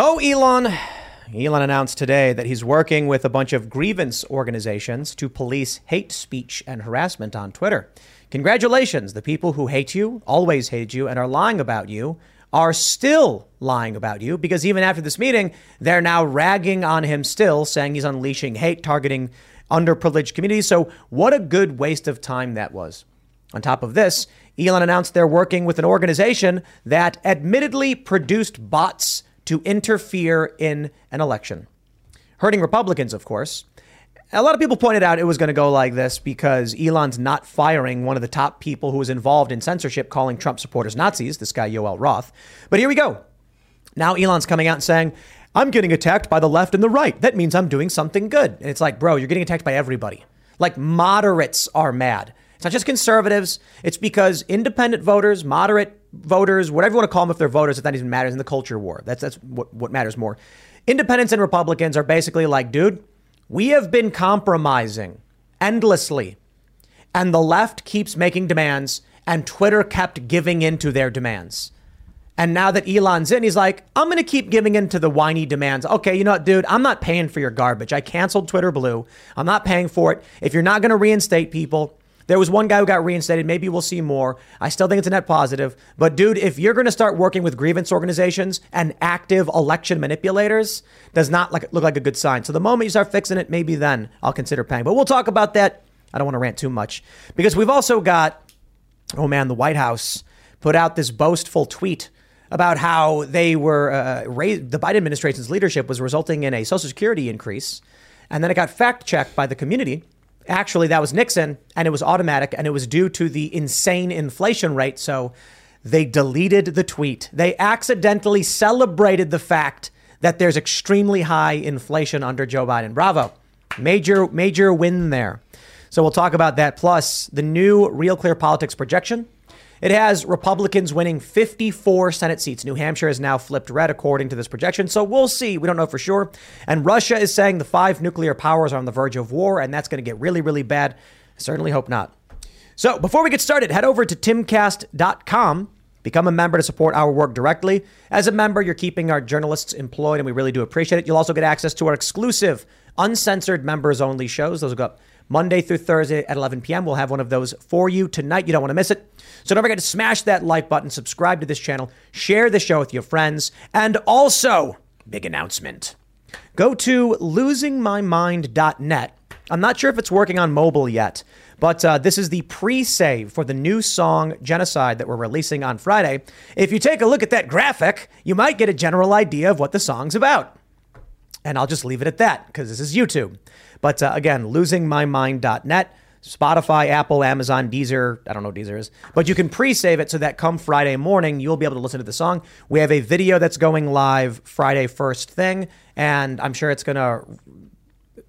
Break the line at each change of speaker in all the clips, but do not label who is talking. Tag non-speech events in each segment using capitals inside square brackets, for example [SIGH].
Oh, Elon. Elon announced today that he's working with a bunch of grievance organizations to police hate speech and harassment on Twitter. Congratulations, the people who hate you, always hate you, and are lying about you are still lying about you because even after this meeting, they're now ragging on him still, saying he's unleashing hate, targeting underprivileged communities. So, what a good waste of time that was. On top of this, Elon announced they're working with an organization that admittedly produced bots to interfere in an election. Hurting Republicans, of course. A lot of people pointed out it was going to go like this because Elon's not firing one of the top people who was involved in censorship, calling Trump supporters Nazis, this guy, Yoel Roth. But here we go. Now Elon's coming out and saying, I'm getting attacked by the left and the right. That means I'm doing something good. And it's like, bro, you're getting attacked by everybody. Like moderates are mad. It's not just conservatives. It's because independent voters, moderate voters, whatever you want to call them if they're voters, if that even matters in the culture war. That's, that's what, what matters more. Independents and Republicans are basically like, dude, we have been compromising endlessly, and the left keeps making demands, and Twitter kept giving in to their demands. And now that Elon's in, he's like, I'm going to keep giving in to the whiny demands. Okay, you know what, dude? I'm not paying for your garbage. I canceled Twitter Blue. I'm not paying for it. If you're not going to reinstate people, there was one guy who got reinstated. Maybe we'll see more. I still think it's a net positive. But dude, if you're going to start working with grievance organizations and active election manipulators, does not like, look like a good sign. So the moment you start fixing it, maybe then I'll consider paying. But we'll talk about that. I don't want to rant too much because we've also got, oh man, the White House put out this boastful tweet about how they were uh, raised, the Biden administration's leadership was resulting in a Social Security increase. And then it got fact checked by the community Actually, that was Nixon, and it was automatic, and it was due to the insane inflation rate. So they deleted the tweet. They accidentally celebrated the fact that there's extremely high inflation under Joe Biden. Bravo. Major, major win there. So we'll talk about that. Plus, the new Real Clear Politics projection it has Republicans winning 54 Senate seats. New Hampshire has now flipped red according to this projection. So we'll see. We don't know for sure. And Russia is saying the five nuclear powers are on the verge of war, and that's going to get really, really bad. Certainly hope not. So before we get started, head over to timcast.com. Become a member to support our work directly. As a member, you're keeping our journalists employed, and we really do appreciate it. You'll also get access to our exclusive, uncensored members only shows. Those will go up Monday through Thursday at 11 p.m. We'll have one of those for you tonight. You don't want to miss it. So don't forget to smash that like button, subscribe to this channel, share the show with your friends, and also, big announcement go to losingmymind.net. I'm not sure if it's working on mobile yet, but uh, this is the pre save for the new song Genocide that we're releasing on Friday. If you take a look at that graphic, you might get a general idea of what the song's about. And I'll just leave it at that because this is YouTube. But uh, again, losingmymind.net. Spotify, Apple, Amazon, Deezer. I don't know what Deezer is, but you can pre-save it so that come Friday morning you'll be able to listen to the song. We have a video that's going live Friday first thing, and I'm sure it's gonna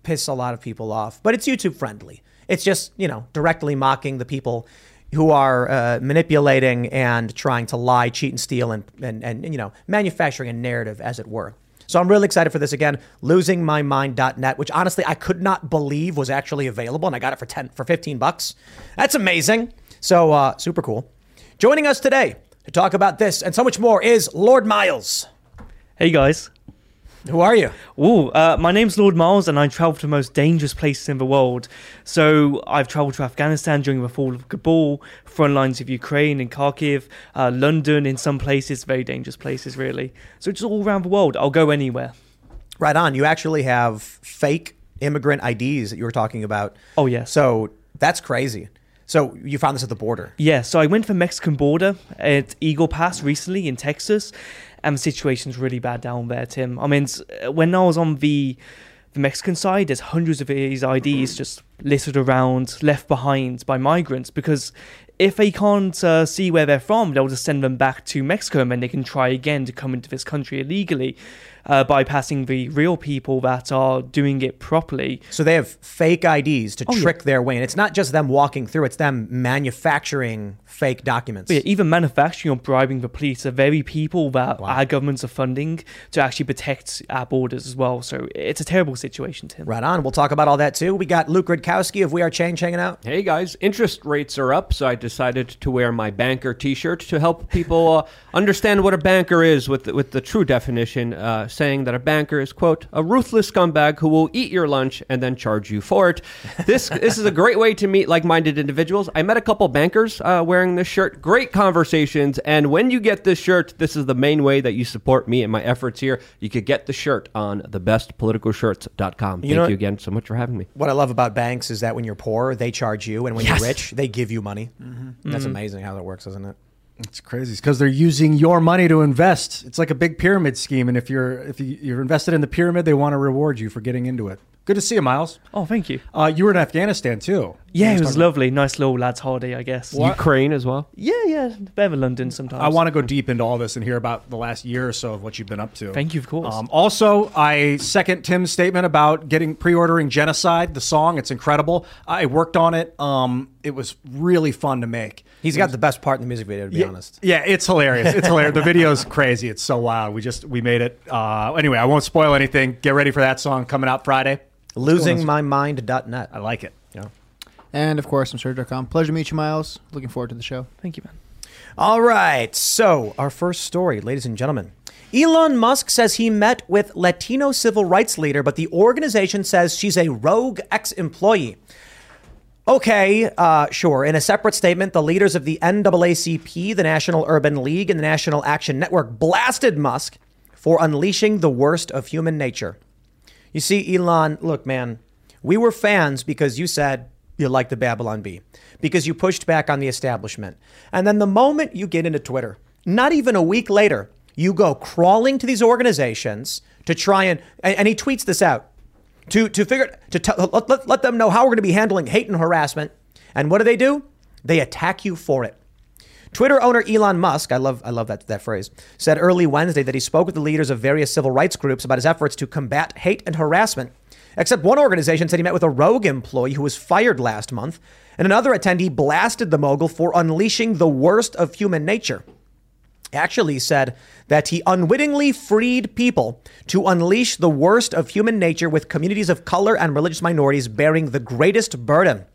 piss a lot of people off, but it's YouTube friendly. It's just you know directly mocking the people who are uh, manipulating and trying to lie, cheat, and steal, and, and and you know manufacturing a narrative, as it were. So I'm really excited for this again. Losingmymind.net, which honestly I could not believe was actually available, and I got it for ten for 15 bucks. That's amazing. So uh, super cool. Joining us today to talk about this and so much more is Lord Miles.
Hey guys.
Who are you?
Ooh, uh, my name's Lord Miles, and I travel to the most dangerous places in the world. So I've traveled to Afghanistan during the fall of Kabul, front lines of Ukraine and Kharkiv, uh, London in some places, very dangerous places, really. So just all around the world. I'll go anywhere.
Right on. You actually have fake immigrant IDs that you were talking about.
Oh yeah.
So that's crazy. So you found this at the border?
Yeah. So I went to the Mexican border at Eagle Pass recently in Texas, and the situation's really bad down there, Tim. I mean, when I was on the the Mexican side, there's hundreds of these IDs just littered around, left behind by migrants because if they can't uh, see where they're from, they'll just send them back to Mexico and then they can try again to come into this country illegally, uh, bypassing the real people that are doing it properly.
So they have fake IDs to
Oh, yeah.
trick their way in. It's not just them walking through, it's them manufacturing fake documents.
But yeah, even manufacturing or bribing the police are very people that
Wow.
our governments are funding to actually protect our borders as well. So it's a terrible situation, Tim.
Right on. We'll talk about all that too. We got Luke Rudkowski of We Are Change hanging out.
Hey guys, interest rates are up, so I decided to wear my banker T-shirt to help people uh, understand what a banker is, with the, with the true definition, uh, saying that a banker is quote a ruthless scumbag who will eat your lunch and then charge you for it. [LAUGHS] This this is a great way to meet like-minded individuals. I met a couple bankers uh, wearing this shirt. Great conversations, and when you get this shirt, this is the main way that you support me and my efforts here. You could get the shirt on thebestpoliticalshirts.com. Thank
know-
you again so much for having me.
What I love about banks is that when you're poor, they charge you, and when
Yes.
you're rich, they give you money. That's amazing how that works, isn't it?
It's crazy because they're using your money to invest. It's like a big pyramid scheme, and if you're if you, you're invested in the pyramid, they want to reward you for getting into it. Good to see you, Miles.
Oh, thank you.
Uh, you were in Afghanistan too.
Yeah, it
was
was
talking-
lovely. Nice little lad's holiday, I guess.
Ukraine as well.
Yeah, yeah. Better London sometimes.
I want to go deep into all this and hear about the last year or so of what you've been up to.
Thank you, of course.
Um, also, I second Tim's statement about getting pre-ordering "Genocide," the song. It's incredible. I worked on it. Um, it was really fun to make.
He's got the best part in the music video, to be
yeah,
honest.
Yeah, it's hilarious. It's hilarious. The video's [LAUGHS] crazy. It's so wild. We just we made it. Uh, anyway, I won't spoil anything. Get ready for that song coming out Friday.
Losingmymind.net.
I like it.
Yeah.
And of course, I'm Serge.com. Pleasure to meet you, Miles. Looking forward to the show.
Thank you, man.
All right. So, our first story, ladies and gentlemen. Elon Musk says he met with Latino civil rights leader, but the organization says she's a rogue ex employee. Okay, uh, sure. In a separate statement, the leaders of the NAACP, the National Urban League, and the National Action Network blasted Musk for unleashing the worst of human nature. You see, Elon, look, man, we were fans because you said you liked the Babylon Bee, because you pushed back on the establishment. And then the moment you get into Twitter, not even a week later, you go crawling to these organizations to try and, and, and he tweets this out to, to figure, to tell, let, let, them know how we're going to be handling hate and harassment. And what do they do? They attack you for it. Twitter owner Elon Musk, I love I love that, that phrase, said early Wednesday that he spoke with the leaders of various civil rights groups about his efforts to combat hate and harassment. Except one organization said he met with a rogue employee who was fired last month, and another attendee blasted the mogul for unleashing the worst of human nature. Actually said that he unwittingly freed people to unleash the worst of human nature with communities of color and religious minorities bearing the greatest burden.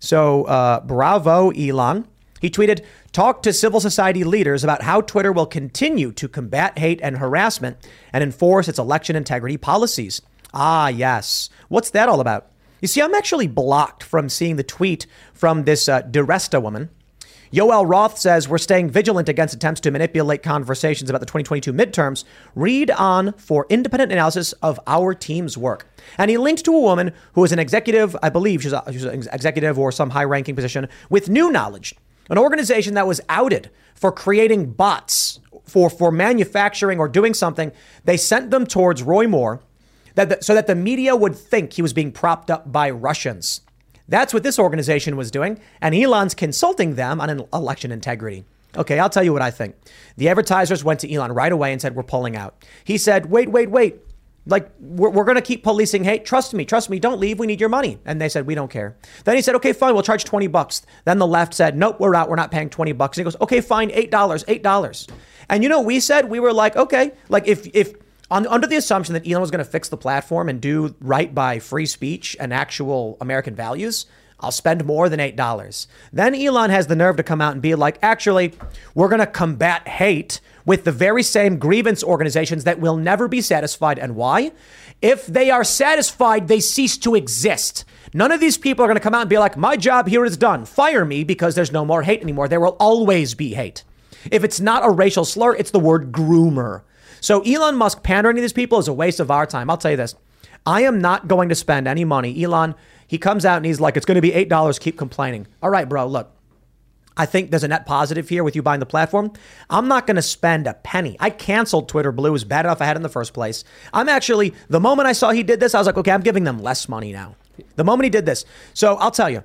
So, uh, bravo, Elon. He tweeted, Talk to civil society leaders about how Twitter will continue to combat hate and harassment and enforce its election integrity policies. Ah, yes. What's that all about? You see, I'm actually blocked from seeing the tweet from this uh, DiResta woman. Yoel Roth says we're staying vigilant against attempts to manipulate conversations about the 2022 midterms. Read on for independent analysis of our team's work. And he linked to a woman who is an executive, I believe she's, a, she's an executive or some high ranking position with new knowledge, an organization that was outed for creating bots for, for manufacturing or doing something. They sent them towards Roy Moore that the, so that the media would think he was being propped up by Russians. That's what this organization was doing, and Elon's consulting them on election integrity. Okay, I'll tell you what I think. The advertisers went to Elon right away and said, We're pulling out. He said, Wait, wait, wait. Like, we're, we're going to keep policing hate. Trust me, trust me, don't leave. We need your money. And they said, We don't care. Then he said, Okay, fine, we'll charge 20 bucks. Then the left said, Nope, we're out. We're not paying 20 bucks. And he goes, Okay, fine, $8, $8. And you know, we said, we were like, Okay, like if, if, on, under the assumption that Elon was going to fix the platform and do right by free speech and actual American values, I'll spend more than $8. Then Elon has the nerve to come out and be like, actually, we're going to combat hate with the very same grievance organizations that will never be satisfied. And why? If they are satisfied, they cease to exist. None of these people are going to come out and be like, my job here is done. Fire me because there's no more hate anymore. There will always be hate. If it's not a racial slur, it's the word groomer. So Elon Musk pandering to these people is a waste of our time. I'll tell you this. I am not going to spend any money. Elon, he comes out and he's like, it's going to be $8. Keep complaining. All right, bro, look. I think there's a net positive here with you buying the platform. I'm not going to spend a penny. I canceled Twitter Blue. It was bad enough I had in the first place. I'm actually, the moment I saw he did this, I was like, okay, I'm giving them less money now. The moment he did this. So I'll tell you,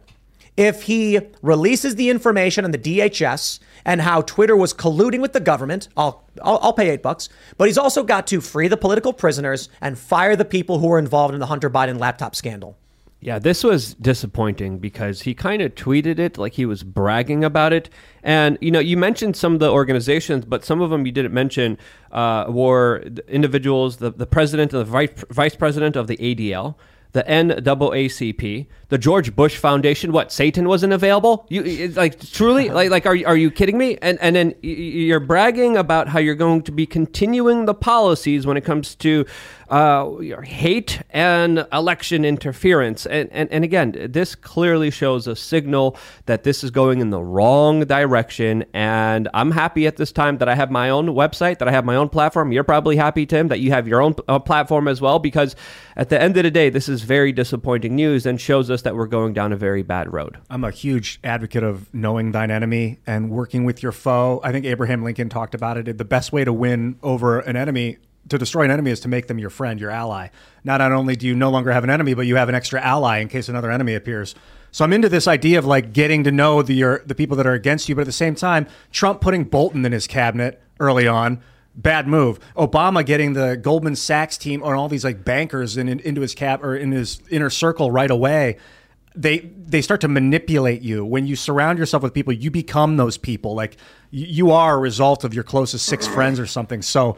if he releases the information on the DHS and how Twitter was colluding with the government, I'll, I'll, I'll pay eight bucks. But he's also got to free the political prisoners and fire the people who were involved in the Hunter Biden laptop scandal.
Yeah, this was disappointing because he kind of tweeted it like he was bragging about it. And, you know, you mentioned some of the organizations, but some of them you didn't mention uh, were individuals, the, the president and the vice, vice president of the ADL, the NAACP, the George Bush Foundation. What Satan wasn't available? You like truly [LAUGHS] like like are are you kidding me? And and then you're bragging about how you're going to be continuing the policies when it comes to uh, hate and election interference. And, and and again, this clearly shows a signal that this is going in the wrong direction. And I'm happy at this time that I have my own website, that I have my own platform. You're probably happy, Tim, that you have your own uh, platform as well, because at the end of the day, this is very disappointing news and shows us that we're going down a very bad road.
I'm a huge advocate of knowing thine enemy and working with your foe. I think Abraham Lincoln talked about it. The best way to win over an enemy, to destroy an enemy, is to make them your friend, your ally. Not, not only do you no longer have an enemy, but you have an extra ally in case another enemy appears. So I'm into this idea of like getting to know the your, the people that are against you, but at the same time, Trump putting Bolton in his cabinet early on. Bad move. Obama getting the Goldman Sachs team or all these like bankers in, in, into his cap or in his inner circle right away they they start to manipulate you when you surround yourself with people you become those people like you, you are a result of your closest six friends or something so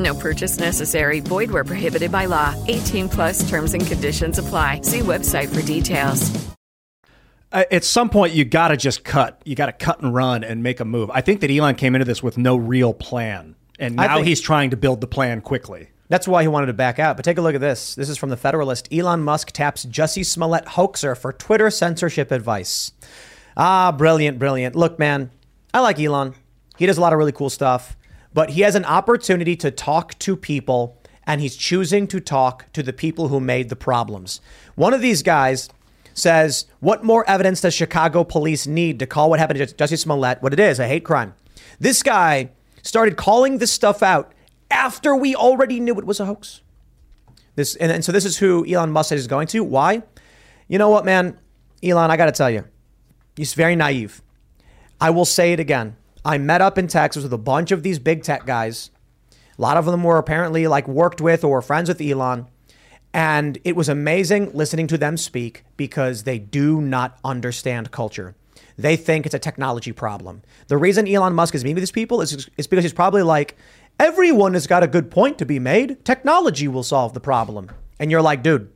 No purchase necessary. Void where prohibited by law. 18 plus terms and conditions apply. See website for details.
uh, at some point you got to just cut you got to cut and run and make a move i think that elon came into this with no real plan and now
think-
he's trying to build the plan quickly
That's why he wanted to back out. But take a look at this. This is from the Federalist. Elon Musk taps Jussie Smollett hoaxer for Twitter censorship advice. Ah, brilliant, brilliant. Look, man, I like Elon. He does a lot of really cool stuff, but he has an opportunity to talk to people, and he's choosing to talk to the people who made the problems. One of these guys says, What more evidence does Chicago police need to call what happened to Jussie Smollett what it is, a hate crime? This guy started calling this stuff out after we already knew it was a hoax. This and, and so this is who Elon Musk is going to. Why? You know what, man? Elon, I got to tell you, he's very naive. I will say it again. I met up in Texas with a bunch of these big tech guys. A lot of them were apparently like worked with or friends with Elon. And it was amazing listening to them speak because they do not understand culture. They think it's a technology problem. The reason Elon Musk is meeting with these people is, is because he's probably like, everyone has got a good point to be made. Technology will solve the problem. And you're like, dude,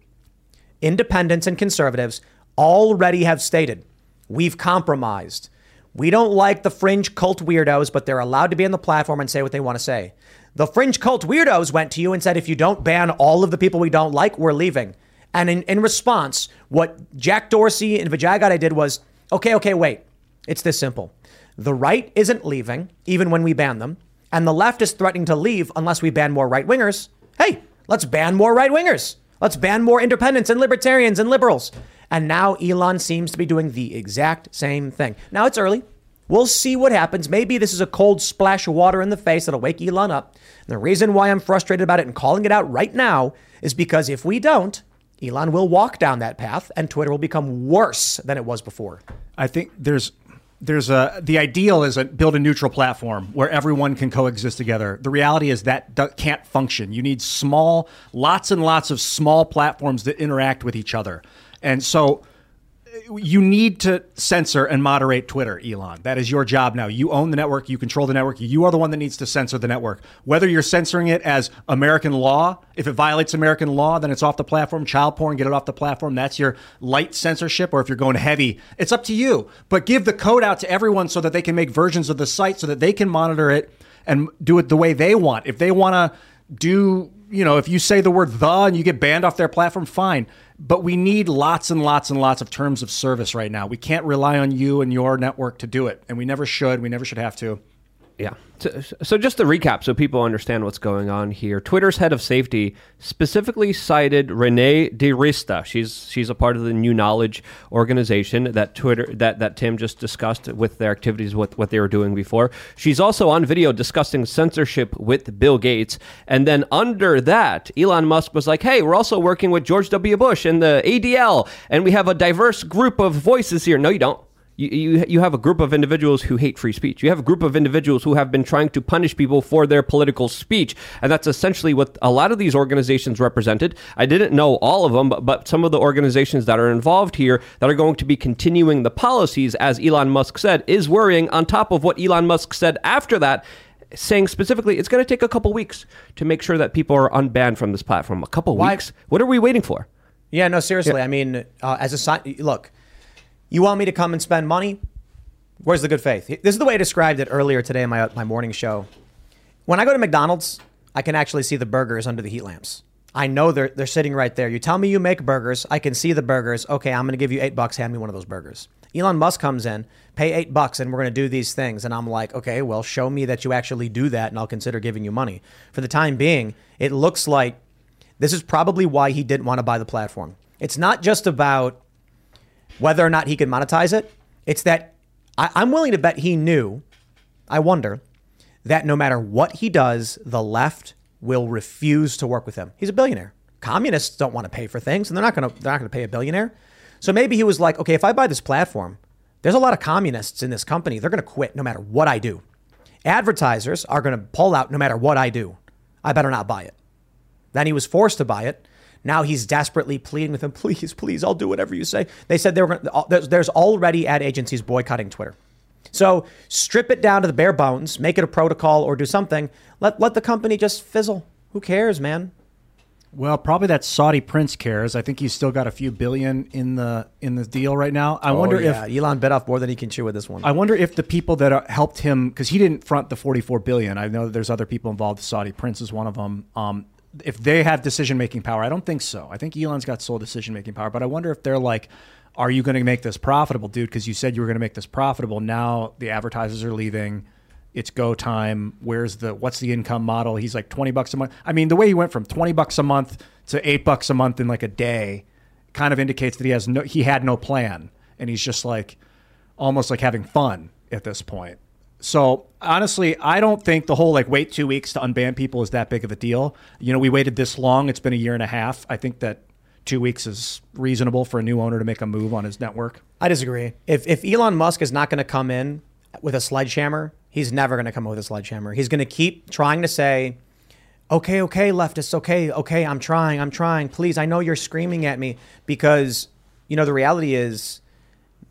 independents and conservatives already have stated we've compromised. We don't like the fringe cult weirdos, but they're allowed to be on the platform and say what they want to say. The fringe cult weirdos went to you and said, if you don't ban all of the people we don't like, we're leaving. And in, in response, what Jack Dorsey and Vijay Vijaya Gadde did was, okay, okay, wait. It's this simple. The right isn't leaving, even when we ban them, and the left is threatening to leave unless we ban more right wingers. Hey, let's ban more right wingers. Let's ban more independents and libertarians and liberals. And now Elon seems to be doing the exact same thing. Now it's early. We'll see what happens. Maybe this is a cold splash of water in the face that'll wake Elon up. And the reason why I'm frustrated about it and calling it out right now is because if we don't, Elon will walk down that path and Twitter will become worse than it was before.
I think there's there's a the ideal is a build a neutral platform where everyone can coexist together. The reality is that do- can't function. You need small, lots and lots of small platforms that interact with each other, and so you need to censor and moderate Twitter, Elon. That is your job now. You own the network, you control the network. You are the one that needs to censor the network. Whether you're censoring it as American law, if it violates American law, then it's off the platform. Child porn, get it off the platform. That's your light censorship. Or if you're going heavy, it's up to you. But give the code out to everyone so that they can make versions of the site so that they can monitor it and do it the way they want. If they want to do you know, if you say the word the and you get banned off their platform, fine. But we need lots and lots and lots of terms of service right now. We can't rely on you and your network to do it. And we never should. We never should have to.
Yeah. So, so just to recap, so people understand what's going on here, Twitter's head of safety specifically cited Renee DiResta. She's she's a part of the New Knowledge organization that Twitter that, that Tim just discussed with their activities, with what they were doing before. She's also on video discussing censorship with Bill Gates, and then under that, Elon Musk was like, "Hey, we're also working with George W. Bush and the ADL, and we have a diverse group of voices here." No, you don't. You, you, you have a group of individuals who hate free speech. You have a group of individuals who have been trying to punish people for their political speech. And that's essentially what a lot of these organizations represented. I didn't know all of them, but, but some of the organizations that are involved here that are going to be continuing the policies, as Elon Musk said, is worrying on top of what Elon Musk said after that saying specifically it's going to take a couple weeks to make sure that people are unbanned from this platform. A couple
Why-
weeks? What are we waiting for?
Yeah, no, seriously. I mean, uh, as a si- look, you want me to come and spend money? Where's the good faith? This is the way I described it earlier today in my uh, my morning show. When I go to McDonald's, I can actually see the burgers under the heat lamps. I know they're they're sitting right there. You tell me you make burgers, I can see the burgers. Okay, I'm going to give you eight bucks. Hand me one of those burgers. Elon Musk comes in, pay eight bucks, and we're going to do these things. And I'm like, okay, well, show me that you actually do that, and I'll consider giving you money. For the time being, it looks like this is probably why he didn't want to buy the platform. It's not just about whether or not he could monetize it. It's that I, I'm willing to bet he knew, I wonder, that no matter what he does, the left will refuse to work with him. He's a billionaire. Communists don't want to pay for things, and they're not going to they're not going to pay a billionaire. So maybe he was like, okay, if I buy this platform, there's a lot of communists in this company. They're going to quit no matter what I do. Advertisers are going to pull out no matter what I do. I better not buy it. Then he was forced to buy it. Now he's desperately pleading with him, [LAUGHS] please, please, I'll do whatever you say. They said they were there's, already ad agencies boycotting Twitter. So strip it down to the bare bones, make it a protocol or do something. Let, let the company just fizzle. Who cares, man?
Well, probably that Saudi prince cares. I think he's still got a few billion in the in the deal right now. I wonder
Oh, yeah.
if
Elon bit off more than he can chew with this one.
I wonder if the people that uh, helped him because he didn't front the 44 billion. I know that there's other people involved. The Saudi prince is one of them. Um, if they have decision making power, I don't think so. I think Elon's got sole decision making power, but I wonder if they're like, "Are you going to make this profitable, dude? Because you said you were going to make this profitable. Now the advertisers are leaving." It's go time. Where's the what's the income model? He's like 20 bucks a month. I mean, the way he went from 20 bucks a month to 8 bucks a month in like a day kind of indicates that he has no he had no plan and he's just like almost like having fun at this point. So honestly, I don't think the whole like wait two weeks to unban people is that big of a deal. You know, we waited this long. It's been a year and a half. I think that two weeks is reasonable for a new owner to make a move on his network.
I disagree. If, if Elon Musk is not going to come in with a sledgehammer, he's never going to come with a sledgehammer. He's going to keep trying to say, okay, okay, leftists, okay, okay, I'm trying, I'm trying. Please, I know you're screaming at me because, you know, the reality is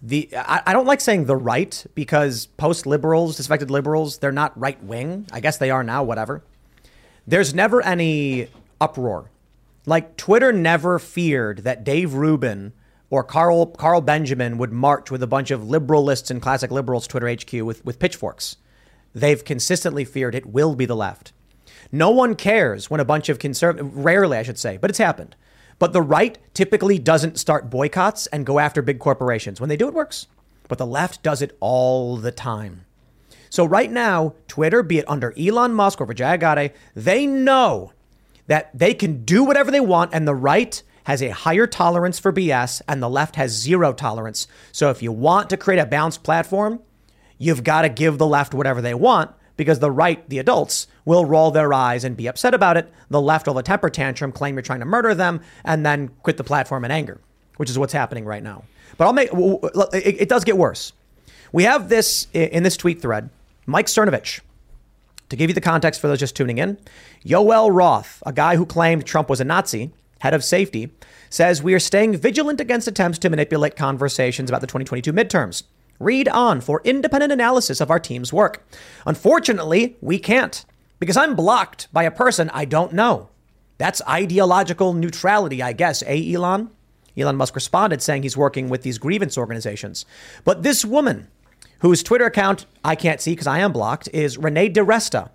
the I, I don't like saying the right because post liberals, disaffected liberals, they're not right wing. I guess they are now, whatever. There's never any uproar. Like Twitter never feared that Dave Rubin or Carl Carl Benjamin would march with a bunch of liberalists and classic liberals Twitter HQ with, with pitchforks. They've consistently feared it will be the left. No one cares when a bunch of conservative, rarely I should say, but it's happened. But the right typically doesn't start boycotts and go after big corporations. When they do, it works. But the left does it all the time. So right now, Twitter, be it under Elon Musk or Vijay Gadde, they know that they can do whatever they want, and the right has a higher tolerance for BS, and the left has zero tolerance. So if you want to create a balanced platform, you've got to give the left whatever they want because the right, the adults, will roll their eyes and be upset about it. The left will have a temper tantrum, claim you're trying to murder them, and then quit the platform in anger, which is what's happening right now. But I'll make it, does get worse. We have this in this tweet thread. Mike Cernovich, to give you the context for those just tuning in, Yoel Roth, a guy who claimed Trump was a Nazi, head of safety, says we are staying vigilant against attempts to manipulate conversations about the 2022 midterms. Read on for independent analysis of our team's work. Unfortunately, we can't because I'm blocked by a person I don't know. That's ideological neutrality, I guess, eh, Elon? Elon Musk responded saying he's working with these grievance organizations. But this woman, whose Twitter account I can't see because I am blocked, is Renee DiResta.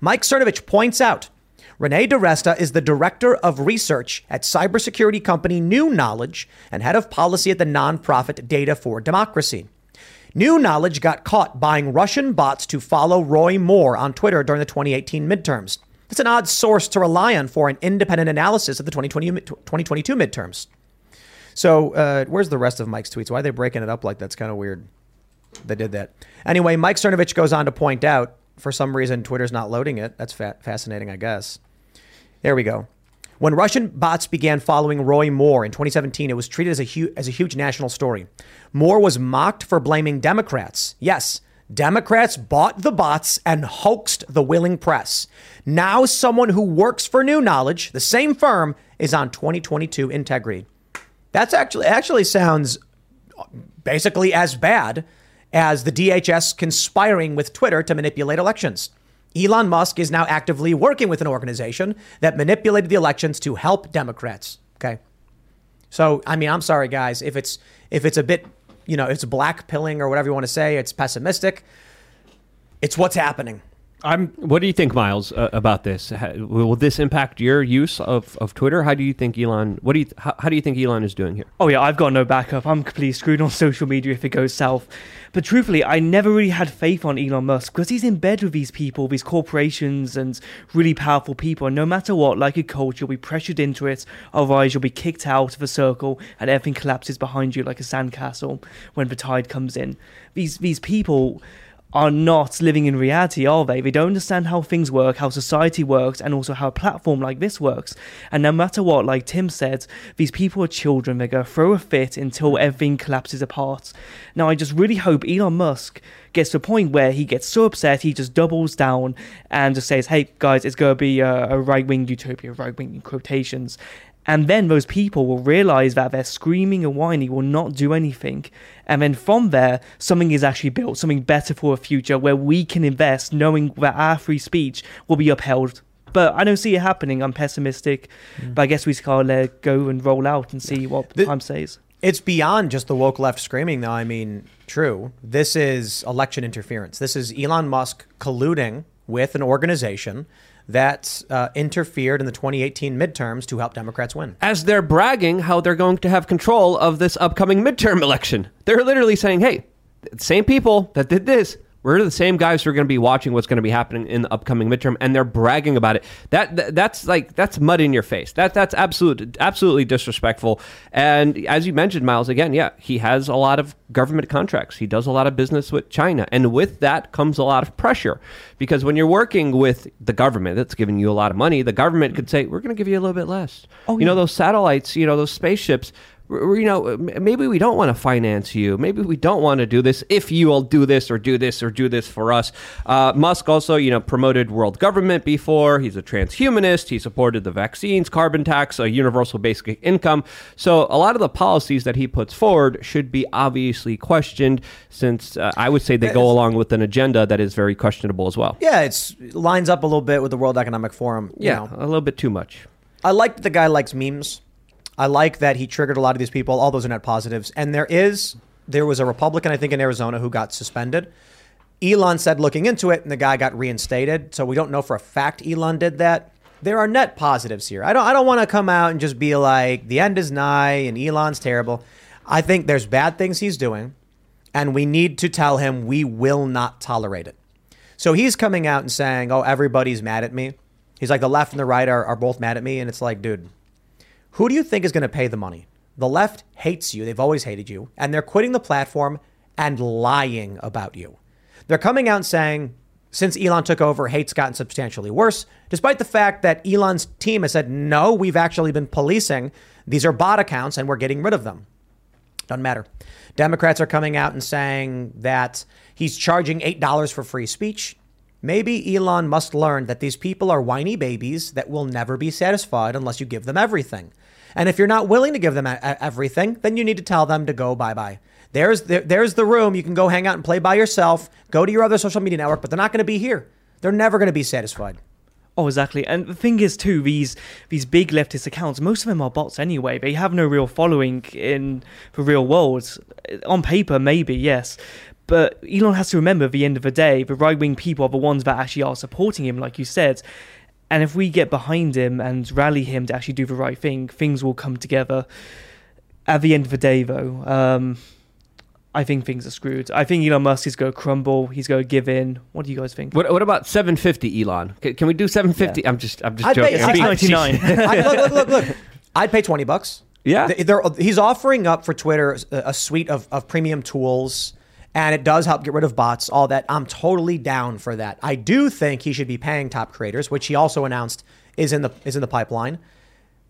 Mike Cernovich points out Renee DiResta is the director of research at cybersecurity company New Knowledge and head of policy at the nonprofit Data for Democracy. New Knowledge got caught buying Russian bots to follow Roy Moore on Twitter during the 2018 midterms. It's an odd source to rely on for an independent analysis of the 2020, 2022 midterms. So, uh, where's the rest of Mike's tweets? Why are they breaking it up like that? that's kind of weird? They did that. Anyway, Mike Cernovich goes on to point out for some reason Twitter's not loading it. That's fa- fascinating, I guess. There we go. When Russian bots began following Roy Moore in 2017, it was treated as a, hu- as a huge national story. Moore was mocked for blaming Democrats. Yes, Democrats bought the bots and hoaxed the willing press. Now, someone who works for New Knowledge, the same firm, is on 2022 integrity. That's actually actually sounds basically as bad as the DHS conspiring with Twitter to manipulate elections. Elon Musk is now actively working with an organization that manipulated the elections to help Democrats. Okay. So, I mean, I'm sorry, guys, if it's if it's a bit, you know, it's black pilling or whatever you want to say, it's pessimistic. It's what's happening.
I'm. What do you think, Miles, uh, about this? How, will this impact your use of, of Twitter? How do you think Elon? What do you? How, how do you think Elon is doing here?
Oh yeah, I've got no backup. I'm completely screwed on social media if it goes south. But truthfully, I never really had faith on Elon Musk because he's in bed with these people, these corporations, and really powerful people. And no matter what, like a coach, you'll be pressured into it. Otherwise, you'll be kicked out of a circle, and everything collapses behind you like a sandcastle when the tide comes in. These these people are not living in reality, are they? They don't understand how things work, how society works, and also how a platform like this works. And no matter what, like Tim said, these people are children. They're going to throw a fit until everything collapses apart. Now, I just really hope Elon Musk gets to a point where he gets so upset he just doubles down and just says, hey, guys, it's going to be a, a right wing utopia, right wing quotations. And then those people will realize that their screaming and whining will not do anything. And then from there, something is actually built, something better for a future where we can invest knowing that our free speech will be upheld. But I don't see it happening. I'm pessimistic. Mm. But I guess we just gotta let it go and roll out and see what the, time says.
It's beyond just the woke left screaming, though. I mean, true. This is election interference. This is Elon Musk colluding with an organization that uh, interfered in the 2018 midterms to help Democrats win.
As they're bragging how they're going to have control of this upcoming midterm election. They're literally saying, hey, same people that did this, we're the same guys who are going to be watching what's going to be happening in the upcoming midterm, and they're bragging about it. That, that that's like that's mud in your face. That that's absolute absolutely disrespectful. And as you mentioned, Miles, again, yeah, he has a lot of government contracts. He does a lot of business with China, and with that comes a lot of pressure because when you're working with the government that's giving you a lot of money, the government could say, "We're going to give you a little bit less." Oh, you yeah. know those satellites, you know those spaceships you know, maybe we don't want to finance you. Maybe we don't want to do this if you will do this or do this or do this for us. Uh, Musk also, you know, promoted world government before. He's a transhumanist. He supported the vaccines, carbon tax, a universal basic income. So a lot of the policies that he puts forward should be obviously questioned, since uh, I would say they go along with an agenda that is very questionable as well.
Yeah, it's it lines up a little bit with the World Economic Forum.
yeah, know. a little bit too much.
I like that the guy likes memes. I like that he triggered a lot of these people. All those are net positives. And there is, there was a Republican, I think, in Arizona who got suspended. Elon said looking into it, and the guy got reinstated. So we don't know for a fact Elon did that. There are net positives here. I don't, I don't want to come out and just be like, the end is nigh and Elon's terrible. I think there's bad things he's doing, and we need to tell him we will not tolerate it. So he's coming out and saying, oh, everybody's mad at me. He's like, the left and the right are, are both mad at me. And it's like, dude, who do you think is going to pay the money? The left hates you. They've always hated you. And they're quitting the platform and lying about you. They're coming out and saying, since Elon took over, hate's gotten substantially worse, despite the fact that Elon's team has said, no, we've actually been policing. These are bot accounts and we're getting rid of them. Doesn't matter. Democrats are coming out and saying that he's charging $8 for free speech. Maybe Elon must learn that these people are whiny babies that will never be satisfied unless you give them everything. And if you're not willing to give them everything, then you need to tell them to go bye bye. There's there, there's the room. You can go hang out and play by yourself. Go to your other social media network, but they're not going to be here. They're never going to be satisfied.
Oh, exactly. And the thing is, too, these these big leftist accounts, most of them are bots anyway. They have no real following in the real world. On paper, maybe yes, but Elon has to remember, at the end of the day, the right wing people are the ones that actually are supporting him, like you said. And if we get behind him and rally him to actually do the right thing, things will come together. At the end of the day, though, um, I think things are screwed. I think Elon Musk is going to crumble. He's going to give in. What do you guys think?
What, what about 750, Elon? Can, can we do 750? I'm just, I'm just
I'd
joking.
pay
I'm
699.
I, look, look, look, look. [LAUGHS] I'd pay 20 bucks.
Yeah.
They- they're- he's offering up for Twitter a, a suite of, of premium tools, and it does help get rid of bots, all that. I'm totally down for that. I do think he should be paying top creators, which he also announced is in the is in the pipeline.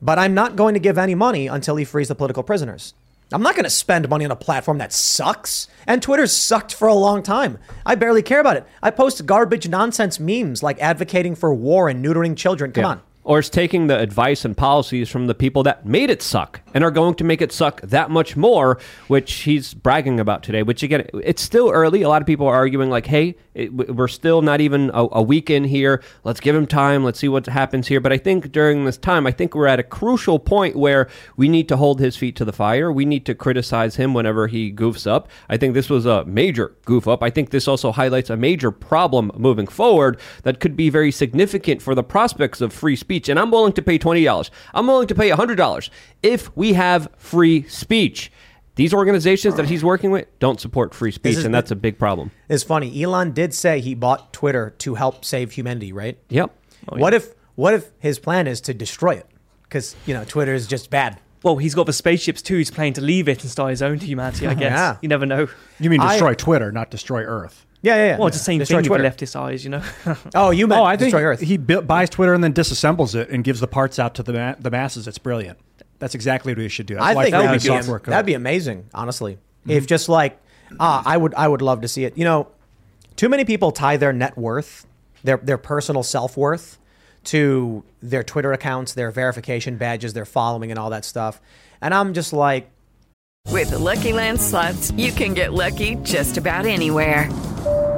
But I'm not going to give any money until he frees the political prisoners. I'm not going to spend money on a platform that sucks. And Twitter's sucked for a long time. I barely care about it. I post garbage nonsense memes like advocating for war and neutering children. Come
Yeah.
on.
Or it's taking the advice and policies from the people that made it suck and are going to make it suck that much more, which he's bragging about today. Which again, it's still early. A lot of people are arguing like, "Hey, it, we're still not even a, a week in here. Let's give him time. Let's see what happens here." But I think during this time, I think we're at a crucial point where we need to hold his feet to the fire. We need to criticize him whenever he goofs up. I think this was a major goof up. I think this also highlights a major problem moving forward that could be very significant for the prospects of free speech. And I'm willing to pay $20. I'm willing to pay $100 if we have free speech. These organizations that he's working with don't support free speech,
is
and that's a big problem.
It's funny. Elon did say he bought Twitter to help save humanity, right?
Yep.
Oh, what if what if his plan is to destroy it? Because you know Twitter is just bad.
well, he's got the spaceships too. He's planning to leave it and start his own humanity. I [LAUGHS] guess.
Yeah.
You never know.
You mean
I-
destroy Twitter, not destroy Earth?
Yeah, yeah, yeah.
Well, it's the same
Destroy
thing with
Twitter.
leftist eyes, you know. [LAUGHS]
Oh, you meant
Oh, I think
destroy Earth.
he bu- buys Twitter and then disassembles it and gives the parts out to the ma- the masses. It's brilliant. That's exactly what we should do. That's
I
why
think that would be
software code.
that'd be amazing. Honestly, if just like ah, I would I would love to see it. You know, too many people tie their net worth, their their personal self worth, to their Twitter accounts, their verification badges, their following, and all that stuff. And I'm just like,
With Lucky Land slots, you can get lucky just about anywhere.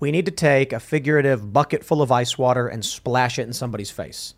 We need to take a figurative bucket full of ice water and splash it in somebody's face.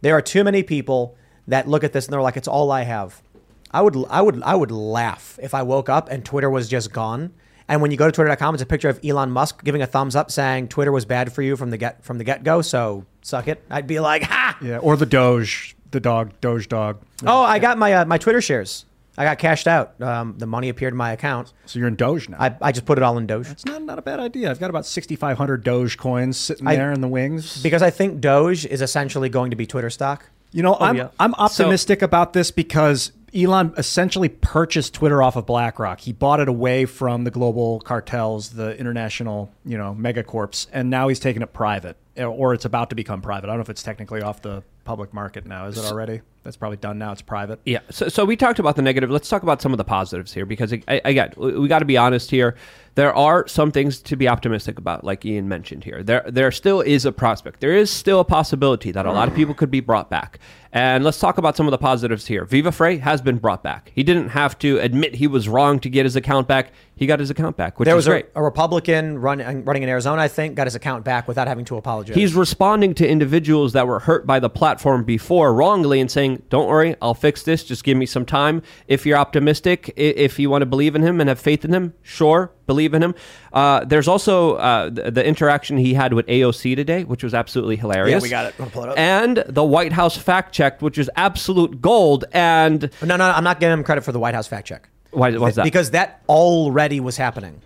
There are too many people that look at this and they're like, "It's all I have." I would, I would, I would laugh if I woke up and Twitter was just gone. And when you go to twitter.com, it's a picture of Elon Musk giving a thumbs up saying Twitter was bad for you from the get from the get go. So suck it. I'd be like, [LAUGHS] ha!
yeah, or the Doge, the dog, Doge dog.
Oh, I got my uh, my Twitter shares. I got cashed out. Um, the money appeared in my account.
So you're in Doge now.
I, I just put it all in Doge
it's not not a bad idea. I've got about 6,500 Doge coins sitting
I-
there in the wings.
because I think Doge is essentially going to be Twitter stock.
You know, I'm
yeah.
I'm optimistic about this because Elon essentially purchased Twitter off of BlackRock. He bought it away from the global cartels, the international, you know, megacorps, and now he's taking it private, or it's about to become private. I don't know if it's technically off the public market now. Is it already? That's probably done now. It's private.
Yeah. So, so we talked about the negative. Let's talk about some of the positives here because, I, I- again, we, we got to be honest here. There are some things to be optimistic about, like Ian mentioned here. There, there still is a prospect. There is still a possibility that a lot of people could be brought back. And let's talk about some of the positives here. Viva Frey has been brought back. He didn't have to admit he was wrong to get his account back. He got his account back, which
There
is
was a,
great.
a Republican run, running in Arizona, I think, got his account back without having to apologize.
He's responding to individuals that were hurt by the platform before wrongly and saying, "Don't worry, I'll fix this. Just give me some time." If you're optimistic, if you want to believe in him and have faith in him, sure, believe in him. Uh, there's also uh, the, the interaction he had with AOC today, which was absolutely hilarious.
we got it. It?
And the White House fact checked, which is absolute gold. And
no, no, I'm not giving him credit for the White House fact check.
Why was that?
Because that already was happening.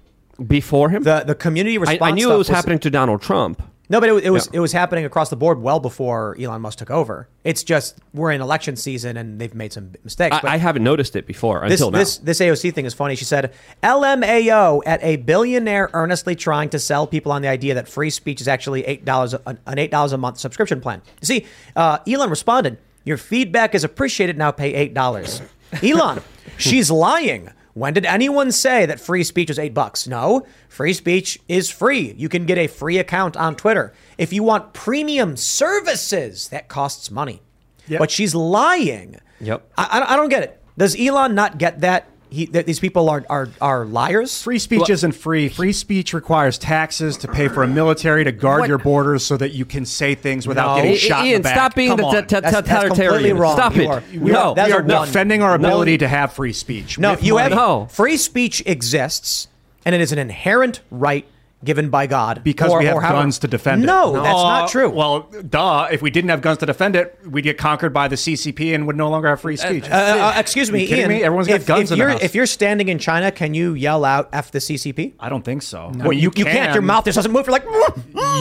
before him,
The the community
I,
response.
I knew
stuff
it was, happening to Donald Trump.
No, but it, was- it was
Yeah.
it was happening across the board well before Elon Musk took over. It's just we're in election season and they've made some mistakes. but
I, I haven't noticed it before
this
until now.
this this AOC thing is funny. She said LMAO at a billionaire earnestly trying to sell people on the idea that free speech is actually eight dollars an eight dollars a month subscription plan. You see, uh, Elon responded, "Your feedback is appreciated. Now pay eight dollars." Elon, she's lying. When did anyone say that free speech was eight bucks? No, free speech is free. You can get a free account on Twitter. If you want premium services, that costs money.
Yep.
But she's lying.
Yep.
I, I- I don't get it. Does Elon not get that? He that these people are are are liars.
Free speech isn't free. Free speech requires taxes to pay for a military to guard
What?
your borders so that you can say things without
No.
getting shot in
Ian,
the back.
stop being
Come
the totalitarian.
wrong.
Stop it.
are-
we are, we are defending our
No.
ability to have free speech.
No, you
money.
have
No.
free speech exists, and it is an inherent right given by God
because
or-
we have
or however-
guns to defend it.
No, that's not
Uh,
true.
Well, duh. If we didn't have guns to defend it, we'd get conquered by the CCP and would no longer have free speech.
Uh, uh, excuse me,
Are you kidding
Ian.
me? Everyone's got
if,
guns
if
in
you're,
house.
If you're standing in China, can you yell out "f the CCP"?
I don't think so.
Well, you, you can't. Your mouth just doesn't move. You're like,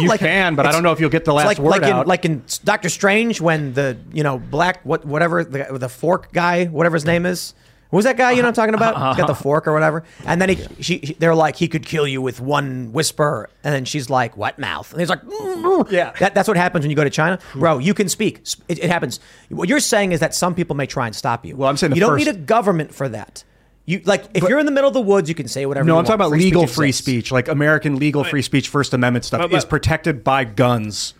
You [LAUGHS]
like-
can, but I don't know if you'll get the last
like,
word
like in,
out.
like in Doctor Strange when the you know black what whatever the, the fork guy whatever his name is. Who's that guy? You know what I'm talking about? He's got the fork or whatever. And then he, she, she- they're like, he could kill you with one whisper. And then she's like, what mouth? And he's like, "Mm."
Yeah.
That, that's what happens when you go to China, bro. You can speak. It, it happens. What you're saying is that some people may try and stop you.
Well, I'm saying the
you don't
first-
need a government for that. You like if you're in the middle of the woods, you can say whatever.
no,
you
I'm talking
want.
about legal
speech
free
exists.
speech, like American legal free speech, First Amendment stuff,
But- but-
is protected by guns.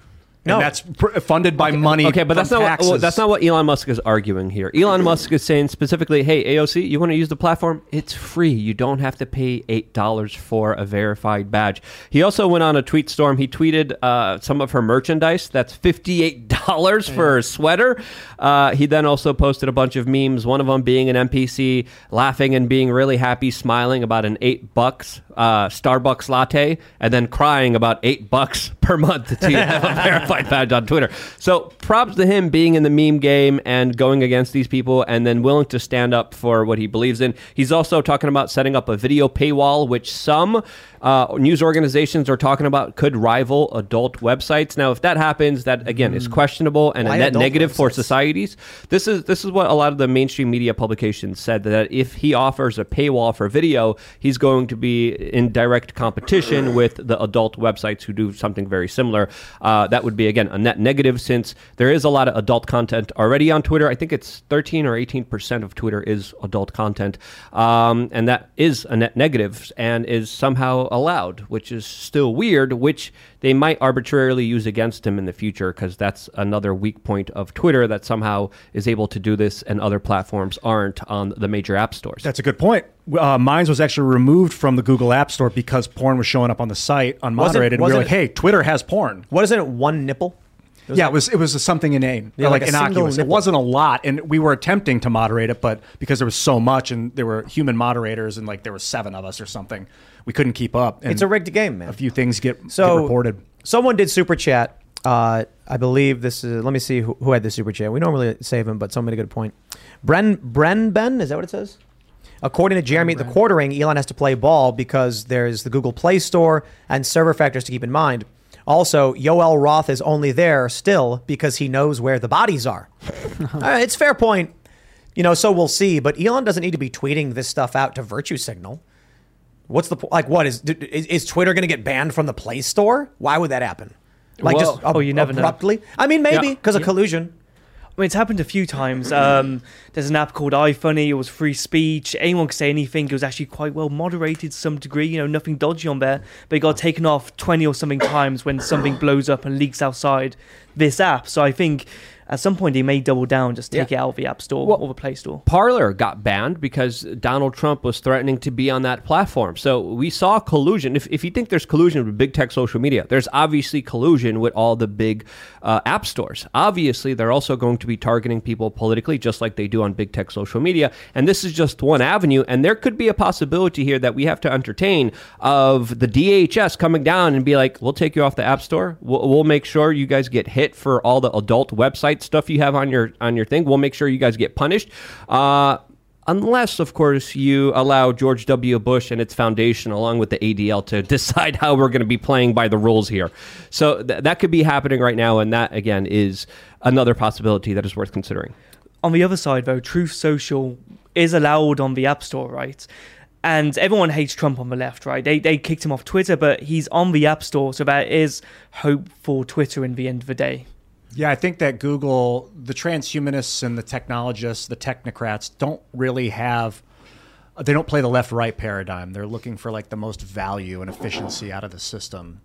No.
and that's pr- funded by money.
Okay, but that's not what, well, that's not what Elon Musk is arguing here. Elon Musk is saying specifically, "Hey, AOC, you want to use the platform? It's free. You don't have to pay eight dollars for a verified badge." He also went on a tweet storm. He tweeted uh, some of her merchandise. That's fifty-eight dollars for a sweater. Uh, he then also posted a bunch of memes. One of them being an NPC laughing and being really happy, smiling about an eight bucks uh, Starbucks latte, and then crying about eight bucks per month to [LAUGHS] have a verified [LAUGHS] badge on Twitter. So props to him being in the meme game and going against these people, and then willing to stand up for what he believes in. He's also talking about setting up a video paywall, which some uh, news organizations are talking about could rival adult websites. Now, if that happens, that again is questionable and
Why
a net negative for societies. This is this is what a lot of the mainstream media publications said that if he offers a paywall for video, he's going to be in direct competition with the adult websites who do something very similar. Uh, that would be again a net negative since there is a lot of adult content already on Twitter. I think it's 13 or 18 percent of Twitter is adult content, um, and that is a net negative and is somehow allowed, which is still weird. Which they might arbitrarily use against him in the future because that's another weak point of Twitter that somehow is able to do this and other platforms aren't on the major app stores.
That's a good point. Uh, Minds was actually removed from the Google App Store because porn was showing up on the site unmoderated. and we
wasn't
were like, "Hey, Twitter has porn."
What isn't it? One nipple.
yeah, it was it was something inane,
Yeah, like
like,
a single
innocuous. It wasn't a lot, and we were attempting to moderate it, but because there was so much, and there were human moderators, and like there were seven of us or something, we couldn't keep up. And
It's a rigged game, man.
A few things get,
So
get reported.
Someone did super chat. Uh, I believe this is. Let me see who, who had the super chat. We normally save him, but someone made a good point. Bren Bren Ben is that what it says? According to Jeremy the quartering, Elon has to play ball because there's the Google Play Store and server factors to keep in mind. Also, Yoel Roth is only there still because he knows where the bodies are. [LAUGHS] It's fair point. You know, so we'll see. But Elon doesn't need to be tweeting this stuff out to virtue signal. What's the like? What is is, is Twitter going to get banned from the Play Store? Why would that happen? Like
Well-
just ab-
Oh, you never know.
abruptly? I mean, maybe
Yeah.
because of collusion.
I mean, it's happened a few times. Um, there's an app called iFunny. It was free speech. Anyone could say anything. It was actually quite well moderated to some degree. You know, nothing dodgy on there. But it got taken off 20 or something times when something blows up and leaks outside this app. So I think at some point they may double down, just take
Yeah.
it out of the App Store
Well-
or the Play Store.
Parler got banned because Donald Trump was threatening to be on that platform. So we saw collusion. If, if you think there's collusion with big tech social media, there's obviously collusion with all the big uh, app stores. Obviously, they're also going to be targeting people politically, just like they do on big tech social media. And this is just one avenue. And there could be a possibility here that we have to entertain of the DHS coming down and be like, we'll take you off the app store. We'll, we'll make sure you guys get hit for all the adult stuff you have on your on your thing. We'll make sure you guys get punished. Uh, Unless, of course, you allow George W. Bush and its foundation, along with the ADL, to [LAUGHS] decide how we're going to be playing by the rules here. So th- that could be happening right now, and that again is another possibility that is worth considering.
On the other side, though, Truth Social is allowed on the App Store, right? And everyone hates Trump on the left, right? They, they kicked him off Twitter, but he's on the App Store, so there is hope for Twitter in the end of the day.
Yeah, I think that Google, the transhumanists and the technologists, the technocrats, don't really have. They don't play the left-right paradigm. They're looking for like the most value and efficiency out of the system.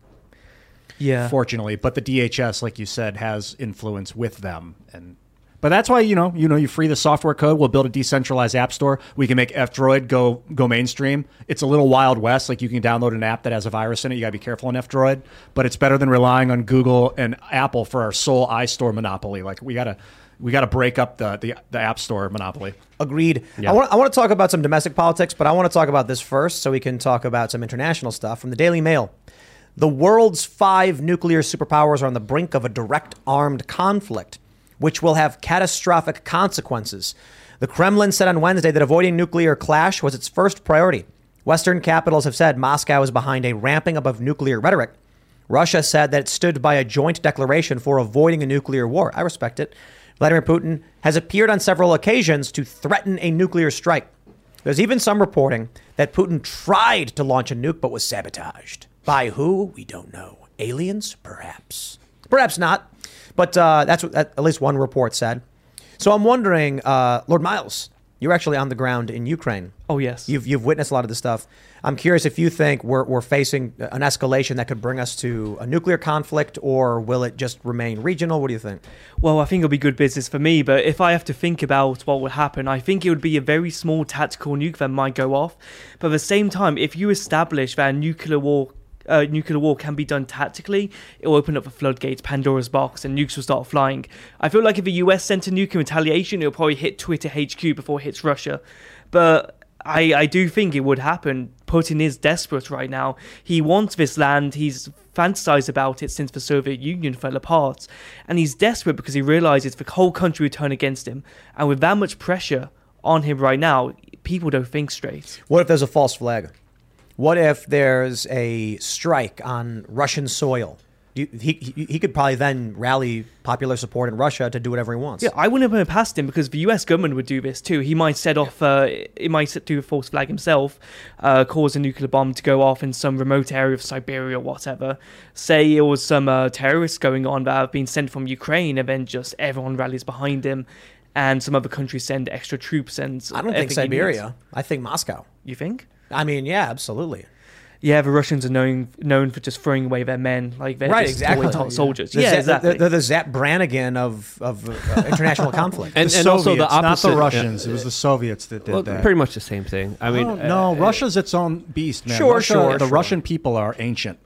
Yeah.
Fortunately, but the DHS, like you said, has influence with them, and But that's why you know you know you free the software code. We'll build a decentralized app store. We can make F Droid go go mainstream. It's a little wild west. Like you can download an app that has a virus in it. You got to be careful on F Droid. But it's better than relying on Google and Apple for our sole iStore monopoly. Like we gotta we gotta break up the the, the App Store monopoly.
Agreed. I want I want to talk about some domestic politics, but I want to talk about this first so we can talk about some international stuff from the Daily Mail. The world's five nuclear superpowers are on the brink of a direct armed conflict, which will have catastrophic consequences. The Kremlin said on Wednesday that avoiding nuclear clash was its first priority. Western capitals have said Moscow is behind a ramping up of nuclear rhetoric. Russia said that it stood by a joint declaration for avoiding a nuclear war. I respect it. Vladimir Putin has appeared on several occasions to threaten a nuclear strike. There's even some reporting that Putin tried to launch a nuke but was sabotaged. By who? We don't know. Aliens? Perhaps. Perhaps not. But uh, that's what at least one report said. So I'm wondering, uh, Lord Miles, you're actually on the ground in Ukraine.
Oh yes.
You've, you've witnessed a lot of this stuff. I'm curious if you think we're, we're facing an escalation that could bring us to a nuclear conflict or will it just remain regional? What do you think?
Well, I think it'll be good business for me, but if I have to think about what would happen, I think it would be a very small tactical nuke that might go off. But at the same time, if you establish that a nuclear war uh, nuclear war can be done tactically, it will open up the floodgates, Pandora's box, and nukes will start flying. I feel like if the US sent a nuke in retaliation, it'll probably hit Twitter HQ before it hits Russia. But I, I do think it would happen. Putin is desperate right now. He wants this land. He's fantasized about it since the Soviet Union fell apart. And he's desperate because he realizes the whole country would turn against him. And with that much pressure on him right now, people don't think straight.
What if there's a false flag? What if there's a strike on Russian soil? You- He, he, he could probably then rally popular support in Russia to do whatever he wants.
Yeah, I wouldn't have past him because the US government would do this too. He might set off, uh, he might do a false flag himself, uh, cause a nuclear bomb to go off in some remote area of Siberia or whatever. Say it was some uh, terrorists going on that have been sent from Ukraine, and then just everyone rallies behind him, and some other countries send extra troops and.
I don't think
everything he needs.
Siberia. I think Moscow.
You think?
I mean, yeah, absolutely.
Yeah, the Russians are known known for just throwing away their men, like they're
right,
just
exactly.
toy soldiers.
The
yeah,
Zap-
exactly.
They're the Zap Brannigan of, of uh, [LAUGHS] international conflict.
And,
the
and also the
Soviets, not the Russians. It was the Soviets that did
Well,
that.
pretty much the same thing. I mean,
Oh, no,
uh,
Russia's its own beast, man.
Sure,
Russia-
sure,
The
sure.
Russian people are ancient.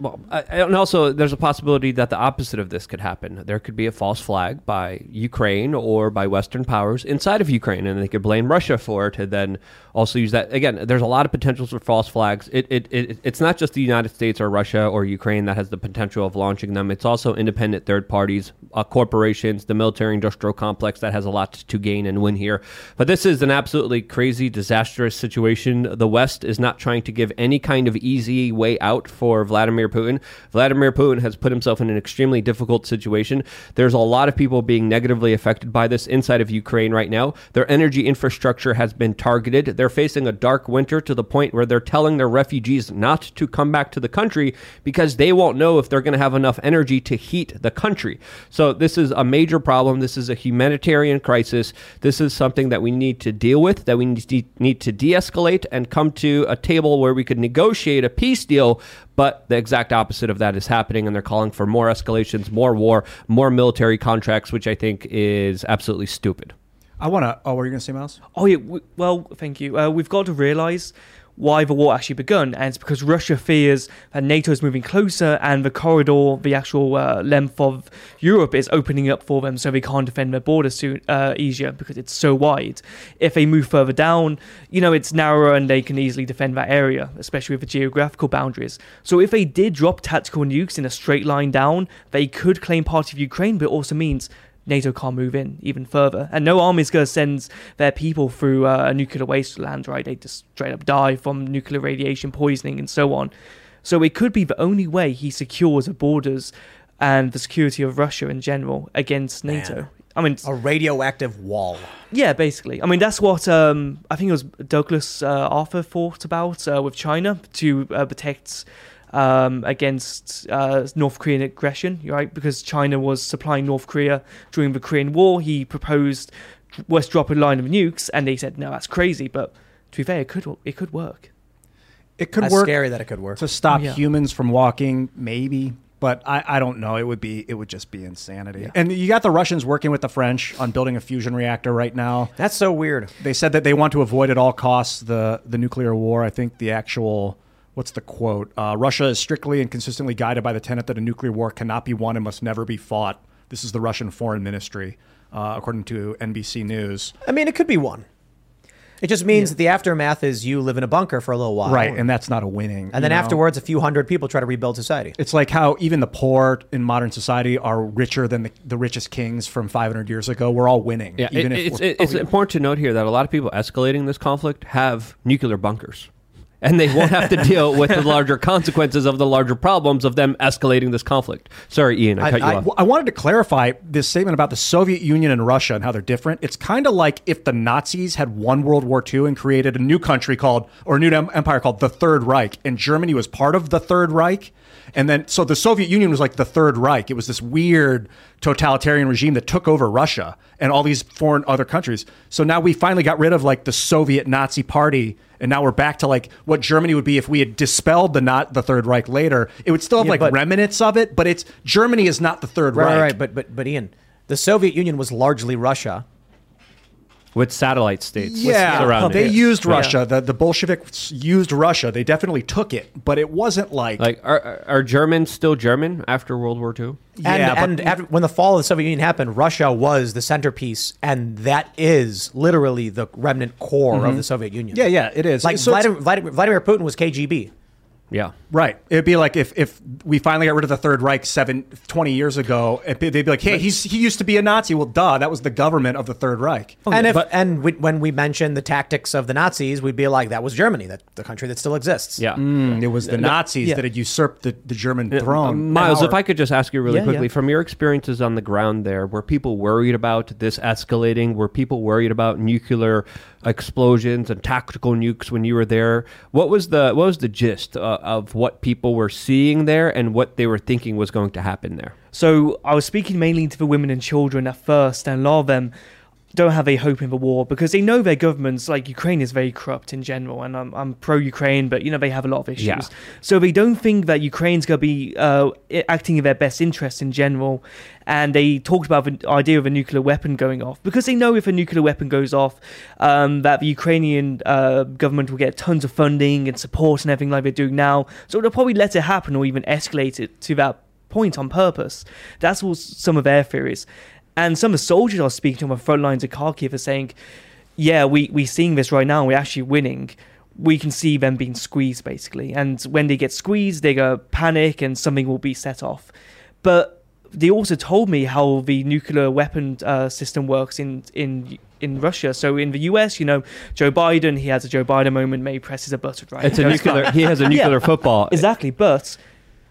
Well, and also there's a possibility that the opposite of this could happen. There could be a false flag by Ukraine or by Western powers inside of Ukraine, and they could blame Russia for it, and then also use that. Again, there's a lot of potentials for false flags. It, it, it it's not just the United States or Russia or Ukraine that has the potential of launching them. It's also independent third parties, uh, corporations, the military-industrial complex that has a lot to gain and win here. But this is an absolutely crazy, disastrous situation. The West is not trying to give any kind of easy way out for Vladimir Putin. Vladimir Putin has put himself in an extremely difficult situation. There's a lot of people being negatively affected by this inside of Ukraine right now. Their energy infrastructure has been targeted. They're facing a dark winter to the point where they're telling their refugees not to come back to the country because they won't know if they're going to have enough energy to heat the country. So this is a major problem. This is a humanitarian crisis. This is something that we need to deal with, that we need to, need to de-escalate and come to a table where we could negotiate a peace deal. But the exact opposite of that is happening, and they're calling for more escalations, more war, more military contracts, which I think is absolutely stupid.
I want to. Oh, what were you going to say, Miles?
Oh yeah, w- well, thank you. Uh, we've got to realise why the war actually begun, and it's because Russia fears that NATO is moving closer, and the corridor, the actual uh, length of Europe, is opening up for them, so they can't defend their border soon uh, easier because it's so wide. If they move further down, you know, it's narrower, and they can easily defend that area, especially with the geographical boundaries. So if they did drop tactical nukes in a straight line down, they could claim part of Ukraine, but it also means NATO can't move in even further. And no army's going to send their people through uh, a nuclear wasteland, right? They just straight up die from nuclear radiation poisoning and so on. So it could be the only way he secures the borders and the security of Russia in general against NATO.
Man.
I mean,
a radioactive wall.
yeah, basically. I mean, that's what um, I think it was Douglas uh, Arthur thought about uh, with China to uh, protect um, against uh, North Korean aggression, right? Because China was supplying North Korea during the Korean War. He proposed West drop a line of nukes, and they said, "No, that's crazy." But to be fair, it could it could work.
It could
That's
work
scary that it could work.
to stop
yeah.
humans from walking, maybe. But I, I don't know. It would be it would just be insanity. And you got the Russians working with the French on building a fusion reactor right now.
That's so weird.
They said that they want to avoid at all costs the the nuclear war. I think the actual what's the quote? Uh, Russia is strictly and consistently guided by the tenet that a nuclear war cannot be won and must never be fought. This is the Russian Foreign Ministry, uh, according to NBC News.
I mean, it could be one. It just means that the aftermath is you live in a bunker for a little while.
Right, and that's not a winning.
And then
know?
afterwards, a few hundred people try to rebuild society.
It's like how even the poor in modern society are richer than the, the richest kings from 500 years ago. We're all winning.
Yeah,
even
it-
if
it's,
we're-
it's [LAUGHS] important to note here that a lot of people escalating this conflict have nuclear bunkers. And they won't have to deal with the larger consequences of the larger problems of them escalating this conflict. Sorry, Ian, I,
I-
cut you
I-
off.
I wanted to clarify this statement about the Soviet Union and Russia and how they're different. It's kind of like if the Nazis had won World War II and created a new country called, or a new empire called the Third Reich, and Germany was part of the Third Reich. And then, so the Soviet Union was like the Third Reich. It was this weird totalitarian regime that took over Russia and all these foreign other countries. So now we finally got rid of like the Soviet Nazi party. And now we're back to like what Germany would be if we had dispelled the not the Third Reich later. It would still have
Yeah,
like
but-
remnants of it, but it's Germany is not the Third
Right,
Reich.
right, right. But, but, but Ian, the Soviet Union was largely Russia.
With satellite states
Yeah,
surrounding
they
it.
used
Yeah.
Russia. The the Bolsheviks used Russia. They definitely took it, but it wasn't like,
Like, are, are- are Germans still German after World War II?
yeah,
And,
but-
and after, when the fall of the Soviet Union happened, Russia was the centerpiece, and that is literally the remnant core mm-hmm. of the Soviet Union.
yeah, yeah, it is.
Like
So
Vladimir, Vladimir, Vladimir Putin was KGB.
Yeah.
Right. It'd be like if, if we finally got rid of the Third Reich seven, 20 years ago, be- they'd be like, hey, he's, he used to be a Nazi. Well, duh, that was the government of the Third Reich.
and if
but-
and we, when we mentioned the tactics of the Nazis, we'd be like, that was Germany, that the country that still exists.
Yeah.
Mm, it was the Nazis
yeah.
that had usurped the, the German throne.
Um, Miles, if I could just ask you really
Yeah,
quickly,
yeah.
from your experiences on the ground there, were people worried about this escalating? Were people worried about nuclear explosions and tactical nukes when you were there? What was the what was the gist uh, of what people were seeing there and what they were thinking was going to happen there?
So I was speaking mainly to the women and children at first, and a lot of them don't have a hope in the war because they know their governments, like Ukraine, is very corrupt in general. And I'm, I'm pro Ukraine, but you know they have a lot of issues.
Yeah.
So they don't think that Ukraine's going to be uh, acting in their best interest in general. And they talked about the idea of a nuclear weapon going off because they know if a nuclear weapon goes off, um, that the Ukrainian uh, government will get tons of funding and support and everything like they're doing now. So they'll probably let it happen or even escalate it to that point on purpose. That's what some of their theories. And some of the soldiers I was speaking to on the front lines of Kharkiv are saying, yeah, we, we're seeing this right now, we're actually winning. We can see them being squeezed, basically. And when they get squeezed, they go panic and something will be set off. But they also told me how the nuclear weapon uh, system works in, in in Russia. So in the US, you know, Joe Biden, he has a Joe Biden moment, maybe presses a button, right?
It's a [LAUGHS] nuclear. He has a [LAUGHS]
Yeah.
nuclear football.
Exactly, but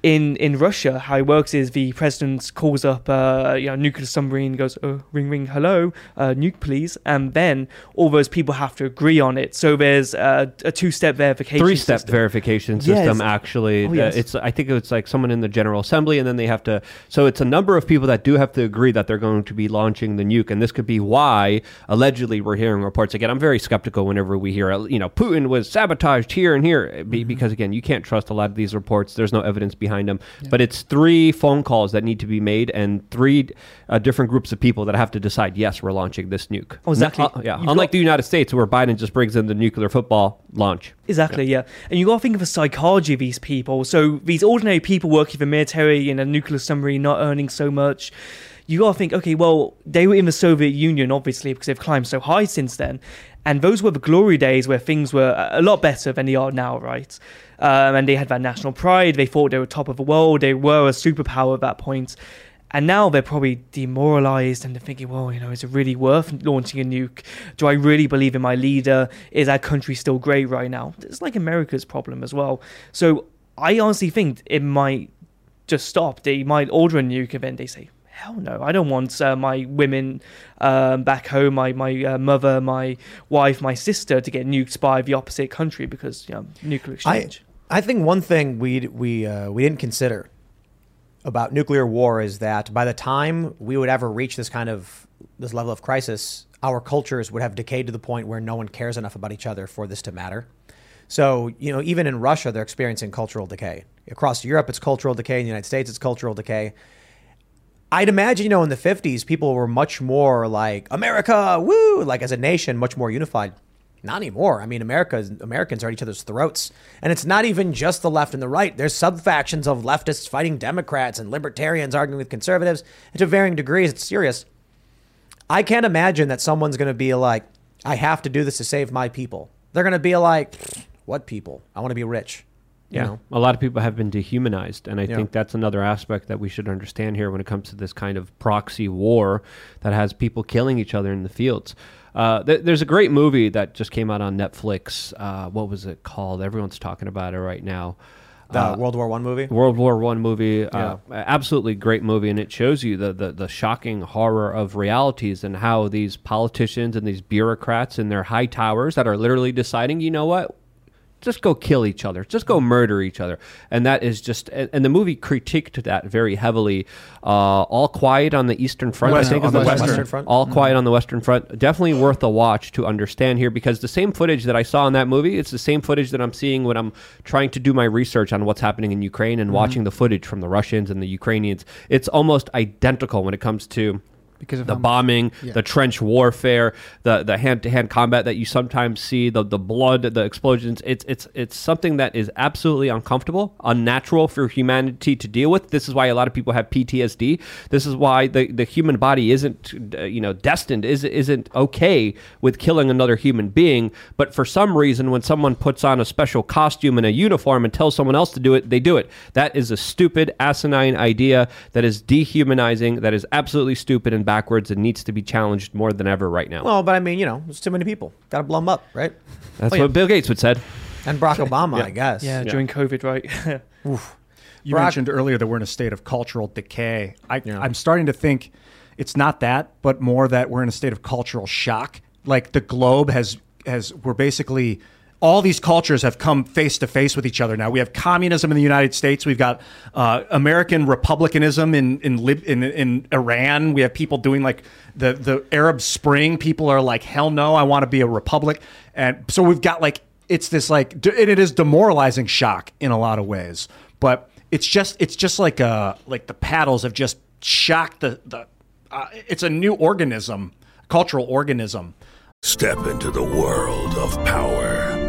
in in Russia, how it works is the president calls up uh, you know nuclear submarine, goes oh, ring ring hello, uh, nuke please, and then all those people have to agree on it. So there's uh, a two step verification,
three step
system.
verification
Yes.
system actually
Oh, yes.
Uh, it's i think it's like someone in the general assembly and then they have to so it's a number of people that do have to agree that they're going to be launching the nuke and this could be why allegedly we're hearing reports again i'm very skeptical whenever we hear you know putin was sabotaged here and here
Mm-hmm.
because again you can't trust a lot of these reports there's no evidence behind them but it's three phone calls that need to be made and three uh, different groups of people that have to decide yes we're launching this nuke
Oh, exactly.
Uh, yeah
You've
unlike
got-
the united states where biden just brings in the nuclear football launch
Exactly, yeah. And you got to think of the psychology of these people. So these ordinary people working for military in a nuclear submarine, not earning so much. You got to think, okay, well, they were in the Soviet Union, obviously, because they've climbed so high since then. And those were the glory days where things were a a lot better than they are now, right? Um, and they had that national pride. They thought they were top of the world. They were a superpower at that point. And now they're probably demoralized and they're thinking, well, you know, is it really worth launching a nuke? Do I really believe in my leader? Is our country still great right now? It's like America's problem as well. So I honestly think it might just stop. They might order a nuke and then they say, hell no, I don't want uh, my women um, back home, my, my uh, mother, my wife, my sister to get nuked by the opposite country because, you know, nuclear
I,
exchange.
I think one thing we we uh, we didn't consider about nuclear war is that by the time we would ever reach this kind of this level of crisis, our cultures would have decayed to the point where no one cares enough about each other for this to matter. So, you know, even in Russia, they're experiencing cultural decay. Across Europe, it's cultural decay. In the United States, it's cultural decay. I'd imagine, you know, in the 50s, people were much more like America, woo, like as a nation, much more unified. Not anymore. I mean, America, Americans are at each other's throats. And it's not even just the left and the right. There's sub factions of leftists fighting Democrats and libertarians arguing with conservatives. And to varying degrees, it's serious. I can't imagine that someone's going to be like, I have to do this to save my people. They're going to be like, what people? I want to be rich. You
Yeah,
know?
a lot of people have been dehumanized, and I
Yeah.
think that's another aspect that we should understand here when it comes to this kind of proxy war that has people killing each other in the fields. Uh, th- there's a great movie that just came out on Netflix. Uh, what was it called? Everyone's talking about it right now.
The
Uh,
World War One movie.
World War One movie, uh, absolutely great movie, and it shows you the, the the shocking horror of realities and how these politicians and these bureaucrats in their high towers that are literally deciding, you know what, just go kill each other, just go murder each other, and that is just and, and the movie critiqued that very heavily. Uh, All Quiet on the Eastern Front,
West-
I think,
on
is the
the
Western,
Western Front.
All Quiet on the Western Front, definitely worth a watch to understand here because the same footage that I saw in that movie, it's the same footage that I'm seeing when I'm trying to do my research on what's happening in Ukraine and watching the footage from the Russians and the Ukrainians. It's almost identical when it comes to
Because of
the bombing,
Yeah.
the trench warfare, the the hand to hand combat that you sometimes see, the the blood, the explosions. It's it's it's something that is absolutely uncomfortable, unnatural for humanity to deal with. This is why a lot of people have PTSD. This is why the, the human body isn't you know destined is isn't okay with killing another human being. But for some reason, when someone puts on a special costume and a uniform and tells someone else to do it, they do it. That is a stupid, asinine idea. That is dehumanizing. That is absolutely stupid and backwards and needs to be challenged more than ever right now.
Well, but I mean, you know, there's too many people. Got to blow them up, right?
That's
oh, yeah.
what Bill Gates would said.
And Barack [LAUGHS] Obama, I guess.
Yeah, during COVID, right? [LAUGHS]
You
Brock-
mentioned earlier that we're in a state of cultural decay. I, I'm starting to think it's not that, but more that we're in a state of cultural shock. Like the globe has has we're basically all these cultures have come face to face with each other now. We have communism in the United States. We've got uh, American republicanism in in, Lib- in in Iran. We have people doing like the the Arab Spring. People are like, hell no, I want to be a republic. And so we've got like it's this like and it is demoralizing shock in a lot of ways. But it's just it's just like uh like the paddles have just shocked the the. Uh, it's a new organism, cultural organism.
Step into the world of power,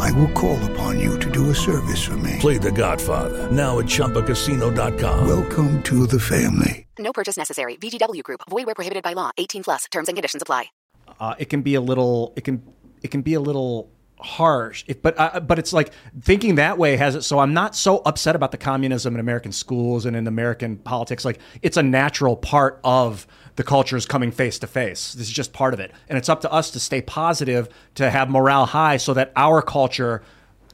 I will call upon you to do a service for me.
Play The Godfather now at ChumbaCasino.com.
Welcome to the family.
No purchase necessary. VGW Group. Void where prohibited by law. 18 plus. Terms and conditions apply.
uh, it can be a little it can it can be a little harsh It- but uh, but it's like thinking that way has it so i'm not so upset about the communism in american schools and in american politics like it's a natural part of the cultures coming face to face this is just part of it and it's up to us to stay positive to have morale high so that our culture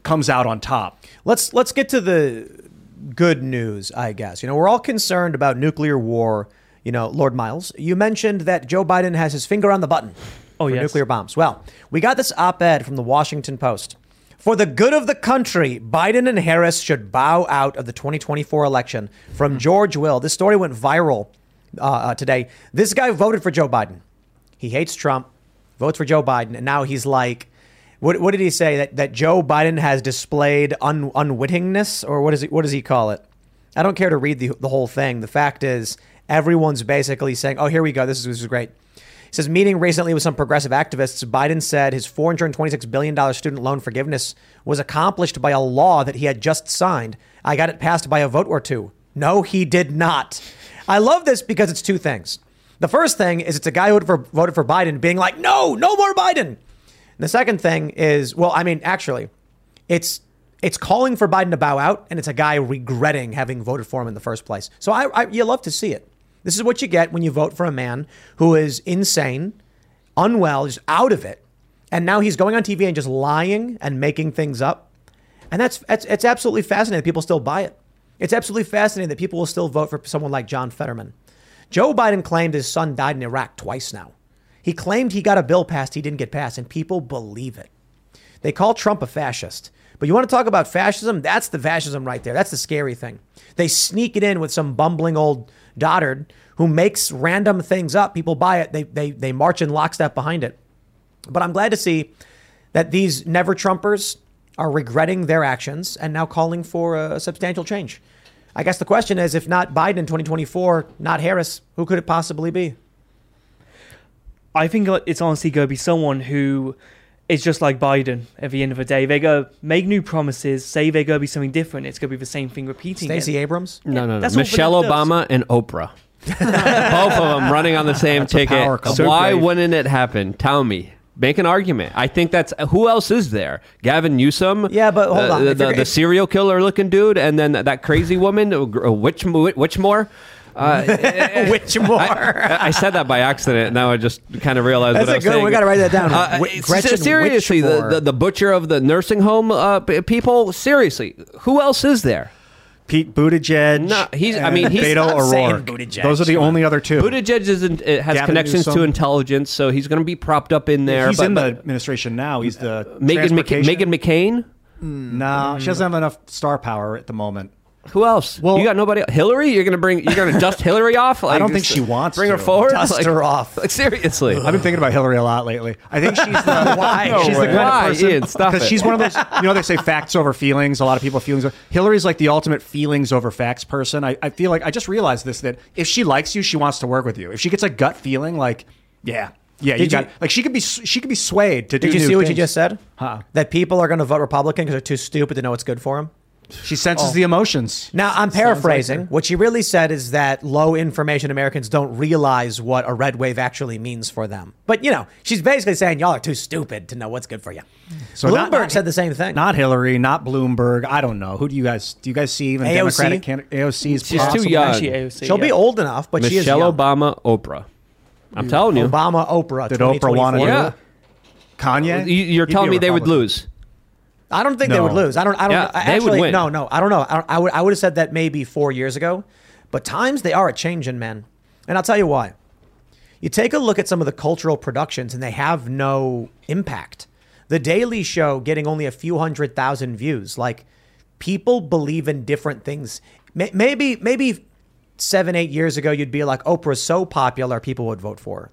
comes out on top
Let's let's get to the good news, I guess. You know, we're all concerned about nuclear war. You know, Lord Miles, you mentioned that Joe Biden has his finger on the button
Oh,
for
yes.
nuclear bombs. Well, we got this op-ed from the Washington Post. For the good of the country, Biden and Harris should bow out of the 2024 election. From George Will. This story went viral uh, uh, today. This guy voted for Joe Biden. He hates Trump, votes for Joe Biden, and now he's like, what, what did he say? That that Joe Biden has displayed un, unwittingness, or what is it? What does he call it? I don't care to read the the whole thing. The fact is, everyone's basically saying, "Oh, here we go. This is this is great." He says, meeting recently with some progressive activists, Biden said his $426 billion student loan forgiveness was accomplished by a law that he had just signed. I got it passed by a vote or two. No, he did not. I love this because it's two things. The first thing is it's a guy who voted for, voted for Biden being like, no, no more Biden. And the second thing is, well, I mean, actually, it's it's calling for Biden to bow out, and it's a guy regretting having voted for him in the first place. So I, I you love to see it. This is what you get when you vote for a man who is insane, unwell, just out of it, and now he's going on TV and just lying and making things up. And that's it's, it's absolutely fascinating people still buy it. It's absolutely fascinating that people will still vote for someone like John Fetterman. Joe Biden claimed his son died in Iraq twice now. He claimed he got a bill passed he didn't get passed, and people believe it. They call Trump a fascist. But you want to talk about fascism? That's the fascism right there. That's the scary thing. They sneak it in with some bumbling old dotard who makes random things up. People buy it. They, they, they march in lockstep behind it. But I'm glad to see that these never Trumpers are regretting their actions and now calling for a substantial change. I guess the question is if not Biden in 2024, not Harris, who could it possibly be?
I think it's honestly going to be someone who is just like Biden at the end of the day. They go make new promises, say they're going to be something different. It's going to be the same thing repeating.
Stacey
again.
Abrams?
No, no, no.
That's
Michelle
Vanessa does.
Obama and Oprah. [LAUGHS] Both of them running on the same
a
ticket.
power.
Why wouldn't it happen? Tell me. Make an argument. I think that's who else is there? Gavin Newsom.
Yeah, but hold
uh,
on.
The, the, the serial killer looking dude, and then that crazy woman, uh, which which more? Uh, [LAUGHS]
Which more?
I, I said that by accident. Now I just kind of realized
That's
what I was
good-
saying.
we gotta write that down.
Uh,
Gretchen
seriously, the, the the butcher of the nursing home uh, people. Seriously, who else is there?
Pete Buttigieg.
No, he's- I mean, he's
Beto
not saying Buttigieg.
Those are the only other two.
Buttigieg isn't, it has
Gavin
connections to intelligence, so he's going to be propped up in there.
He's
but,
in the
but
administration now. He's the
Megan, Mc,
transportation-
Meghan McCain.
No, she doesn't have enough star power at the moment.
Who else?
Well-
you got nobody. Hillary? You're going to bring? You're going to dust Hillary off? [LAUGHS] Like,
I don't think she wants to
Bring her
to.
forward.
Dust
like,
her off.
Like seriously.
I've been thinking about Hillary a lot lately. I think she's the [LAUGHS]
Why?
No she's
way.
the kind
Why?
of person
Ian, stop
because
it.
she's one of those. You know, they say facts over feelings. A lot of people feelings. Over, Hillary's like the ultimate feelings over facts person. I, I feel like I just realized this that if she likes you, she wants to work with you. If she gets a gut feeling, like yeah, yeah, you
Did
got
you-
like she could be she could be swayed to do.
Did you
new
see what you just said?
Huh.
That people are going to vote Republican because they're too stupid to know what's good for them.
She senses oh. the emotions.
Now, I'm
Sounds like
paraphrasing. what she really said is that low information Americans don't realize what a red wave actually means for them. But, you know, she's basically saying y'all are too stupid to know what's good for you.
So
Bloomberg
not- not-
said the same thing.
Not Hillary, not Bloomberg. I don't know. Who do you guys do? You guys see even
AOC?
Democratic candidate AOC is
She's too young.
Actually, AOC,
She'll be old enough, but she is
Michelle
young.
Obama, Oprah. I'm hmm. telling you.
Obama, Oprah.
Did Oprah want to?
2024.
Yeah.
Kanye.
You- You're
He'd
telling me
a
they would lose.
I don't think they would lose. I don't. I don't.
Yeah,
I
they would
actually,
win.
No, no. I don't know. I, I would. I would have said that maybe four years ago, but times they are a changing, man. And I'll tell you why. You take a look at some of the cultural productions, and they have no impact. The Daily Show getting only a few hundred thousand views. Like people believe in different things. Maybe, maybe seven, eight years ago, you'd be like, Oprah's so popular, people would vote for her.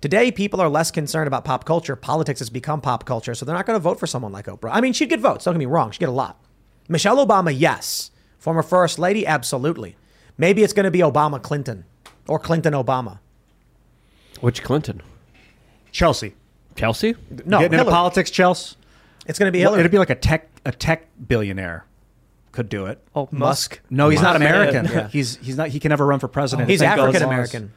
Today, people are less concerned about pop culture. Politics has become pop culture, so they're not going to vote for someone like Oprah. I mean, she'd get votes. Don't get me wrong; she'd get a lot. Michelle Obama, yes. Former first lady, absolutely. Maybe it's going to be Obama Clinton or Clinton Obama.
Which Clinton?
Chelsea.
Chelsea?
No,
Getting into politics, Chelsea.
It's going to be
Well,
Hillary.
it'd be like a tech a tech billionaire could do it.
Oh,
Musk.
No, he's not American. [LAUGHS]
Yeah.
He's he's not. He can never run for president.
He's African American.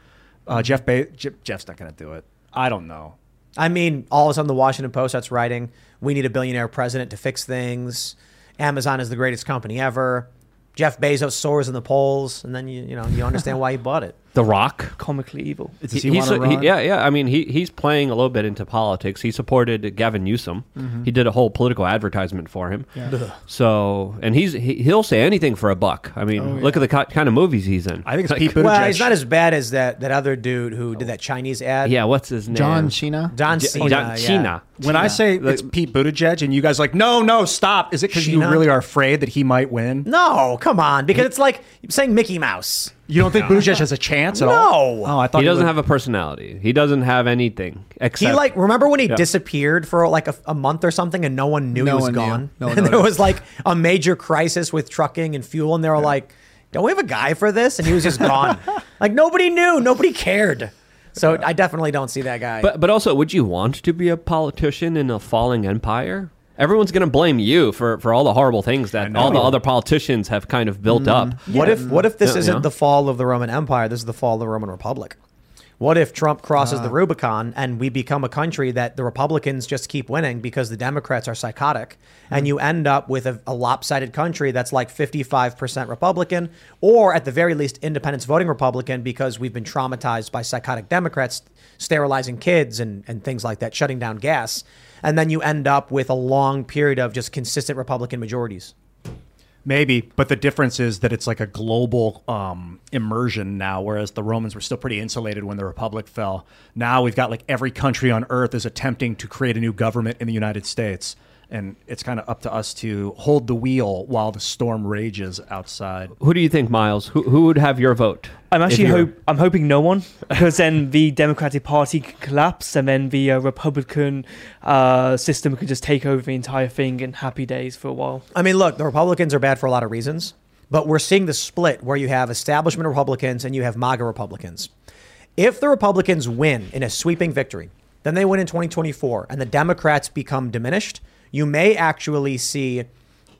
Uh, Jeff Be- Je- Jeff's not going to do it. I don't know.
I mean, all of a sudden, the Washington Post starts writing, "We need a billionaire president to fix things." Amazon is the greatest company ever. Jeff Bezos soars in the polls, and then you you know you understand why he bought it.
The Rock.
Comically evil.
Does he,
he's-
want to run?
yeah, yeah. I mean, he he's playing a little bit into politics. He supported Gavin Newsom.
Mm-hmm.
He did a whole political advertisement for him. So, and he's he, he'll say anything for a buck. I mean, look at the ki- kind of movies he's in.
I think it's
Like,
Pete Buttigieg.
Well, he's not as bad as that that other dude who did that Chinese ad.
Yeah, what's his name?
John Cena.
John
J-
Cena.
John
yeah.
Cena.
when I say it's Pete Buttigieg and you guys are like, no, no, stop. Is it because you
Cena?
really are afraid that he might win?
No, come on, because it's like saying Mickey Mouse.
You don't think Buttigieg has a chance at
No.
all? Oh, I thought
He doesn't
would-
have a personality. He doesn't have anything except
He like remember when he
Yeah.
disappeared for like a, a month or something, and no one knew
No
he was
one knew.
gone.
No one [LAUGHS]
and there
noticed.
was like a major crisis with trucking and fuel, and they were like, "Don't we have a guy for this?" And he was just gone. [LAUGHS] like nobody knew, nobody cared. So I definitely don't see that guy.
But but also, would you want to be a politician in a falling empire? Everyone's going to blame you for, for all the horrible things that all the other politicians have kind of built up.
What if what if this
Yeah,
isn't
yeah.
the fall of the Roman Empire? This is the fall of the Roman Republic. What if Trump crosses
Uh.
the Rubicon and we become a country that the Republicans just keep winning because the Democrats are psychotic,
Hmm.
and you end up with a, a lopsided country that's like 55% Republican, or at the very least, independence voting Republican because we've been traumatized by psychotic Democrats sterilizing kids and, and things like that, shutting down gas. And then you end up with a long period of just consistent Republican majorities.
Maybe, but the difference is that it's like a global um, immersion now, whereas the Romans were still pretty insulated when the Republic fell. Now we've got like every country on earth is attempting to create a new government in the United States. And it's kind of up to us to hold the wheel while the storm rages outside.
Who do you think, Miles? Who, who would have your vote?
I'm actually hope I'm hoping no one [LAUGHS] because then the Democratic Party could collapse and then the uh, Republican uh, system could just take over the entire thing in happy days for a while.
I mean, look, the Republicans are bad for a lot of reasons, but we're seeing the split where you have establishment Republicans and you have MAGA Republicans. If the Republicans win in a sweeping victory, then they win in 2024 and the Democrats become diminished, you may actually see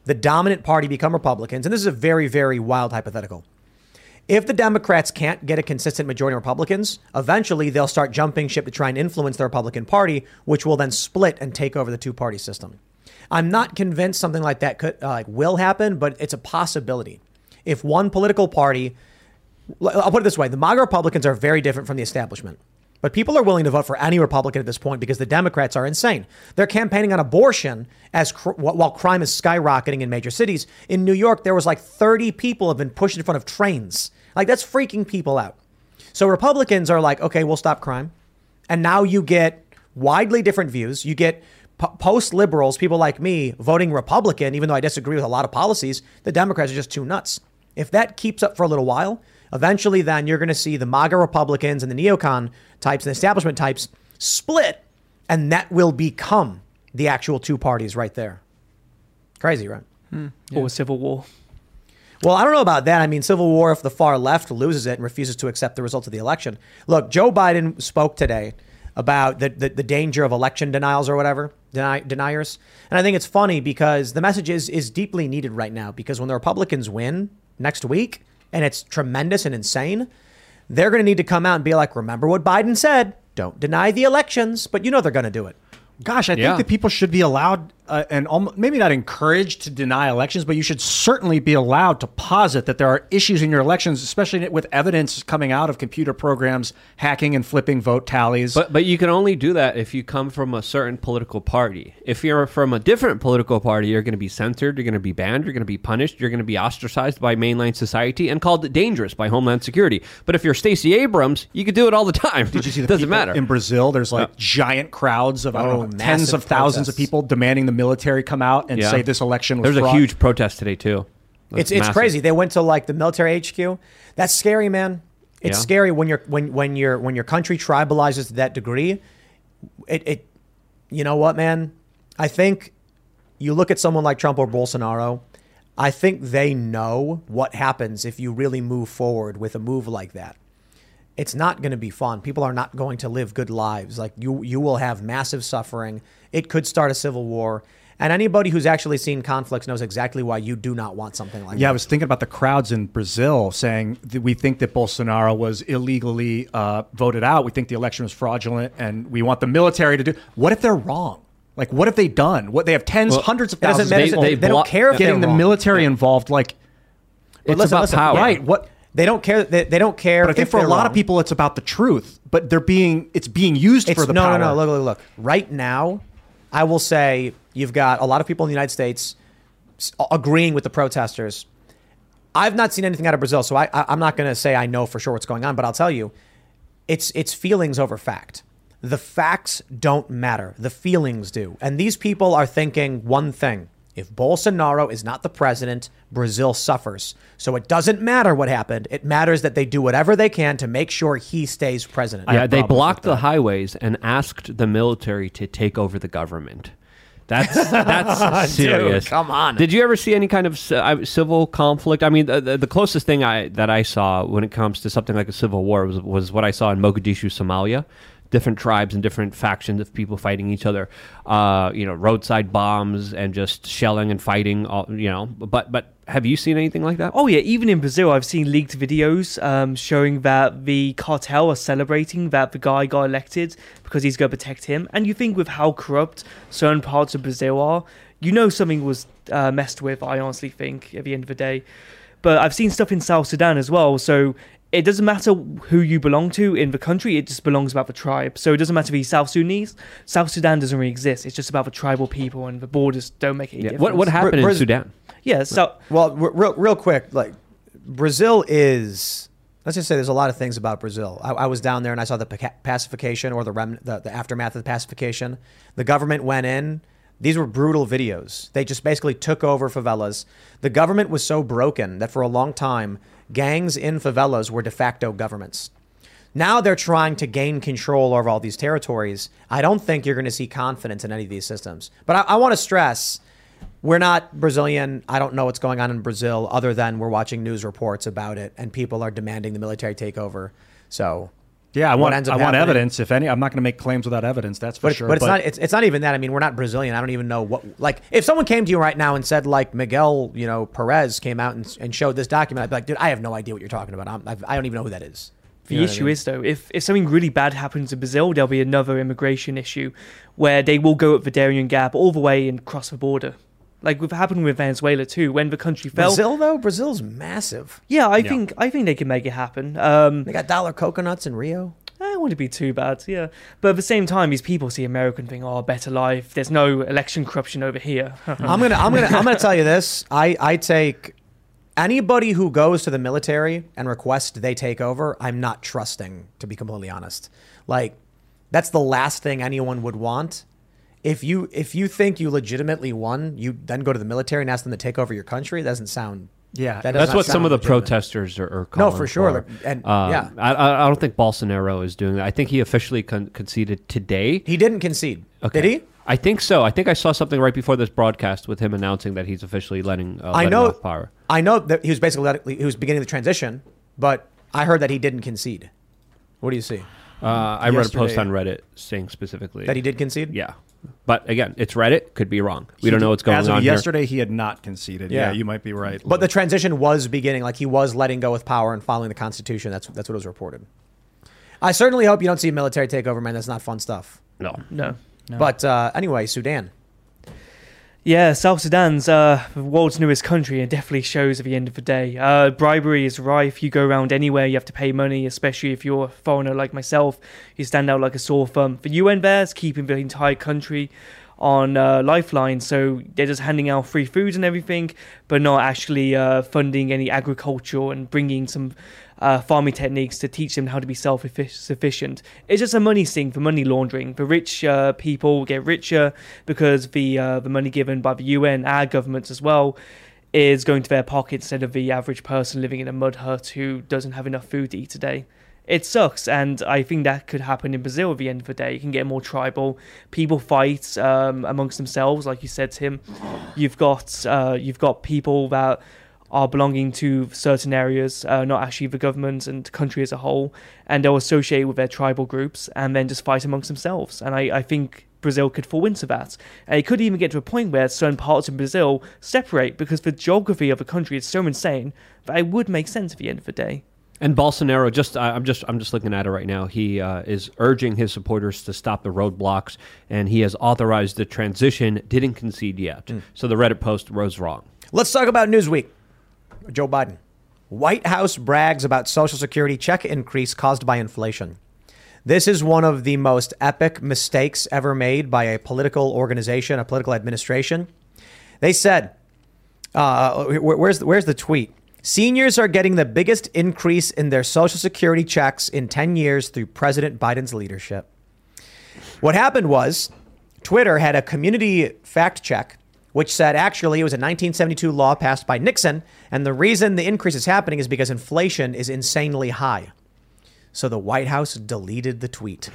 the dominant party become Republicans. And this is a very, very wild hypothetical. If the Democrats can't get a consistent majority of Republicans, eventually they'll start jumping ship to try and influence the Republican Party, which will then split and take over the two-party system. I'm not convinced something like that could uh, like will happen, but it's a possibility. If one political party, I'll put it this way: the MAGA Republicans are very different from the establishment. But people are willing to vote for any Republican at this point because the Democrats are insane. They're campaigning on abortion as cr- while crime is skyrocketing in major cities. In New York, there was like 30 people have been pushed in front of trains. Like that's freaking people out. So Republicans are like, okay, we'll stop crime. And now you get widely different views. You get post liberals, people like me, voting Republican, even though I disagree with a lot of policies. The Democrats are just too nuts. If that keeps up for a little while, eventually then you're going to see the MAGA Republicans and the neocon types and establishment types split, and that will become the actual two parties right there. Crazy, right? Hmm.
Or a civil war.
Well, I don't know about that. I mean, civil war if the far left loses it and refuses to accept the results of the election. Look, Joe Biden spoke today about the, the, the danger of election denials or whatever, deny, deniers. And I think it's funny because the message is, is deeply needed right now because when the Republicans win next week and it's tremendous and insane, they're going to need to come out and be like, remember what Biden said. Don't deny the elections, but you know they're going to do it.
Gosh, I
Yeah.
think that people should be allowed uh, and maybe not encouraged to deny elections, but you should certainly be allowed to posit that there are issues in your elections, especially with evidence coming out of computer programs hacking and flipping vote tallies.
But but you can only do that if you come from a certain political party. If you're from a different political party, you're going to be censored, you're going to be banned, you're going to be punished, you're going to be ostracized by mainline society and called dangerous by Homeland Security. But if you're Stacey Abrams, you could do it all the time.
Did you see the [LAUGHS]
Doesn't matter.
in Brazil? There's like giant crowds of I don't
Oh,
know, tens of thousands of people demanding the military come out and
Yeah.
say this election was
There's a
fraud.
huge protest today too. That's
It's it's
massive.
crazy. They went to like the military HQ. That's scary, man. It's
Yeah.
scary when your when when your when your country tribalizes to that degree. It it you know what, man? I think you look at someone like Trump or Bolsonaro. I think they know what happens if you really move forward with a move like that. It's not going to be fun. People are not going to live good lives. Like you you will have massive suffering. It could start a civil war. And anybody who's actually seen conflicts knows exactly why you do not want something like that.
Yeah, I was thinking about the crowds in Brazil saying that we think that Bolsonaro was illegally uh, voted out. We think the election was fraudulent, and we want the military to do. What if they're wrong? Like, what have they done? What they have tens,
Well,
hundreds of thousands.
matter.
of people
They, they don't
block-
care if
getting
they're
the
wrong.
military involved. Like,
But
It's
listen,
about
listen,
power.
right? What?
They don't care. They, they don't care.
But I think for a lot of people, it's about the truth. But they're being it's being used
it's
for the
no,
power.
no, no. Look, look, look. Right now, I will say you've got a lot of people in the United States agreeing with the protesters. I've not seen anything out of Brazil, so I, I, I'm not going to say I know for sure what's going on. But I'll tell you, it's it's feelings over fact. The facts don't matter. The feelings do. And these people are thinking one thing. If Bolsonaro is not the president, Brazil suffers. So it doesn't matter what happened. It matters that they do whatever they can to make sure he stays president.
Yeah, they blocked the highways and asked the military to take over the government. That's [LAUGHS] that's serious.
come on.
Did you ever see any kind of uh, civil conflict? I mean, the, the, the closest thing I that I saw when it comes to something like a civil war was was what I saw in Mogadishu, Somalia. Different tribes and different factions of people fighting each other. Uh, you know, roadside bombs and just shelling and fighting. All, you know, but but have you seen anything like that?
Oh yeah, even in Brazil, I've seen leaked videos um, showing that the cartel are celebrating that the guy got elected because he's going to protect him. And you think with how corrupt certain parts of Brazil are, you know something was uh, messed with. I honestly think at the end of the day, but I've seen stuff in South Sudan as well. So it doesn't matter who you belong to in the country, it just belongs about the tribe. So it doesn't matter if he's South Sudanese. South Sudan doesn't really exist. It's just about the tribal people, and the borders don't make any
Yeah.
difference.
What what happened in
Braz-
Sudan?
Yeah, so
Well, r- real, real quick, like Brazil is. Let's just say there's a lot of things about Brazil. I, I was down there and I saw the pacification or the, rem- the the aftermath of the pacification. The government went in. These were brutal videos. They just basically took over favelas. The government was so broken that for a long time, gangs in favelas were de facto governments. Now they're trying to gain control over all these territories. I don't think you're going to see confidence in any of these systems. But I, I want to stress we're not Brazilian. I don't know what's going on in Brazil other than we're watching news reports about it and people are demanding the military takeover. So,
Yeah, I
what
want
ends up
I want evidence. If any, I'm not going to make claims without evidence. That's for
But,
sure.
but it's not it's, it's not even that. I mean, we're not Brazilian. I don't even know what like if someone came to you right now and said like Miguel, you know, Perez came out and, and showed this document, I'd be like, dude, I have no idea what you're talking about. I'm, I, I don't even know who that is.
The
You know what I
issue
mean?
is though, if if something really bad happens in Brazil, there'll be another immigration issue where they will go up the Darien Gap all the way and cross the border. Like what happened with Venezuela too, when the country fell.
Brazil though, Brazil's massive.
Yeah, I think I think they can make it happen. Um,
They got dollar coconuts in Rio.
I don't want to be too bad, yeah. But at the same time, these people see American thing, think, "Oh, better life. There's no election corruption over here." [LAUGHS]
I'm gonna I'm gonna I'm gonna tell you this. I I take anybody who goes to the military and requests they take over. I'm not trusting, to be completely honest. Like that's the last thing anyone would want. If you if you think you legitimately won, you then go to the military and ask them to take over your country. That doesn't sound.
Yeah,
that
That's what some of the
legitimate.
protesters are, are
No, for sure. Like, and
Um,
yeah,
I, I I don't think Bolsonaro is doing that. I think he officially con- conceded today.
he didn't concede.
Okay.
Did he?
I think so. I think I saw something right before this broadcast with him announcing that he's officially letting, uh,
I know.
off power.
I know that he was basically let- he was beginning the transition, but I heard that he didn't concede. What do you see?
Uh, I read a post on Reddit saying specifically
That he did concede?
Yeah, but again, it's Reddit. Could be wrong. We don't know what's going
As of
on here.
yesterday, he had not conceded. Yeah,
Yeah.
you might be right.
But the transition was beginning, like he was letting go with power and following the Constitution. That's that's what was reported. I certainly hope you don't see a military takeover, man. That's not fun stuff.
No,
no.
But uh, anyway, Sudan.
Yeah, South Sudan's uh, the world's newest country and definitely shows at the end of the day. Uh, bribery is rife. You go around anywhere, you have to pay money, especially if you're a foreigner like myself. You stand out like a sore thumb. The UN bears keeping the entire country on uh, lifeline, so they're just handing out free food and everything, but not actually uh, funding any agriculture and bringing some uh, farming techniques to teach them how to be self-sufficient. It's just a money sink for money laundering. The rich uh, people get richer because the uh, the money given by the UN, our governments as well, is going to their pocket instead of the average person living in a mud hut who doesn't have enough food to eat today. It sucks, and I think that could happen in Brazil at the end of the day. You can get more tribal. People fight um, amongst themselves, like you said, Tim. You've got uh, you've got people that are belonging to certain areas, uh, not actually the government and the country as a whole, and they'll associate with their tribal groups and then just fight amongst themselves. And I, I think Brazil could fall into that. And it could even get to a point where certain parts of Brazil separate because the geography of the country is so insane that it would make sense at the end of the day.
And Bolsonaro, just I- I'm just I'm just looking at it right now. He uh, is urging his supporters to stop the roadblocks, and he has authorized the transition. Didn't concede yet, so the Reddit post was wrong.
Let's talk about Newsweek. Joe Biden. White House brags about Social Security check increase caused by inflation. This is one of the most epic mistakes ever made by a political organization, a political administration. They said, uh, where's, where's the tweet? Seniors are getting the biggest increase in their Social Security checks in 10 years through President Biden's leadership. What happened was Twitter had a community fact check, which said actually it was a 1972 law passed by Nixon, and the reason the increase is happening is because inflation is insanely high. So the White House deleted the tweet.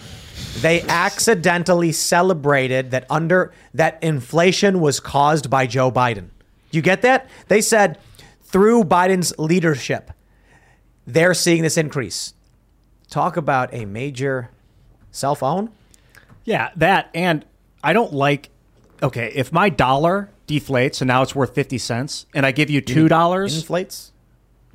They accidentally celebrated that under that inflation was caused by Joe Biden. You get that? They said through Biden's leadership, they're seeing this increase. Talk about a major self-own.
Yeah, that and I don't like. Okay, if my dollar deflates and now it's worth fifty cents, and I give you two dollars,
inflates.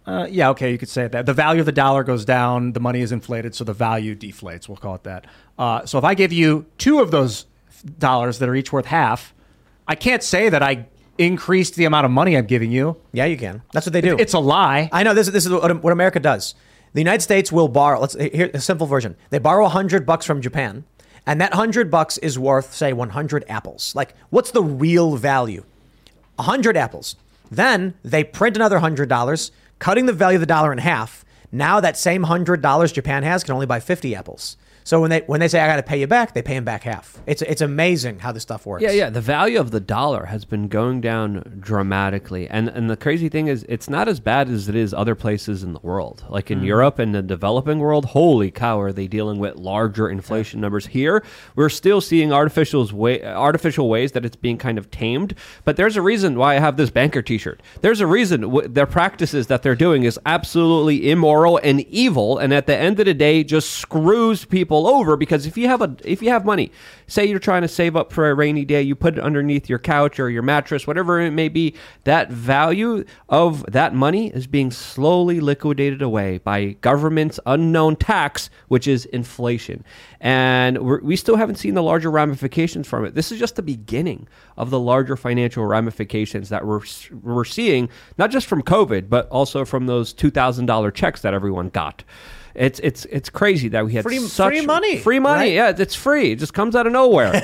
Uh, yeah, okay, you could say that. The value of the dollar goes down, the money is inflated, so the value deflates. We'll call it that. Uh, so if I give you two of those dollars that are each worth half, I can't say that I increased the amount of money I'm giving you.
Yeah, you can. That's what they do.
It's a lie.
I know this. This is what, what America does. The United States will borrow. Let's here a simple version. They borrow hundred bucks from Japan, and that hundred bucks is worth say one hundred apples. Like, what's the real value? hundred apples. Then they print another hundred dollars, cutting the value of the dollar in half. Now that same hundred dollars Japan has can only buy fifty apples. So when they when they say I got to pay you back, they pay him back half. It's it's amazing how this stuff works.
Yeah, yeah. The value of the dollar has been going down dramatically, and and the crazy thing is, it's not as bad as it is other places in the world. Like in
Mm.
Europe and the developing world, holy cow, are they dealing with larger inflation numbers? Here, we're still seeing artificial way artificial ways that it's being kind of tamed. But there's a reason why I have this banker T-shirt. There's a reason w- their practices that they're doing is absolutely immoral and evil, and at the end of the day, just screws people over. Because if you have a if you have money, say you're trying to save up for a rainy day, you put it underneath your couch or your mattress, whatever it may be. That value of that money is being slowly liquidated away by government's unknown tax, which is inflation. And we still haven't seen the larger ramifications from it. This is just the beginning of the larger financial ramifications that we're we're seeing, not just from COVID, but also from those two thousand dollar checks that everyone got. It's it's it's crazy that we had
Free-
such
free money,
free money.
right?
Yeah, it's free. It just comes out of nowhere. [LAUGHS]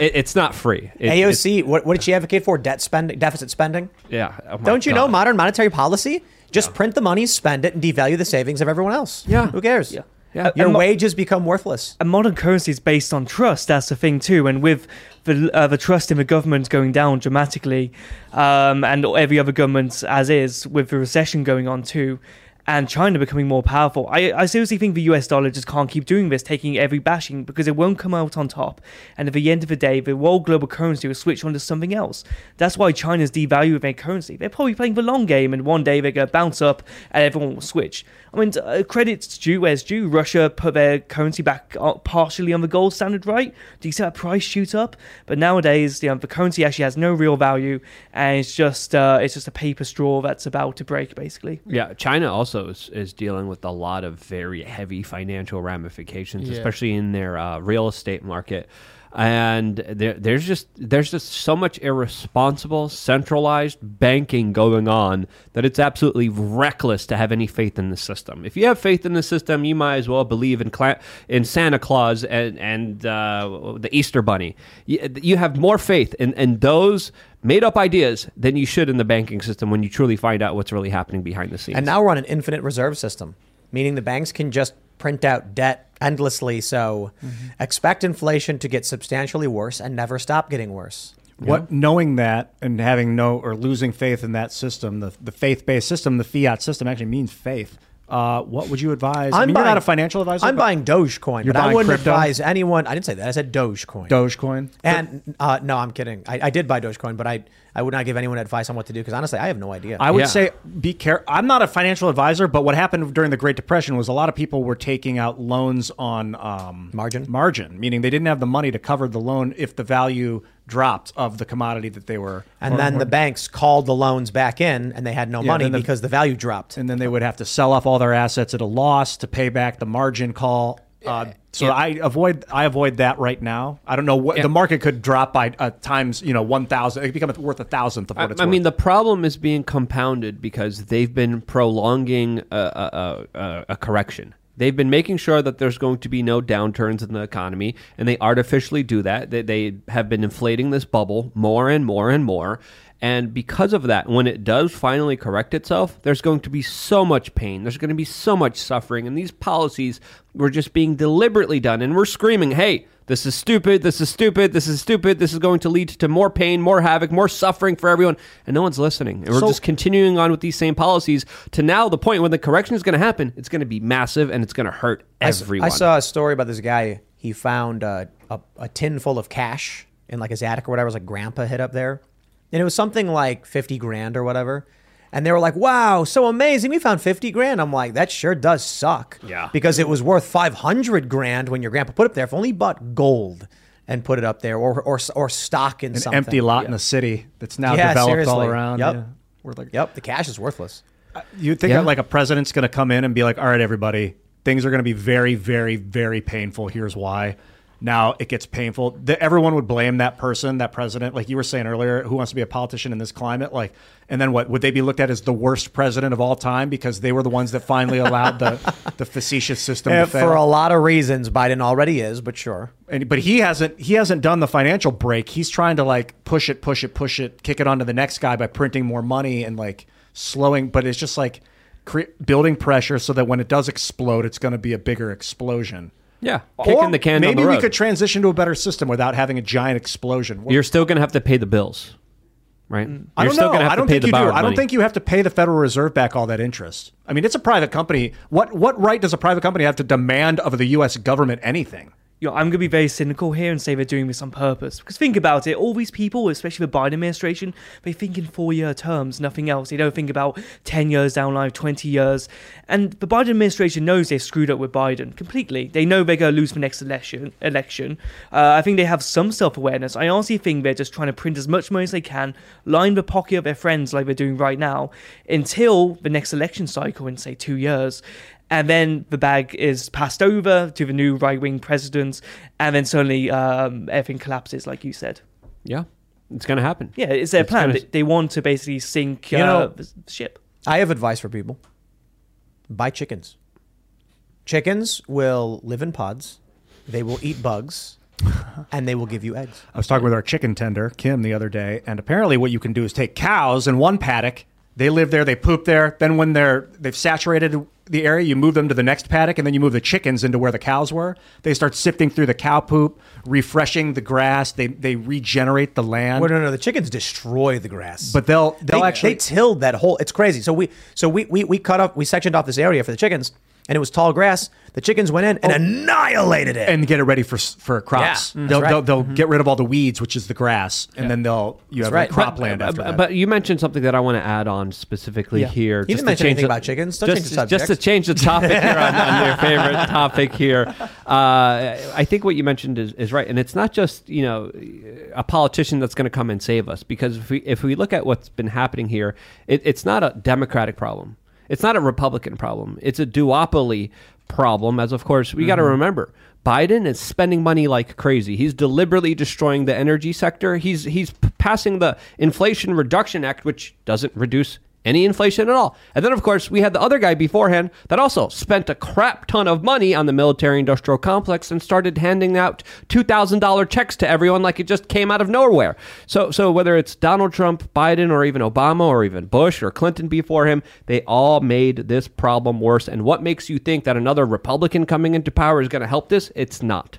it, it's not free. It-
AOC, what, what did she advocate for? Debt spending, deficit spending.
yeah. Oh
Don't you know modern monetary policy? Just print the money, spend it, and devalue the savings of everyone else.
Yeah.
Who cares?
Yeah.
Yeah.
Your
And mo-
wages become worthless.
And modern currency is based on trust. That's the thing too. And with the uh, the trust in the government going down dramatically, um, and every other government as is, with the recession going on too, and China becoming more powerful, I, I seriously think the US dollar just can't keep doing this, taking every bashing because it won't come out on top. And at the end of the day, the world global currency will switch onto something else. That's why China's devaluing their currency. They're probably playing the long game, and one day they're going to bounce up and everyone will switch. I mean, uh, credit's due where's due. Russia put their currency back partially on the gold standard, right? Do you see that price shoot up? But nowadays, you know, the currency actually has no real value, and it's just uh, it's just a paper straw that's about to break, basically.
Yeah, China also is, is dealing with a lot of very heavy financial ramifications,
Yeah.
especially in their uh, real estate market. And there, there's just there's just so much irresponsible centralized banking going on that it's absolutely reckless to have any faith in the system. If you have faith in the system, you might as well believe in cla- in Santa Claus and and uh, the Easter Bunny. You, you have more faith in, in those made up ideas than you should in the banking system when you truly find out what's really happening behind the scenes.
And now we're on an infinite reserve system, meaning the banks can just print out debt endlessly. So expect inflation to get substantially worse and never stop getting worse.
What knowing that and having no or losing faith in that system, the the faith based system, the fiat system actually means faith. Uh, what would you advise? I mean, you're not a financial advisor.
I'm buying Dogecoin,
You're
but I wouldn't
crypto?
advise anyone. I didn't say that. I said Dogecoin.
Dogecoin.
And uh, no, I'm kidding. I, I did buy Dogecoin, but I, I would not give anyone advice on what to do because honestly, I have no idea.
I would
Yeah.
say be careful. I'm not a financial advisor, but what happened during the Great Depression was a lot of people were taking out loans on um,
Margin?
Margin, meaning they didn't have the money to cover the loan if the value dropped of the commodity that they were.
and
or-
then
or-
the banks called the loans back in, and they had no
Yeah,
money
the-
because the value dropped.
and then they would have to sell off all their assets at a loss to pay back the margin call. Uh, so I avoid I avoid that right now. I don't know what
Yeah.
the market could drop by uh, times you know one thousand. It could become worth a thousandth of
I,
what it's worth.
I
worth.
mean, the problem is being compounded because they've been prolonging a, a, a, a correction. They've been making sure that there's going to be no downturns in the economy, and they artificially do that. They, they have been inflating this bubble more and more and more. And because of that, when it does finally correct itself, there's going to be so much pain. There's going to be so much suffering. And these policies were just being deliberately done. And we're screaming, hey, this is stupid. This is stupid. This is stupid. This is going to lead to more pain, more havoc, more suffering for everyone. And no one's listening. And we're
So-
just continuing on with these same policies to now the point when the correction is going to happen, it's going to be massive and it's going to hurt
I
everyone.
I saw a story about this guy. He found uh, a, a tin full of cash in like his attic or whatever. It was like grandpa hid up there. And it was something like 50 grand or whatever. And they were like, wow, so amazing. We found 50 grand. I'm like, that sure does suck.
Yeah.
Because it was worth 500 grand when your grandpa put it up there. If only he bought gold and put it up there or, or, or stock in
an
something.
empty lot in a city that's now
Yeah,
developed all around.
Yep.
Yeah. We're like,
Yep, the cash is worthless.
Uh, you think
Yeah.
that like a president's going to come in and be like, "All right, everybody, things are going to be very, very, very painful. Here's why," Now it gets painful. The, everyone would blame that person, that president, like you were saying earlier, who wants to be a politician in this climate. Like, and then what? Would they be looked at as the worst president of all time because they were the ones that finally allowed the [LAUGHS] the facetious system to eh, fail?
for a lot of reasons, Biden already is, but sure.
And, but he hasn't he hasn't done the financial break. He's trying to like push it, push it, push it, kick it onto the next guy by printing more money and like slowing. But it's just like cre- building pressure so that when it does explode, it's going to be a bigger explosion.
Yeah,
Or
the can down
maybe
the
we could transition to a better system without having a giant explosion.
You're still going to have to pay the bills, right?
Mm. I
You're
don't
still
know.
going to have
I don't
to pay
think
the
you do.
borrowed
I don't
money.
think you have to pay the Federal Reserve back all that interest. I mean, it's a private company. What what right does a private company have to demand of the U.S. government anything?
You know, I'm going to be very cynical here and say they're doing this on purpose. Because think about it, all these people, especially the Biden administration, they think in four-year terms, nothing else. They don't think about 10 years down the line, 20 years. And the Biden administration knows they've screwed up with Biden completely. They know they're going to lose the next election. Election. Uh, I think they have some self-awareness. I honestly think they're just trying to print as much money as they can, line the pocket of their friends like they're doing right now, until the next election cycle in, say, two years and then the bag is passed over to the new right wing president, and then suddenly um, everything collapses, like you said.
Yeah, it's going to happen.
Yeah, it's their
It's
plan.
gonna-
They- They want to basically sink
You
uh,
know-
the ship.
I have advice for people buy chickens. Chickens will live in pods, they will eat bugs, [LAUGHS] and they will give you eggs.
I was talking with our chicken tender, Kim, the other day, and apparently what you can do is take cows in one paddock. They live there, they poop there. Then when they're they've saturated the area, you move them to the next paddock, and then you move the chickens into where the cows were. They start sifting through the cow poop, refreshing the grass. They they regenerate the land.
Well, no, no, the chickens destroy the grass.
But they'll they'll
they,
actually
they tilled that whole. It's crazy. So we so we, we we cut off we sectioned off this area for the chickens, and it was tall grass. The chickens went in and oh. annihilated it.
and get it ready for s- for crops.
Yeah, that's
they'll,
right.
they'll they'll mm-hmm. get rid of all the weeds, which is the grass, and then they'll you have
right.
cropland
But,
uh,
after
that.
but you mentioned something that I want to add on specifically
Yeah.
here.
Didn't mention
change
anything about chickens. Don't
just,
change the
Just to
subject.
change the topic here on, on your [LAUGHS] favorite topic here. Uh, I think what you mentioned is, is right, and it's not just you know a politician that's going to come and save us because if we if we look at what's been happening here, it, it's not a Democratic problem. It's not a Republican problem. It's a duopoly problem. As of course we got to mm-hmm. remember, Biden is spending money like crazy. He's deliberately destroying the energy sector. He's he's p- passing the Inflation Reduction Act, which doesn't reduce any inflation at all. And then, of course, we had the other guy beforehand that also spent a crap ton of money on the military industrial complex and started handing out $2,000 checks to everyone like it just came out of nowhere. So, so whether it's Donald Trump, Biden, or even Obama, or even Bush or Clinton before him, they all made this problem worse. And what makes you think that another Republican coming into power is going to help this? It's not.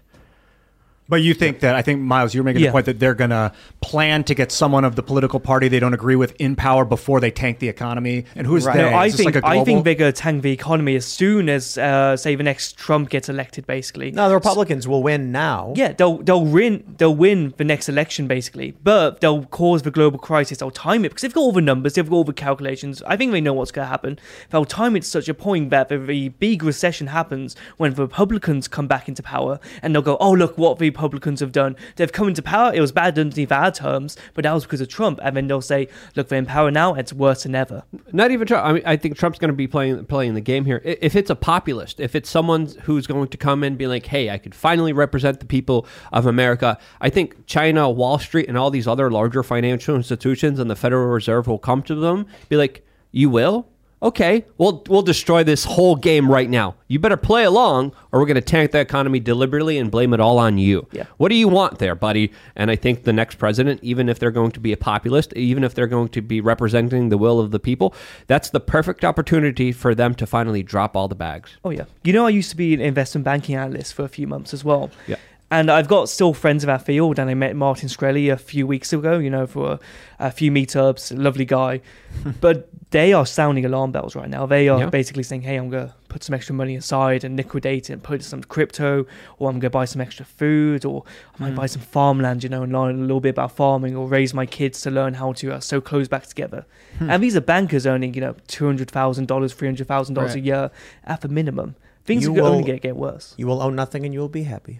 But you think that I think Miles, you're making
Yeah.
the point that they're going to plan to get someone of the political party they don't agree with in power before they tank the economy. And who's
Right.
they?
No, I
Is this
think
like a
I think they're going to tank the economy as soon as, uh, say, the next Trump gets elected. Basically,
no, the Republicans will win now.
Yeah, they'll they'll win they'll win the next election basically, but they'll cause the global crisis. They'll time it because they've got all the numbers, they've got all the calculations. I think they know what's going to happen. They'll time it to such a point that the, the big recession happens when the Republicans come back into power, and they'll go, "Oh look, what the Republicans have done. They've come into power. It was bad underneath our terms, but that was because of Trump." And then they'll say, "Look, they're in power now. It's worse than ever."
Not even Trump. I mean, I think Trump's going to be playing playing the game here. If it's a populist, if it's someone who's going to come in and be like, "Hey, I could finally represent the people of America," I think China, Wall Street, and all these other larger financial institutions and the Federal Reserve will come to them, be like, "You will." Okay, we'll we'll destroy this whole game right now. You better play along, or we're going to tank the economy deliberately and blame it all on you.
Yeah.
What do you want there, buddy? And I think the next president, even if they're going to be a populist, even if they're going to be representing the will of the people, that's the perfect opportunity for them to finally drop all the bags.
Oh yeah. You know, I used to be an investment banking analyst for a few months as well.
Yeah.
And I've got still friends of our field, and I met Martin Shkreli a few weeks ago. You know, for a, a few meetups. Lovely guy, [LAUGHS] but they are sounding alarm bells right now. They are
Yeah.
basically saying, "Hey, I'm gonna put some extra money aside and liquidate it and put some crypto, or I'm gonna buy some extra food, or I might buy some farmland, you know, and learn a little bit about farming, or raise my kids to learn how to uh, sew clothes back together." And these are bankers earning, you know, two hundred thousand dollars, three hundred thousand dollars a year at the minimum. Things
You
are only
will-
gonna get worse.
You will own nothing and you will be happy.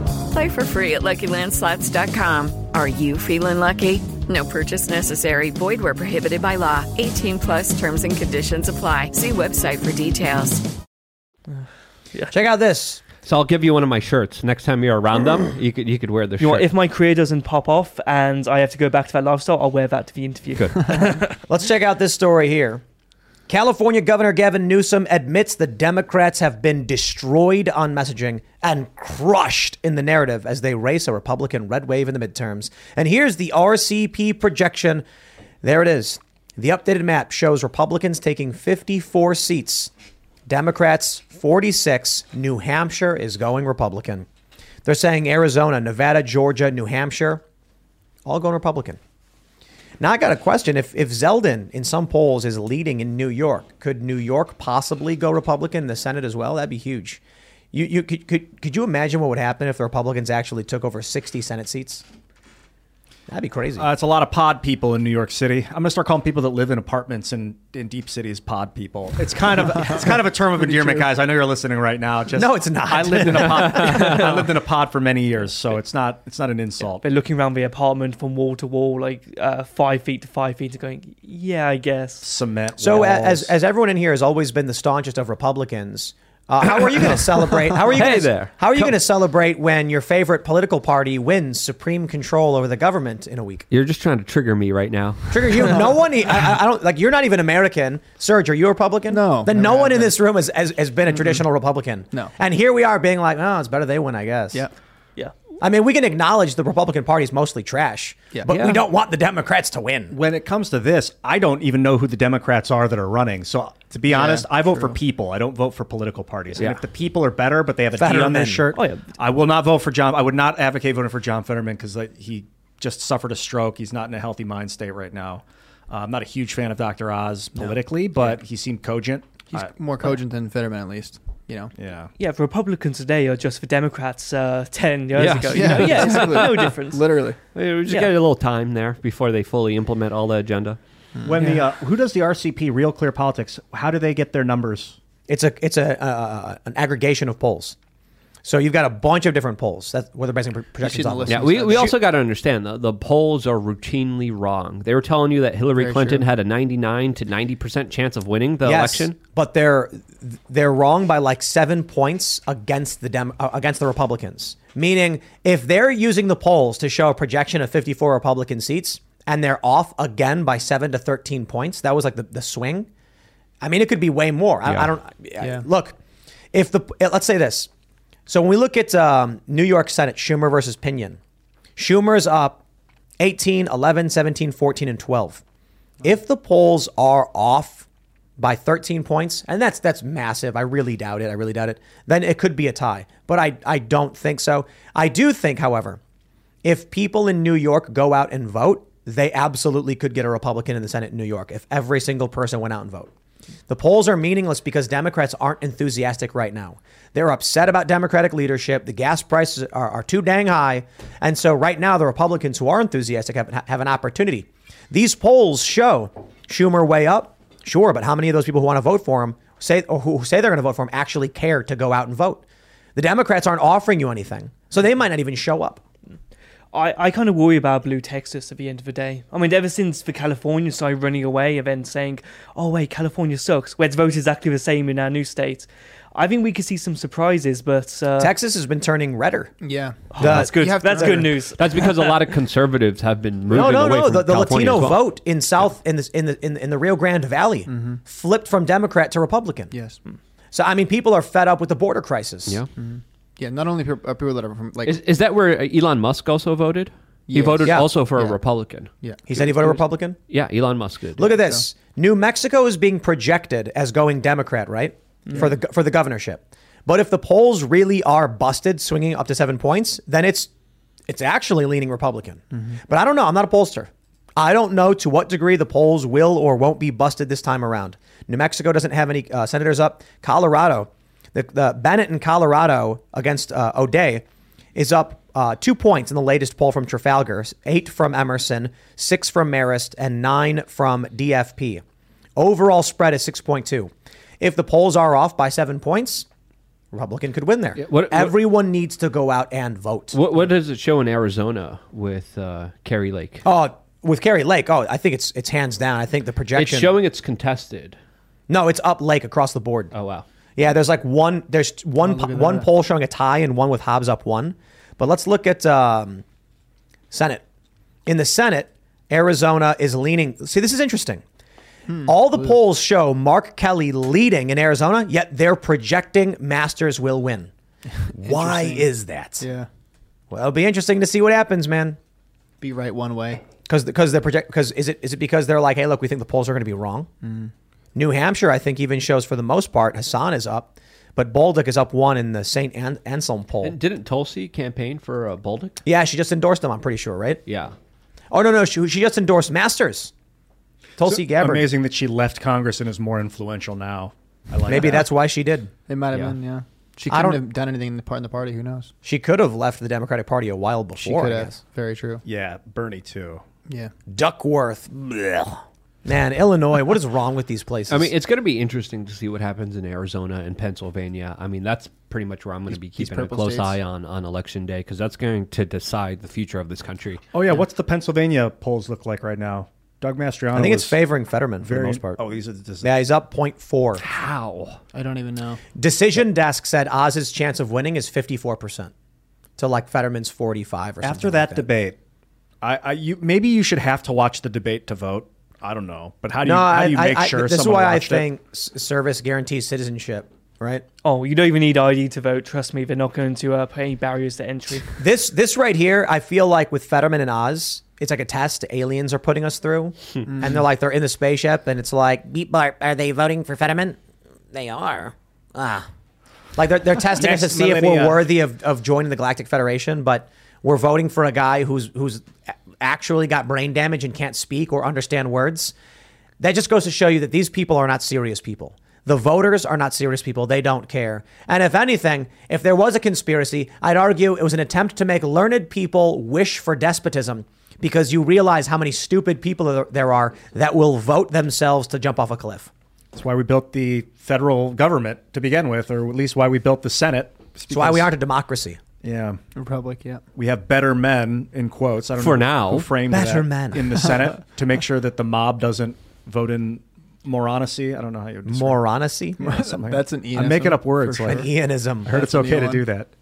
Play for free at LuckyLandSlots.com. Are you feeling lucky? No purchase necessary. Void where prohibited by law. 18 plus terms and conditions apply. See website for details.
Check out this.
So I'll give you one of my shirts. Next time you're around them, you could you could wear the
You know
shirt.
what, if my career doesn't pop off and I have to go back to that lifestyle, I'll wear that to the interview. [LAUGHS]
Let's check out this story here. California Governor Gavin Newsom admits the Democrats have been destroyed on messaging and crushed in the narrative as they race a Republican red wave in the midterms. And here's the RCP projection. There it is. The updated map shows Republicans taking 54 seats, Democrats 46. New Hampshire is going Republican. They're saying Arizona, Nevada, Georgia, New Hampshire, all going Republican. Now I got a question: If if Zeldin in some polls is leading in New York, could New York possibly go Republican in the Senate as well? That'd be huge. You you could could could you imagine what would happen if the Republicans actually took over sixty Senate seats? That'd be crazy.
Uh, it's a lot of pod people in New York City. I'm gonna start calling people that live in apartments in, in deep cities pod people. It's kind of [LAUGHS] it's kind of a term of endearment, guys. I know you're listening right now. Just
No, it's not.
I lived in a pod. [LAUGHS] [LAUGHS] I lived in a pod for many years, so it's not it's not an insult.
They're looking around the apartment from wall to wall, like uh, five feet to five feet, and going, "Yeah, I guess."
Cement.
so
walls.
as as everyone in here has always been the staunchest of Republicans. Uh, how are you going [COUGHS] to celebrate? How are you
Hey
gonna,
there.
How are you going to celebrate when your favorite political party wins supreme control over the government in a week?
You're just trying to trigger me right now.
Trigger you. No [LAUGHS] one. I, I- I don't like. You're not even American. Serge, are you a Republican?
No,
Then no one in this room has, has, has been a traditional Republican.
No.
And here we are being like, oh, it's better they win, I guess.
Yeah.
Yeah.
I mean, we can acknowledge the Republican Party is mostly trash.
Yeah.
But we don't want the Democrats to win.
when it comes to this, I don't even know who the Democrats are that are running. So to be honest, I vote for people. I don't vote for political parties.
Yeah.
And if the people are better, but they have a D
Fetterman.
on their shirt,
Oh, yeah.
I will not vote for John. I would not advocate voting for John Fetterman because he just suffered a stroke. He's not in a healthy mind state right now. Uh, I'm not a huge fan of Dr. Oz politically, but he seemed cogent.
He's
I-
more cogent than Fetterman, at least. You know.
yeah.
Yeah, the Republicans today are just for Democrats uh, [LAUGHS] 10 years
Yes.
ago. You know? Yeah, it's
exactly.
no difference.
Literally.
We just
Yeah.
get a little time there before they fully implement all the agenda.
When the uh, who does the RCP Real Clear Politics? How do they get their numbers?
It's a it's a uh, an aggregation of polls. So you've got a bunch of different polls. That's where they're basing pro- projections
the
on.
list.
Yeah, we, we also got to understand the, the polls are routinely wrong. They were telling you that Hillary
Very
Clinton
true.
had a 99 to 90% chance of winning the
yes,
election.
but they're they're wrong by like seven points against the Dem- uh, against the Republicans. Meaning, if they're using the polls to show a projection of 54 Republican seats and they're off again by seven to 13 points, that was like the, the swing. I mean, it could be way more. I,
Yeah.
I don't.
Yeah.
Look, if the let's say this. So when we look at um, New York Senate, Schumer versus Pinion, Schumer's up 18, 11, 17, 14, and 12. If the polls are off by 13 points, and that's that's massive. I really doubt it. I really doubt it. Then it could be a tie, but I I don't think so. I do think, however, if people in New York go out and vote, they absolutely could get a Republican in the Senate in New York if every single person went out and vote. The polls are meaningless because Democrats aren't enthusiastic right now. They're upset about Democratic leadership. The gas prices are, are too dang high. And so, right now, the Republicans who are enthusiastic have, have an opportunity. These polls show Schumer way up, sure, but how many of those people who want to vote for him say, or who say they're going to vote for him actually care to go out and vote? The Democrats aren't offering you anything, so they might not even show up.
I, I kind of worry about blue Texas at the end of the day. I mean, ever since the California started running away and then saying, oh, wait, California sucks, let's vote exactly the same in our new state, I think we could see some surprises, but. Uh,
Texas has been turning redder.
Yeah.
oh, that's good.
You have to
That's good news.
That's because a lot of conservatives have been moving
No, no,
away
no.
from
The, the Latino
well.
vote in South in this in the in, in the Rio Grande Valley flipped from Democrat to Republican.
Yes.
So I mean, people are fed up with the border crisis.
Yeah.
Yeah. Not only people, uh, people that are from like.
Is, is that where uh, Elon Musk also voted? He
Yes.
voted
Yeah.
also for a Republican.
yeah.
He said he voted Republican.
Yeah, Elon Musk did.
Look at this. New Mexico is being projected as going Democrat, right? For the for the governorship. But if the polls really are busted, swinging up to seven points, then it's it's actually leaning Republican. But I don't know. I'm not a pollster. I don't know to what degree the polls will or won't be busted this time around. New Mexico doesn't have any uh, senators up. Colorado, the, the Bennett in Colorado against uh, O'Dea, is up uh, two points in the latest poll from Trafalgar, eight from Emerson, six from Marist, and nine from DFP. Overall spread is 6.2. If the polls are off by seven points, Republican could win there.
what- what-
Everyone needs to go out and vote.
What, what does it show in Arizona with uh, Kari Lake?
Oh, with Kari Lake, oh, I think it's it's hands down. I think the
It's
projection.
showing it's contested.
no, it's up Lake across the board.
Oh wow.
Yeah, there's like one. There's one po- one poll showing a tie and one with Hobbs up one. But let's look at um, Senate. In the Senate, Arizona is leaning. See, this is interesting. All the polls show Mark Kelly leading in Arizona, yet they're projecting Masters will win. [LAUGHS] Why is that?
Yeah.
Well, it'll be interesting to see what happens, man.
Be right one way.
Because because they're project because is it is it because they're like, hey, look, we think the polls are going to be wrong. New Hampshire, I think, even shows for the most part, Hassan is up, but Bolduc is up one in the St. An- Anselm poll.
And didn't Tulsi campaign for uh, Bolduc?
yeah, she just endorsed him. I'm pretty sure, right?
Yeah.
Oh no, no, she, she just endorsed Masters. Tulsi Gabbard.
Amazing that she left Congress and is more influential now. I like
Maybe
that.
that's why she did.
It might have
Yeah.
been, yeah. She couldn't
don't-
have done anything in the part in the party. Who knows?
She could have left the Democratic Party a while
She
before.
could have. Very true.
Yeah, Bernie too.
Yeah.
Duckworth. Blech. Man, Illinois. What is wrong with these places?
I mean, it's going to be interesting to see what happens in Arizona and Pennsylvania. I mean, that's pretty much where I'm going to be keeping a close
states.
eye on on election day because that's going to decide the future of this country.
Oh yeah, what's the Pennsylvania polls look like right now? Doug Mastriano.
I think it's favoring Fetterman for
very
the most part.
Oh, he's a, this,
Yeah, he's up 0.4.
How?
I don't even know.
Decision desk said Oz's chance of winning is 54% to like Fetterman's 45 or something.
after
like
that,
that
debate. I, I you maybe you should have to watch the debate to vote. I don't know, but how do you
No,
how do you
I-
make
I-
sure
this is
someone
why I
watched it?
think service guarantees citizenship, right?
Oh, you don't even need ID to vote. Trust me, they're not going to uh, put any barriers to entry. [LAUGHS]
This this right here, I feel like with Fetterman and Oz, it's like a test aliens are putting us through, and they're like they're in the spaceship, and it's like, beep, Bart, are they voting for Fetterman? They are. Ah, like they're they're testing us to
Next
see if we're worthy of, of joining the Galactic Federation, but we're voting for a guy who's who's a- actually got brain damage and can't speak or understand words. That just goes to show you that these people are not serious people. The voters are not serious people. They don't care. And if anything, if there was a conspiracy, I'd argue it was an attempt to make learned people wish for despotism because you realize how many stupid people there- are that will vote themselves to jump off a cliff.
That's why we built the federal government to begin with, or at least why we built the Senate.
That's why we aren't a democracy.
Yeah,
Republic, yeah.
we have better men in quotes. I don't
For
know
now.
who framed
Better
that
men.
in the Senate [LAUGHS] to make sure that the mob doesn't vote in moronacy. I don't know how you would describe
Moronacy?
it. Something
That's
that.
an
I'm making up words.
for
Like,
An Ianism.
I heard it's
That's a
okay to do that. [LAUGHS]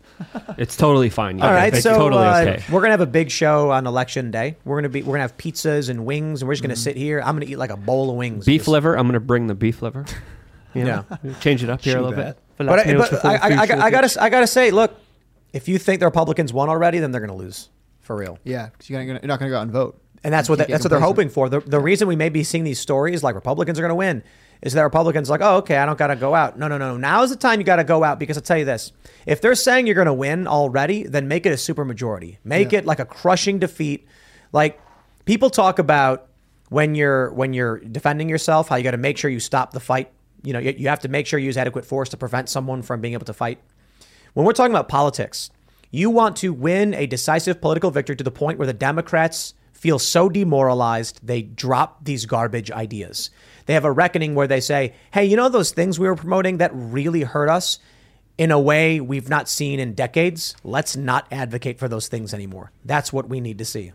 It's totally fine.
All right, so
totally
uh,
okay.
we're gonna have a big show on election day. We're gonna be we're gonna have pizzas and wings, and we're just
Mm-hmm.
gonna sit here. I'm gonna eat like a bowl of wings.
Beef
Just-
liver. I'm going to bring the beef liver. [LAUGHS] You know, Change it up here a little
that.
bit.
For
But,
last
I, but I, I, I, I gotta I gotta say, look, if you think the Republicans won already, then they're gonna lose for real.
Yeah, because you're, you're not going to go out and vote.
And that's
You
what they, that's what they're hoping for. The, the reason we may be seeing these stories like Republicans are going to win is that Republicans are like, oh, okay, I don't got to go out. No, no, no. Now is the time you got to go out because I'll tell you this: if they're saying you're going to win already, then make it a super majority. Make it like a crushing defeat. Like people talk about when you're when you're defending yourself, how you got to make sure you stop the fight. You know, you, you have to make sure you use adequate force to prevent someone from being able to fight. When we're talking about politics, you want to win a decisive political victory to the point where the Democrats feel so demoralized they drop these garbage ideas. They have a reckoning where they say, hey, you know those things we were promoting that really hurt us in a way we've not seen in decades? Let's not advocate for those things anymore. That's what we need to see.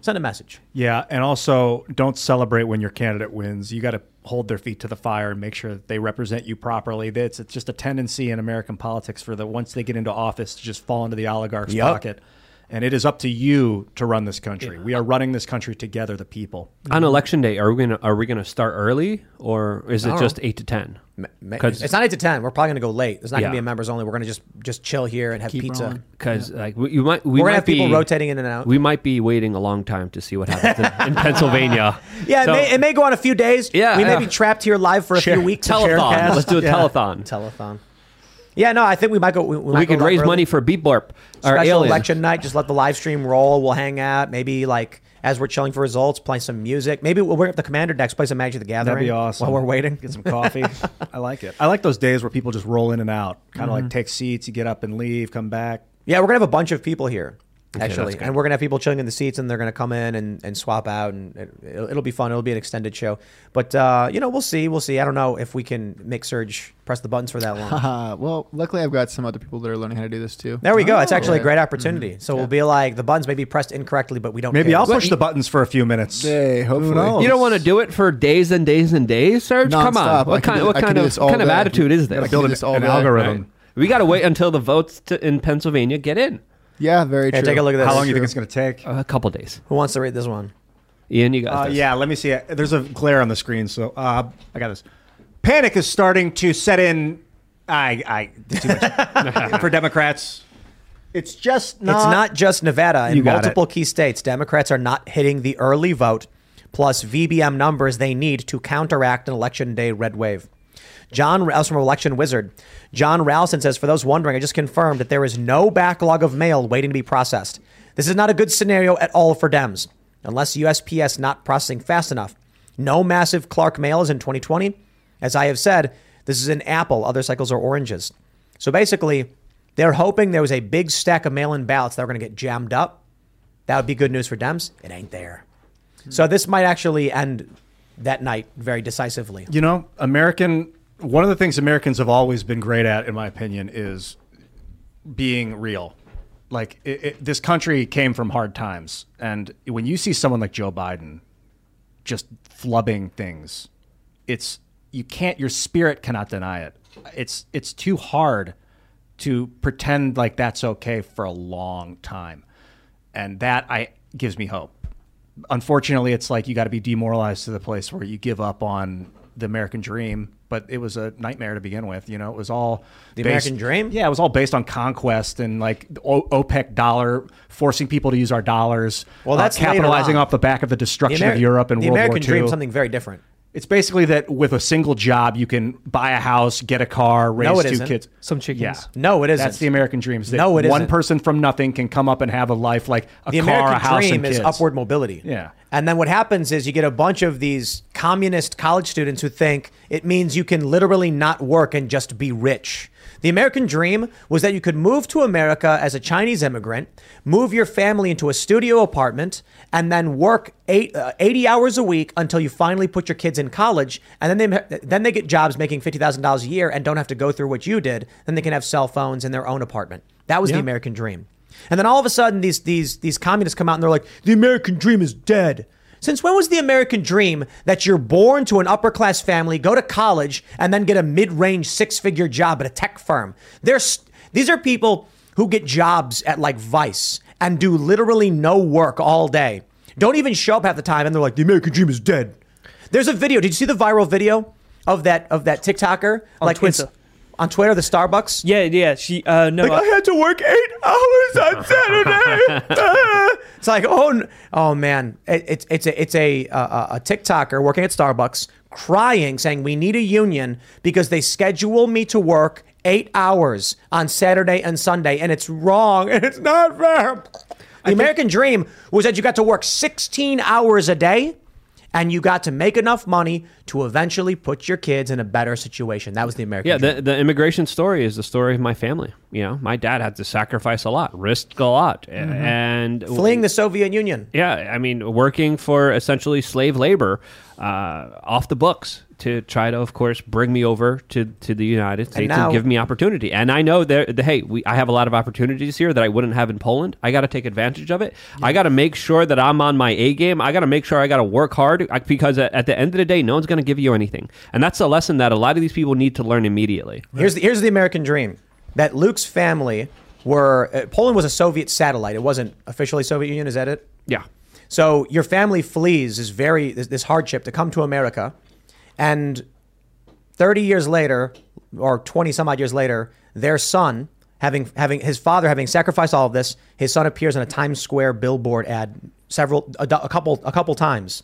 Send a message.
Yeah, and also don't celebrate when your candidate wins. You got to hold their feet to the fire and make sure that they represent you properly. It's, it's just a tendency in American politics for the once they get into office to just fall into the oligarch's
Yep.
pocket. And it is up to you to run this country. We are running this country together, the people.
On election day, are we gonna are we gonna start early or is it just
know.
eight to ten?
Ma-
'Cause-
It's not eight to ten. We're probably gonna go late. There's not
Yeah.
gonna be a members only. We're gonna just just chill here and have
Keep
pizza.
rolling.
Because like we- you might we
We're gonna
might
have people
be-
rotating in and out.
We might be waiting a long time to see what happens in, in [LAUGHS] Pennsylvania.
Yeah,
So-
it, may, it may go on a few days.
Yeah,
we may
yeah.
be trapped here live for a few weeks.
telethon. Let's do a
Yeah.
telethon.
Telethon. Yeah, no, I think we might go. We, we,
We
go
could
live
raise
early.
money for Beep Blurp. Our
special
alien.
election night. Just let the live stream roll. We'll hang out. Maybe like as we're chilling for results, play some music. Maybe we'll bring up the commander decks, play some Magic the Gathering.
That'd be awesome.
While we're waiting,
Get some coffee. [LAUGHS] I like it. I like those days where people just roll in and out, kind of
Mm-hmm.
like take seats, you get up and leave, come back.
Yeah, we're gonna have a bunch of people here.
Okay,
Actually, and we're gonna have people chilling in the seats, and they're gonna come in and, and swap out, and it, it'll, it'll be fun. It'll be an extended show, but uh, you know, we'll see. We'll see. I don't know if we can make Serge press the buttons for that long. [LAUGHS]
Well, luckily I've got some other people that are learning how to do this too.
There we go. It's actually a great opportunity. So we'll be like, the buttons may be pressed incorrectly, but we don't.
Maybe
care.
I'll push the buttons for a few minutes.
Hey, hopefully.
You don't want to do it for days and days and days, Serge? Come on. What kind?
do-
What kind of what kind of attitude is
I
this?
can do this all
an
day.
algorithm.
We got to wait until the votes to, in Pennsylvania get in.
Yeah, very
Here,
true.
take a look at this.
How long do you think it's going to take?
A couple days.
Who wants to read this one?
Ian, you got
Uh,
this.
yeah, let me see it. There's a glare on the screen, so uh, I got this. Panic is starting to set in. I, I did too much [LAUGHS] for Democrats. It's just not.
it's not just Nevada. In
You got
multiple key states, Democrats are not hitting the early vote plus VBM numbers they need to counteract an election day red wave. John Rouse from Election Wizard. Jon Ralston says, for those wondering, I just confirmed that there is no backlog of mail waiting to be processed. This is not a good scenario at all for Dems, unless USPS not processing fast enough. No massive Clark mails in 2020. As I have said, this is an apple. Other cycles are oranges. So basically, they're hoping there was a big stack of mail-in ballots that were going to get jammed up. That would be good news for Dems. It ain't there. So this might actually end that night very decisively.
You know, American. One of the things Americans have always been great at, in my opinion, is being real. Like it, it, this country came from hard times, and when you see someone like Joe Biden just flubbing things, it's you can't. Your spirit cannot deny it. It's it's too hard to pretend like that's okay for a long time, and that I gives me hope unfortunately, it's like you got to be demoralized to the place where you give up on the American dream. But it was a nightmare to begin with. You know, it was all
The
based-
American dream?
Yeah, it was all based on conquest and like the O- OPEC dollar forcing people to use our dollars.
Well,
uh,
that's later
capitalizing off the back of the
The,
destruction
Ameri-
of Europe and
the
World
American
War II.
dream something very different.
It's basically that with a single job, you can buy a house, get a car, raise
No, it
2
isn't.
kids.
Some chickens.
Yeah.
No, it isn't.
That's the American dream. is that
No, it
One
isn't.
person from nothing can come up and have a life like a
the
car,
American
a house,
dream
and
is upward mobility.
Yeah.
And then what happens is you get a bunch of these communist college students who think it means you can literally not work and just be rich. The American dream was that you could move to America as a Chinese immigrant, move your family into a studio apartment, and then work eight, uh, 80 hours a week until you finally put your kids in college. And then they, then they get jobs making $50,000 a year and don't have to go through what you did. Then they can have cell phones in their own apartment. That was the American dream. And then all of a sudden, these these these communists come out and they're like, "The American dream is dead." Since when was the American dream that you're born to an upper class family, go to college, and then get a mid range six figure job at a tech firm? There's these are people who get jobs at like Vice and do literally no work all day. Don't even show up half the time, and they're like, "The American dream is dead." There's a video. Did you see the viral video of that of that TikToker
On
like
Twitter.
On Twitter, the Starbucks.
Yeah, yeah. She uh no.
Like,
I-
I had to work eight hours on [LAUGHS] Saturday. [LAUGHS] It's like, oh, oh man, It- it's it's a it's a, uh, a TikToker working at Starbucks crying, saying we need a union because they schedule me to work eight hours on Saturday and Sunday, and it's wrong and it's not fair. The American dream was that you got to work 16 hours a day. And you got to make enough money to eventually put your kids in a better situation. That was the American
Yeah,
dream.
the, the immigration story is the story of my family. You know, my dad had to sacrifice a lot, risk a lot, and
Fleeing the Soviet Union.
Yeah, I mean, working for essentially slave labor uh, off the books to try to, of course, bring me over to, to the United States and,
now-
give me opportunity. And I know that, that, hey, we, I have a lot of opportunities here that I wouldn't have in Poland. I got to take advantage of it. I got to make sure that I'm on my A game. I got to make sure I got to work hard because at, at the end of the day, no one's going to give you anything. And that's a lesson that a lot of these people need to learn immediately.
Here's the, here's the American dream that Luke's family were uh, Poland was a Soviet satellite. It wasn't officially Soviet Union. Is that it?
Yeah.
So your family flees this very this, this hardship to come to America, and 30 years later, or 20 some odd years later, their son having having his father having sacrificed all of this, his son appears on a Times Square billboard ad several a, a couple a couple times.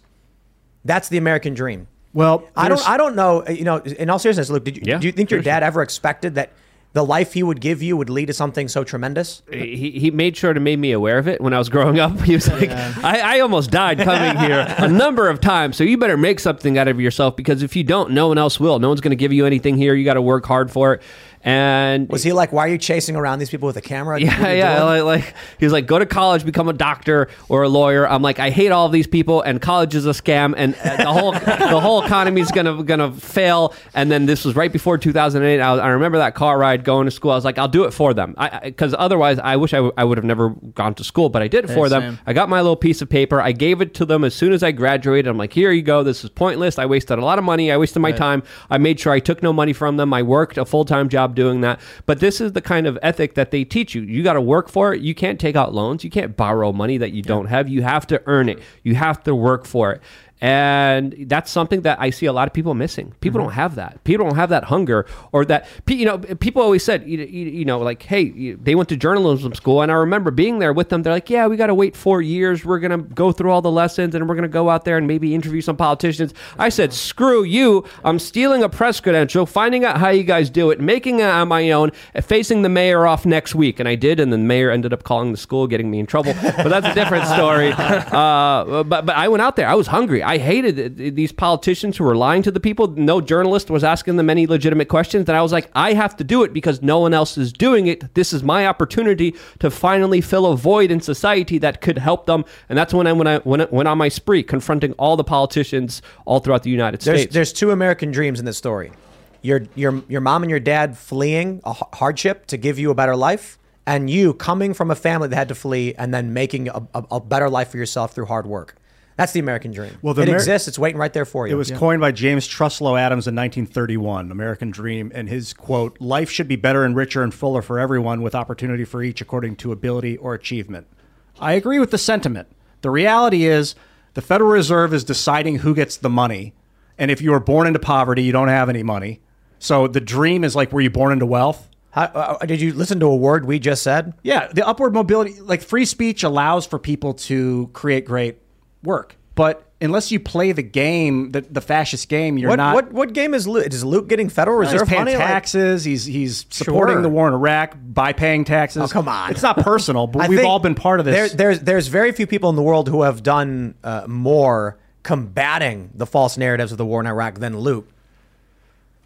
That's the American dream.
Well,
I don't. I don't know. You know, in all seriousness, Luke, did you,
Yeah,
do you think your
seriously.
dad ever expected that the life he would give you would lead to something so tremendous?
he, he made sure to make me aware of it when I was growing up. [LAUGHS] He was like, I, I almost died coming here a [LAUGHS] number of times, so you better make something out of yourself because if you don't, no one else will. No one's going to give you anything here. You got to work hard for it. And
Was he like, why are you chasing around these people with a camera? What
yeah, yeah.
doing?
Like, like he's like, go to college, become a doctor or a lawyer. I'm like, I hate all of these people, and college is a scam, and uh, the whole [LAUGHS] the whole economy is gonna gonna fail. And then this was right before 2008. I, I remember that car ride going to school. I was like, I'll do it for them, because otherwise, I wish I, w- I would have never gone to school, but I did it
Hey,
for them.
same.
I got my little piece of paper. I gave it to them as soon as I graduated. I'm like, here you go. This is pointless. I wasted a lot of money. I wasted my time. I made sure I took no money from them. I worked a full time job doing that. But this is the kind of ethic that they teach you. You got to work for it. You can't take out loans. You can't borrow money that you don't have. You have to earn it. You have to work for it. And that's something that I see a lot of people missing. People don't have that. People don't have that hunger or that. You know, people always said, you, know, like, hey, they went to journalism school, and I remember being there with them. They're like, yeah, we got to wait four years. We're gonna go through all the lessons, and we're gonna go out there and maybe interview some politicians. I said, screw you. I'm stealing a press credential, finding out how you guys do it, making it on my own, facing the mayor off next week, and I did. And then the mayor ended up calling the school, getting me in trouble. But that's a different story. [LAUGHS] Uh, but but I went out there. I was hungry. I hated it- it- these politicians who were lying to the people. No journalist was asking them any legitimate questions, and I was like, I have to do it because no one else is doing it. This is my opportunity to finally fill a void in society that could help them. And that's when I when I went, went on my spree, confronting all the politicians all throughout the United
There's,
States.
there's two American dreams in this story. Your, your, your mom and your dad fleeing a hardship to give you a better life, and you coming from a family that had to flee and then making a, a, a better life for yourself through hard work. That's the American dream.
Well, the
it
Amer-
exists. It's waiting right there for you.
It was coined by James Truslow Adams in 1931, American Dream, and his quote, "Life should be better and richer and fuller for everyone with opportunity for each according to ability or achievement." I agree with the sentiment. The reality is the Federal Reserve is deciding who gets the money, and if you were born into poverty, you don't have any money. So the dream is like were you born into wealth?
How, uh, did you listen to a word we just said?
Yeah, the upward mobility, like free speech allows for people to create great work. But unless you play the game, the, the fascist game, you're
what,
not.
what what game is Luke? Is Luke getting Federal
He's
Reserve
paying
money? Like-
taxes. he's he's supporting
Sure.
the war in Iraq by paying taxes.
Oh, come on.
It's not personal, but [LAUGHS] we've all been part of this.
There, there's there's very few people in the world who have done uh, more combating the false narratives of the war in Iraq than Luke.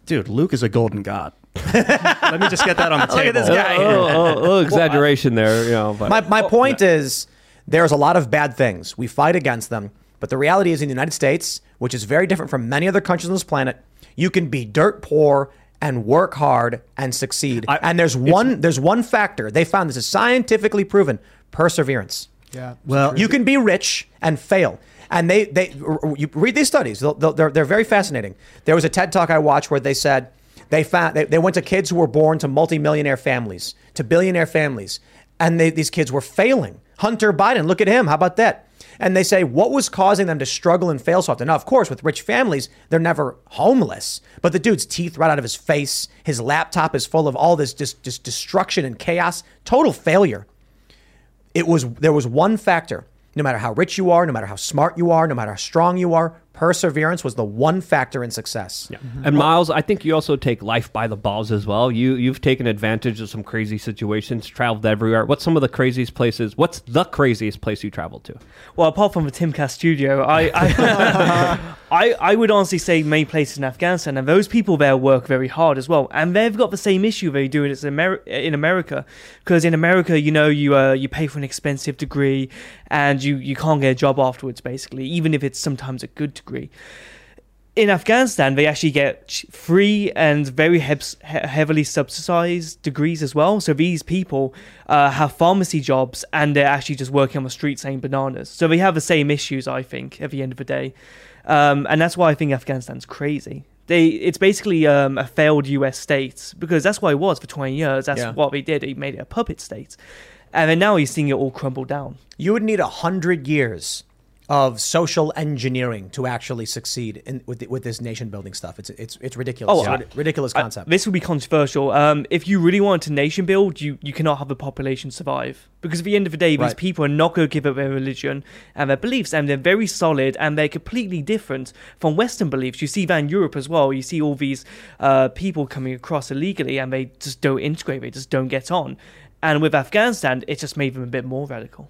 Dude, Luke is a golden god. Let me just get that on the table. [LAUGHS]
Look
table.
at this guy.
Oh, oh, oh, little exaggeration there, you know. But
My, my point is there's a lot of bad things. We fight against them. But the reality is in the United States, which is very different from many other countries on this planet, you can be dirt poor and work hard and succeed. and there's one there's one factor. They found this is scientifically proven, perseverance.
Yeah.
Well,
You can be rich and fail. And they, they you read these studies. They'll, they'll, they're, they're very fascinating. There was a TED talk I watched where they said they found they, they went to kids who were born to multimillionaire families, to billionaire families, and they, these kids were failing. Hunter Biden, look at him. How about that? And they say what was causing them to struggle and fail so often. Now, of course, with rich families, they're never homeless. But the dude's teeth right out of his face. His laptop is full of all this just, just destruction and chaos. Total failure it was there was one factor no matter how rich you are no matter how smart you are no matter how strong you are perseverance was the one factor in success
And Miles, I think you also take life by the balls as well. You you've taken advantage of some crazy situations, traveled everywhere. What's some of the craziest places? What's the craziest place you traveled to?
Well, apart from the Timcast studio, I I, [LAUGHS] I I would honestly say main places in Afghanistan, and those people there work very hard as well, and they've got the same issue they do in Ameri- in America, because in America, you know, you uh, you pay for an expensive degree, and you you can't get a job afterwards, basically, even if it's sometimes a good degree in Afghanistan, they actually get free and very he- heavily subsidized degrees as well. So these people uh, have pharmacy jobs and they're actually just working on the street selling bananas. So they have the same issues, I think, at the end of the day. Um, and that's why I think Afghanistan's crazy. They, it's basically um, a failed U.S. state because that's what it was for 20 years. That's
Yeah.
what they did. They made it a puppet state, and then now you're seeing it all crumble down.
you would need a hundred years of social engineering to actually succeed in, with, with this nation building stuff it's it's it's ridiculous
Oh,
It's
I-
ridiculous
I-
concept
this would be controversial. Um, if you really want to nation build, you, you cannot have the population survive. Because at the end of the day, these
Right.
people are not going to give up their religion and their beliefs, and they're very solid and they're completely different from Western beliefs. You see that in Europe as well. You see all these uh, people coming across illegally and they just don't integrate, they just don't get on. And with Afghanistan, it just made them a bit more radical.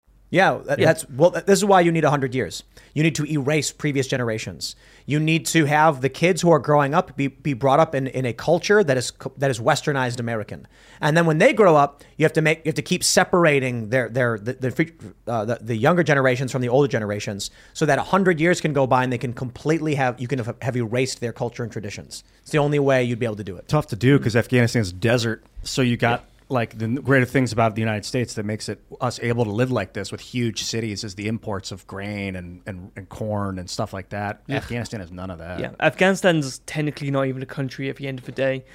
Yeah, that,
Yeah.
that's well. This is why you need hundred years. You need to erase previous generations. You need to have the kids who are growing up be, be brought up in, in a culture that is that is westernized American, and then when they grow up, you have to make you have to keep separating their their the the, uh, the, the younger generations from the older generations, so that hundred years can go by and they can completely have you can have, have erased their culture and traditions. It's the only way you'd be able to do it.
Tough to do because Afghanistan's desert. So you got like the greater things about the United States that makes it us able to live like this with huge cities is the imports of grain and, and, and corn and stuff like that.
Yeah.
Afghanistan has none of that.
Yeah, Afghanistan's technically not even a country at the end of the day.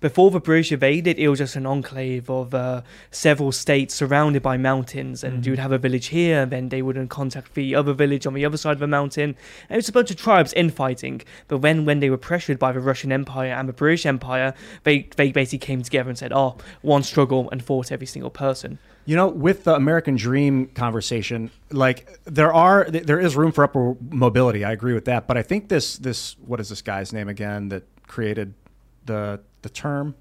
Before the British invaded, it was just an enclave of uh, several states surrounded by mountains, and
Mm-hmm.
you would have a village here, and then they wouldn't contact the other village on the other side of the mountain. And it was a bunch of tribes infighting. But when, when they were pressured by the Russian Empire and the British Empire, they, they basically came together and said, oh, one struggle and fought every single person.
You know, with the American Dream conversation, like there are there is room for upper mobility. I agree with that, but I think this this what is this guy's name again that created the the term?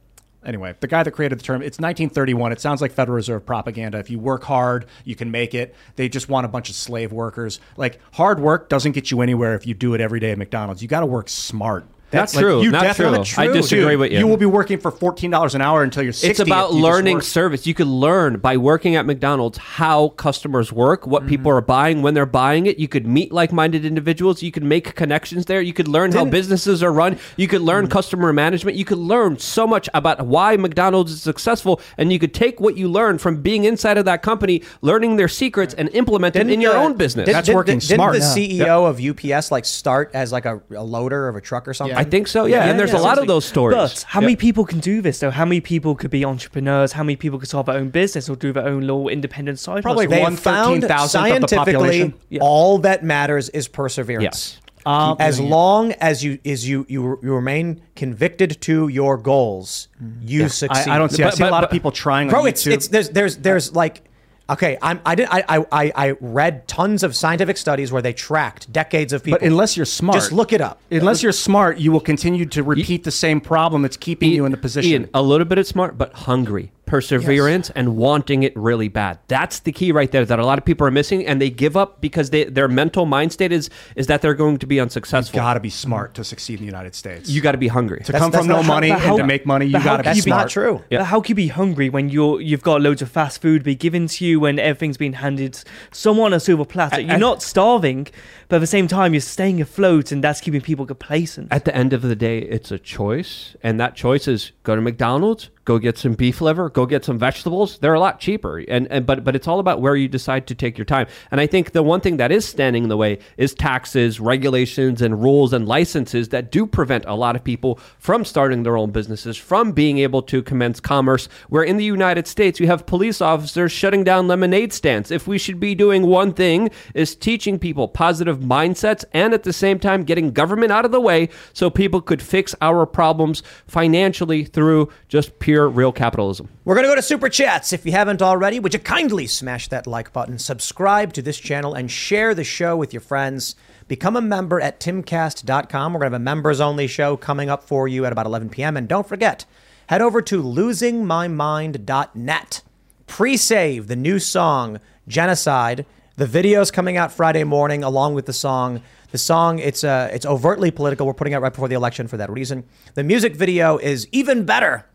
Anyway, the guy that created the term, it's 1931. It sounds like Federal Reserve propaganda. If you work hard, you can make it. They just want a bunch of slave workers. Like hard work doesn't get you anywhere if you do it every day at McDonald's. You got to work smart.
That's
Like,
true.
You
Not
definitely
true. I disagree
dude.
with you.
You will be working for fourteen dollars an hour until you're sixty.
It's about
you
learning service. You could learn by working at McDonald's how customers work, what people
Mm-hmm.
are buying, when they're buying it. You could meet like-minded individuals. You could make connections there. You could learn how
Didn't-
businesses are run. You could
Mm-hmm.
learn customer management. You could learn so much about why McDonald's is successful, and you could take what you learned from being inside of that company, learning their secrets, and implement it in your own business.
did- did- did- Didn't the CEO of UPS like start as like a, a loader of a truck or something?
I think so, yeah. And there's a lot of those stories.
But how many people can do this though? How many people could be entrepreneurs? How many people could start their own business or do their own little independent side
Probably
hustle?
one
found
13,000th of the
scientifically
population.
all that matters is perseverance.
Um,
as long as you is you you you remain convicted to your goals, you
Yeah.
succeed.
I- I don't see- I see a lot of people trying on
Bro, it's it's there's there's there's like. Okay, I'm, I did I, I I I read tons of scientific studies where they tracked decades of people.
But unless you're smart,
just look it up.
Unless you're smart, you will continue to repeat the same problem that's keeping you in the position.
Ian, a little bit of smart, but hungry, perseverance, and wanting it really bad. That's the key right there that a lot of people are missing, and they give up because they, their mental mind state is is that they're going to be unsuccessful.
You got to be smart to succeed in the United States.
You got to be hungry.
to come from no money
but
and to make money, you got to
can
be
you be-
smart.
Not true.
But how can you be hungry when you're you've got loads of fast food be given to you when everything's been handed someone a silver platter? You're not starving, but at the same time you're staying afloat, and that's keeping people complacent.
At the end of the day, it's a choice, and that choice is go to McDonald's, go get some beef liver, go get some vegetables. They're a lot cheaper, and, and but but it's all about where you decide to take your time. And I think the one thing that is standing in the way is taxes, regulations, and rules and licenses that do prevent a lot of people from starting their own businesses, from being able to commence commerce. Where in the United States, you have police officers shutting down lemonade stands. If we should be doing one thing, is teaching people positive mindsets, and at the same time getting government out of the way so people could fix our problems financially through just pure real capitalism.
We're going to go to Super Chats. If you haven't already, would you kindly smash that like button, subscribe to this channel, and share the show with your friends? Become a member at timcast.com. We're going to have a members only show coming up for you at about 11 p.m. And don't forget, head over to losingmymind.net. Pre save the new song, Genocide. The video's coming out Friday morning along with the song. The song it's uh, it's overtly political. We're putting it out right before the election for that reason. The music video is even better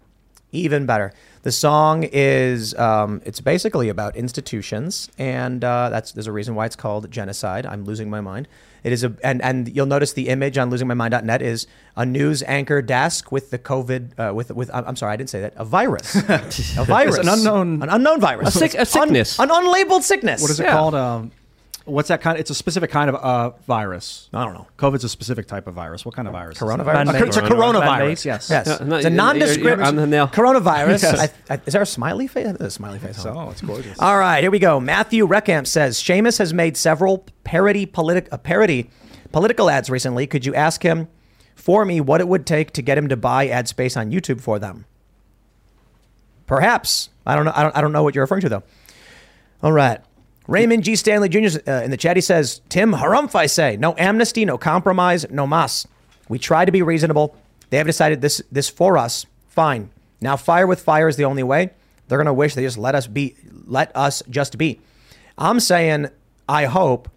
even better. The song is um, it's basically about institutions, and uh, that's there's a reason why it's called genocide. I'm losing my mind. It is a and and you'll notice the image on losingmymind.net is a news anchor desk with the COVID uh, with with I'm sorry I didn't say that a virus [LAUGHS] a virus
an unknown-
an unknown virus
A sick- a
Un-
sickness.
an unlabeled sickness
What is it
Yeah.
called? Um, What's that kind? Of, it's a specific kind of uh, virus.
I don't know.
COVID's a specific type of virus. What kind of virus? is?
Coronavirus?
A- It's a coronavirus. Yes.
Yes.
No, no,
it's a
you're-
nondescript
you're on the nail.
coronavirus.
Yes.
I, I, is there a smiley face? A smiley face.
Oh, it's gorgeous.
All right, here we go. Matthew Reckamp says Seamus has made several parody politic uh, parody political ads recently. Could you ask him for me what it would take to get him to buy ad space on YouTube for them? Perhaps. I don't know. I don't, I don't know what you're referring to though. All right. Raymond G. Stanley Jr. Uh, in the chat, he says, Tim, harumph, I say. No amnesty, no compromise, no mas. We try to be reasonable. They have decided this this for us. Fine. Now fire with fire is the only way. They're gonna wish they just let us be let us just be. I'm saying I hope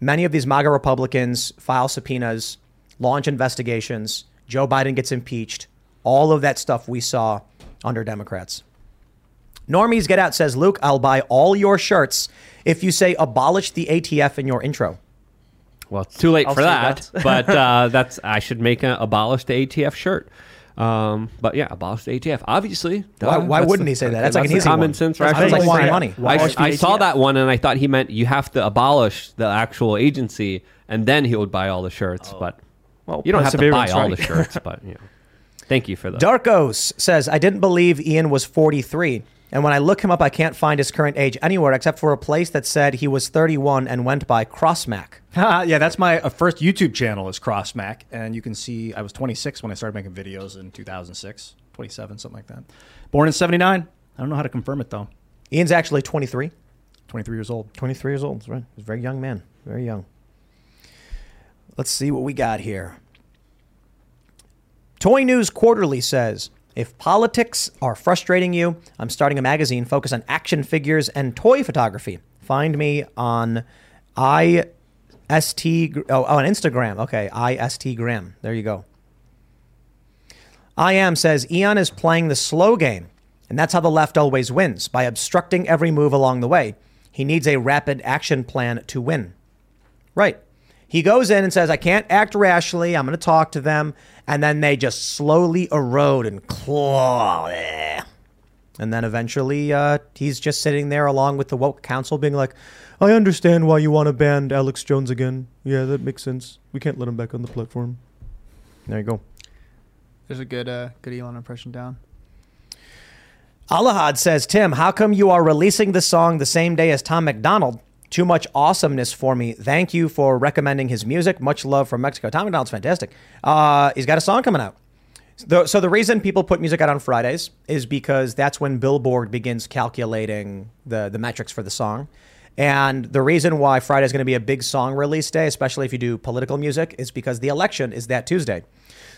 many of these MAGA Republicans file subpoenas, launch investigations, Joe Biden gets impeached, all of that stuff we saw under Democrats. Normies Get Out says, Luke, I'll buy all your shirts if you say abolish the ATF in your intro.
Well, it's too late
I'll
for that,
that.
but [LAUGHS] uh, that's I should make an abolish the ATF shirt. Um, but yeah, abolish the ATF. Obviously,
Why-
duh,
why
that's
wouldn't
the-
he say that? That's like an easy
common
one.
sense
That's
rationale.
like wanting money.
I, I saw that one and I thought he meant you have to abolish the actual agency and then he would buy all the shirts. But
Well,
you don't have to buy
perseverance,
all
right?
the shirts. But you know, thank you for that.
Darkos says, I didn't believe Ian was 43. And when I look him up, I can't find his current age anywhere except for a place that said he was 31 and went by Crossmac. [LAUGHS]
yeah, that's my uh, first YouTube channel is CrossMac, and you can see I was 26 when I started making videos in 2006, 27, something like that. Born in 79. I don't know how to confirm it though.
Ian's actually 23.
23 years old.
23 years old. Right. He's a very young man. Very young. Let's see what we got here. Toy News Quarterly says if politics are frustrating you, I'm starting a magazine focused on action figures and toy photography. Find me on IST oh, oh, on Instagram. Okay, IST Gram. There you go. I am says Elon is playing the slow game, and that's how the left always wins by obstructing every move along the way. He needs a rapid action plan to win. Right. He goes in and says, I can't act rashly. I'm going to talk to them. And then they just slowly erode and claw. Eh. And then eventually uh, he's just sitting there along with the woke council being like, I understand why you want to ban Alex Jones again. Yeah, that makes sense. We can't let him back on the platform. There you go.
There's a good uh, good Elon impression down.
Alahad says, Tim, how come you are releasing the song the same day as Tom McDonald? Too much awesomeness for me. Thank you for recommending his music. Much love from Mexico. Tom McDonald's fantastic. Uh, he's got a song coming out. The- So the reason people put music out on Fridays is because that's when Billboard begins calculating the the metrics for the song. And the reason why Friday is going to be a big song release day, especially if you do political music, is because the election is that Tuesday.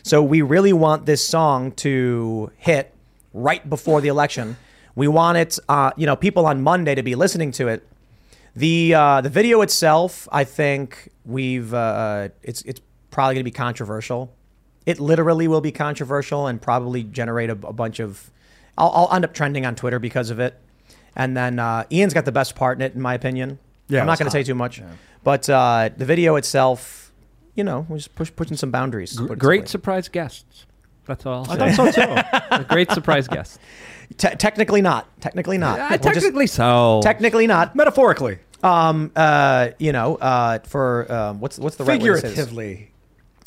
So we really want this song to hit right before the election. We want it, uh, you know, people on Monday to be listening to it. The uh, the video itself, I think we've uh, it's it's probably going to be controversial. It literally will be controversial and probably generate a, a bunch of. I'll, I'll end up trending on Twitter because of it. And then uh, Ian's got the best part in it, in my opinion.
Yeah,
I'm not going to say too much, but uh, the video itself, you know, we're push, pushing some boundaries.
Gr-
put it
great surprise guests. That's all. I'll
I
say.
thought so too.
A [LAUGHS] great surprise guest.
Te- technically not. Technically not.
Uh,
We'll just-
technically so.
technically not.
Metaphorically.
Um. Uh. You know. Uh. For um. What's what's the right word to say this?
Figuratively.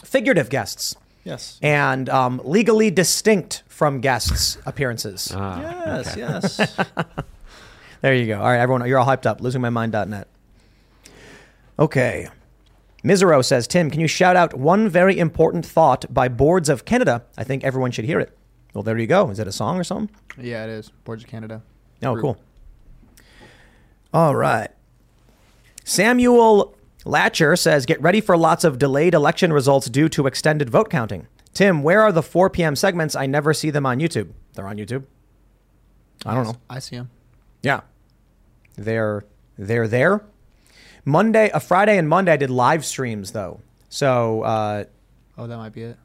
Figurative guests
Yes.
and um, legally distinct from guests appearances.
Ah,
Yes, yes. [LAUGHS]
There you go. All right, everyone, you're all hyped up. Losingmymind.net. Okay. Misero says, Tim, can you shout out one very important thought by Boards of Canada? I think everyone should hear it. Well, there you go. Is it a song or something?
Yeah, it is. Boards of Canada.
Oh,
Group.
cool. All right. Samuel Latcher says, get ready for lots of delayed election results due to extended vote counting. Tim, where are the 4 p.m. segments? I never see them on YouTube. They're on YouTube. I don't know.
I see them.
Yeah. They're they're there. Monday, a Friday and Monday I did live streams though. So uh,
Oh, that might be it.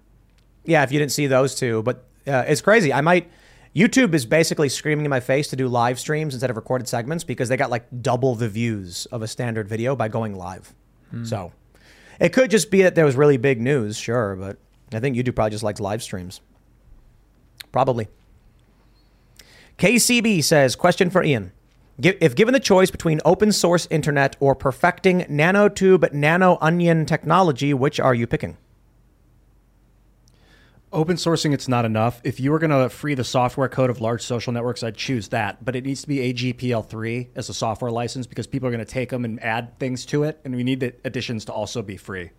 yeah, if you didn't see those two, but uh, it's crazy. I might. YouTube is basically screaming in my face to do live streams instead of recorded segments because they got like double the views of a standard video by going live. So it could just be that there was really big news, sure, but I think YouTube probably just likes live streams. Probably. KCB says, question for Ian. If given the choice between open source internet or perfecting nanotube nano onion technology, which are you picking?
Open sourcing, it's not enough. If you were going to free the software code of large social networks, I'd choose that. But it needs to be AGPL3 as a software license because people are going to take them and add things to it. And we need the additions to also be free.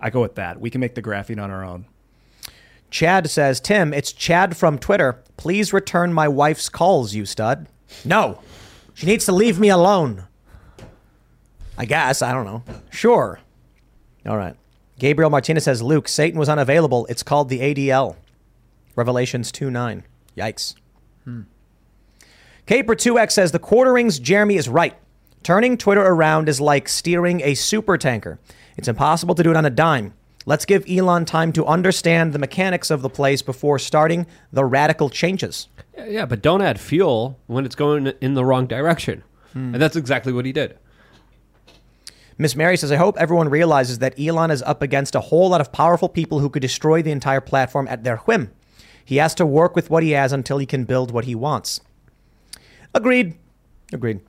I go with that. We can make the graphene on our own.
Chad says, Tim, it's Chad from Twitter. Please return my wife's calls, you stud. No. She needs to leave me alone. I guess. I don't know. Sure. All right. Gabriel Martinez says, Luke, Satan was unavailable. It's called the ADL. Revelations 2 9. Yikes. Hmm. Caper2X says, The Quartering's, Jeremy is right. Turning Twitter around is like steering a super tanker. It's impossible to do it on a dime. Let's give Elon time to understand the mechanics of the place before starting the radical changes.
Yeah, but don't add fuel when it's going in the wrong direction. Hmm. And that's exactly what he did.
Miss Mary says, I hope everyone realizes that Elon is up against a whole lot of powerful people who could destroy the entire platform at their whim. He has to work with what he has until he can build what he wants. Agreed. Agreed.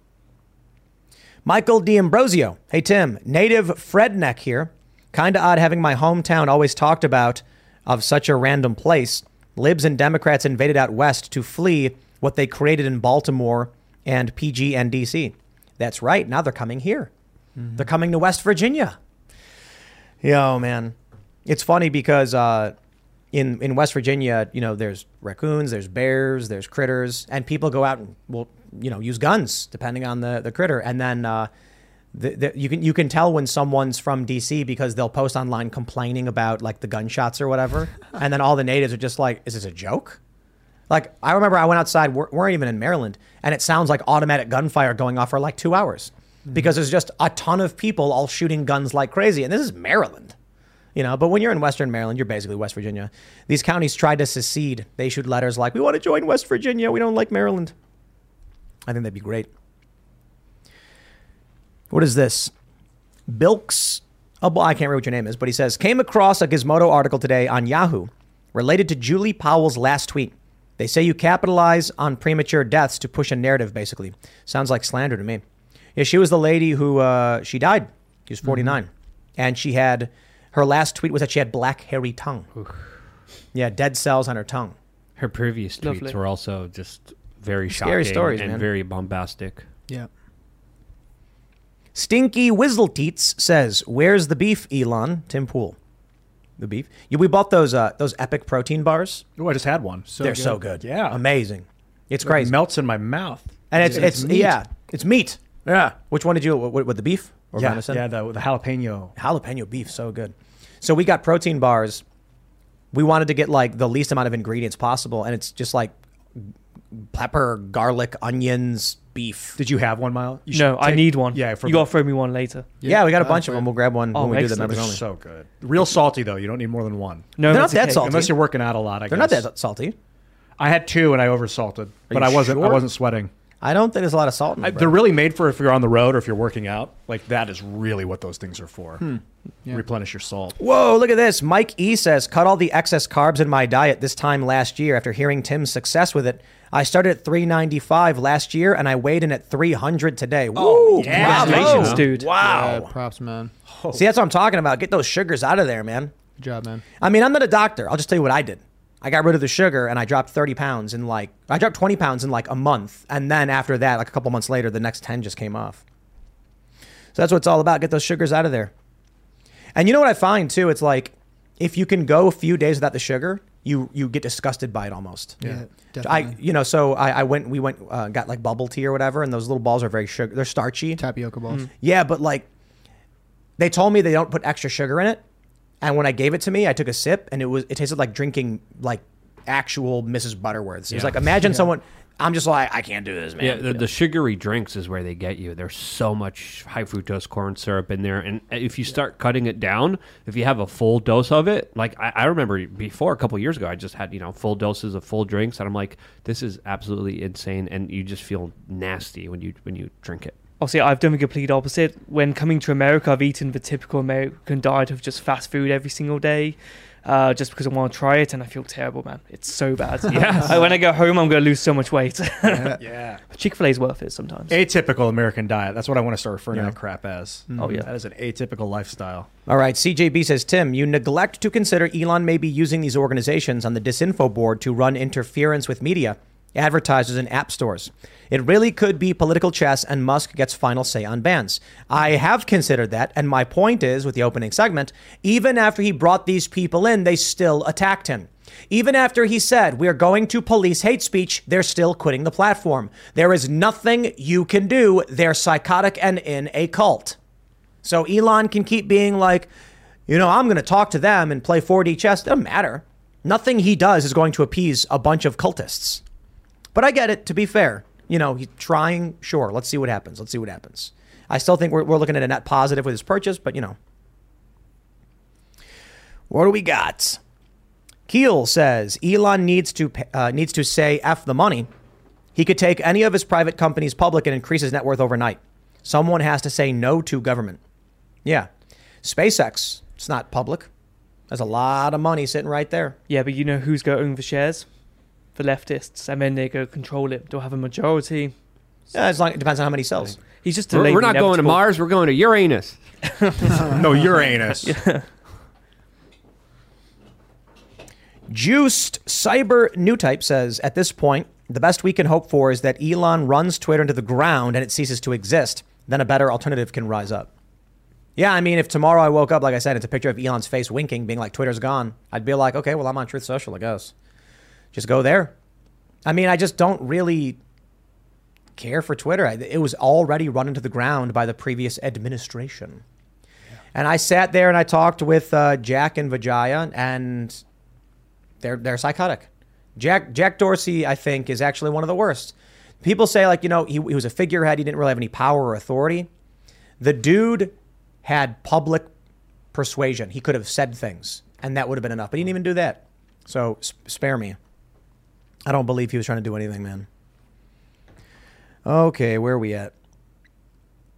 Michael D'Ambrosio. Hey, Tim. Native Fredneck here. Kinda odd having my hometown always talked about of such a random place. Libs and Democrats invaded out west to flee what they created in Baltimore and PG and DC. That's right. Now they're coming here. They're coming to West Virginia. Yo, man. It's funny because uh, in in West Virginia, you know, there's raccoons, there's bears, there's critters, and people go out and will, you know, use guns depending on the the critter, and then. Uh, the, the, you can you can tell when someone's from DC because they'll post online complaining about like the gunshots or whatever, [LAUGHS] and then all the natives are just like, "Is this a joke?" Like I remember I went outside. We're, we're even in Maryland, and it sounds like automatic gunfire going off for like two hours because there's just a ton of people all shooting guns like crazy, and this is Maryland, you know. But when you're in Western Maryland, you're basically West Virginia. These counties tried to secede. They issued letters like, "We want to join West Virginia. We don't like Maryland." I think that'd be great. What is this? Bilks. Oh, I can't remember what your name is, but he says came across a Gizmodo article today on Yahoo related to Julie Powell's last tweet. They say you capitalize on premature deaths to push a narrative. Basically, sounds like slander to me. Yeah, she was the lady who uh, she died. She was 49, and she had her last tweet was that she had black hairy tongue. Yeah, dead cells on her tongue.
Her previous tweets
Lovely.
were also just very
Scary
shocking
stories,
and
man.
very bombastic.
Yeah.
Stinky Whizzleteats says, "Where's the beef, Elon?" Tim Pool. The beef. Yeah, we bought those uh, those epic protein bars.
Oh, I just had one.
So They're so good.
Yeah.
amazing. It's
It
crazy.
melts in my mouth.
and it's
And
it's,
meat.
yeah, it's meat. Yeah. Which one did you? With, with the beef or
Yeah,
venison?
yeah, the, the jalapeno.
jalapeno beef, so good. So we got protein bars. We wanted to get like the least amount of ingredients possible, and it's just like pepper, garlic, onions, beef.
Did you have one, Mile? You
No,
should
I need one.
Yeah, for
you gotta throw me one later.
Yeah, we got a uh, bunch of them. We'll grab one
Oh,
when we do the
excellent.
members only.
so good. Real salty though. You don't need more than one.
No,
They're not that
okay.
salty.
Unless you're working out a lot, I
They're
guess.
not that salty.
I had two and I oversalted, but I wasn't. I wasn't sweating.
I don't think there's a lot of salt in
I,
them.
they're really made for if you're on the road or if you're working out. Like that is really what those things are for. Hmm.
Yeah.
Replenish your salt.
Whoa, look at this. Mike E says, cut all the excess carbs in my diet this time last year after hearing Tim's success with it. I started at 395 last year and I weighed in at 300 today. Oh, Woo!
yeah.
Congratulations,
bravo.
dude.
Yeah,
Wow.
props, man.
See, that's what I'm talking about. Get those sugars out of there, man.
Good job, man.
I mean, I'm not a doctor. I'll just tell you what I did. I got rid of the sugar and I dropped 30 pounds in like, I dropped 20 pounds in like a month. And then after that, like a couple months later, the next 10 just came off. So that's what it's all about. Get those sugars out of there. And you know what I find too? It's like if you can go a few days without the sugar, you you get disgusted by it almost.
Yeah,
I
definitely.
you know so I, I went we went uh, got like bubble tea or whatever and those little balls are very sugar they're starchy
Tapioca balls.
yeah but like they told me they don't put extra sugar in it and when I gave it to me I took a sip and it was it tasted like drinking like actual Mrs. Butterworths it was
Yeah.
like imagine [LAUGHS] someone I'm just like I can't do this man
Yeah, the, the sugary drinks is where they get you. There's so much high fructose corn syrup in there, and uh, if you start cutting it down, if you have a full dose of it, like I, I remember before a couple years ago, I just had you know full doses of full drinks, and I'm like, this is absolutely insane, and you just feel nasty when you when you drink it.
Obviously, I've done the complete opposite. When coming to America, I've eaten the typical American diet of just fast food every single day. Uh, just because I want to try it, and I feel terrible, man. It's so bad. [LAUGHS]
Yes.
Uh, when I go home, I'm going to lose so much weight.
Yeah. [LAUGHS] yeah.
Chick Fil A is worth it sometimes.
Atypical American diet. That's what I want to start referring
Yeah.
to that crap as.
Oh, yeah.
That is an atypical lifestyle.
All right, CJB says, Tim, you neglect to consider Elon may be using these organizations on the disinfo board to run interference with media, advertisers, and app stores. It really could be political chess, and Musk gets final say on bans. I have considered that, and my point is, with the opening segment, even after he brought these people in, they still attacked him. Even after he said, We're going to police hate speech, they're still quitting the platform. There is nothing you can do. They're psychotic and in a cult. So Elon can keep being like, you know, I'm going to talk to them and play 4D chess. Doesn't matter. Nothing he does is going to appease a bunch of cultists. But I get it, to be fair. You know, he's trying, sure. Let's see what happens. Let's see what happens. I still think we're, we're looking at a net positive with his purchase, but you know. What do we got? Keel says Elon needs to uh, needs to say f the money. He could take any of his private companies public and increase his net worth overnight. Someone has to say no to government. Yeah, SpaceX. It's not public. There's a lot of money sitting right there.
Yeah, but you know who's going own the shares? The leftists, and then they go control it. They'll have a majority.
Yeah, it's like it depends on how many cells.
He's just
We're,
delayed
we're
the
not going to. Mars. We're going to Uranus. [LAUGHS]
no, Uranus. [LAUGHS]
Juiced Cyber New Type says at this point, the best we can hope for is that Elon runs Twitter into the ground and it ceases to exist. Then a better alternative can rise up. Yeah, I mean, if tomorrow I woke up, like I said, it's a picture of Elon's face winking, being like, Twitter's gone, I'd be like, okay, well, I'm on Truth Social, I guess. Just go there. I mean, I just don't really care for Twitter. It was already run into the ground by the previous administration. And I sat there and I talked with uh, Jack and Vijaya, and they're they're psychotic. Jack Jack Dorsey, I think, is actually one of the worst. People say like you know he, he was a figurehead. He didn't really have any power or authority. The dude had public persuasion. He could have said things, and that would have been enough. But he didn't even do that. So s- spare me. I don't believe he was trying to do anything, man. Okay, where are we at?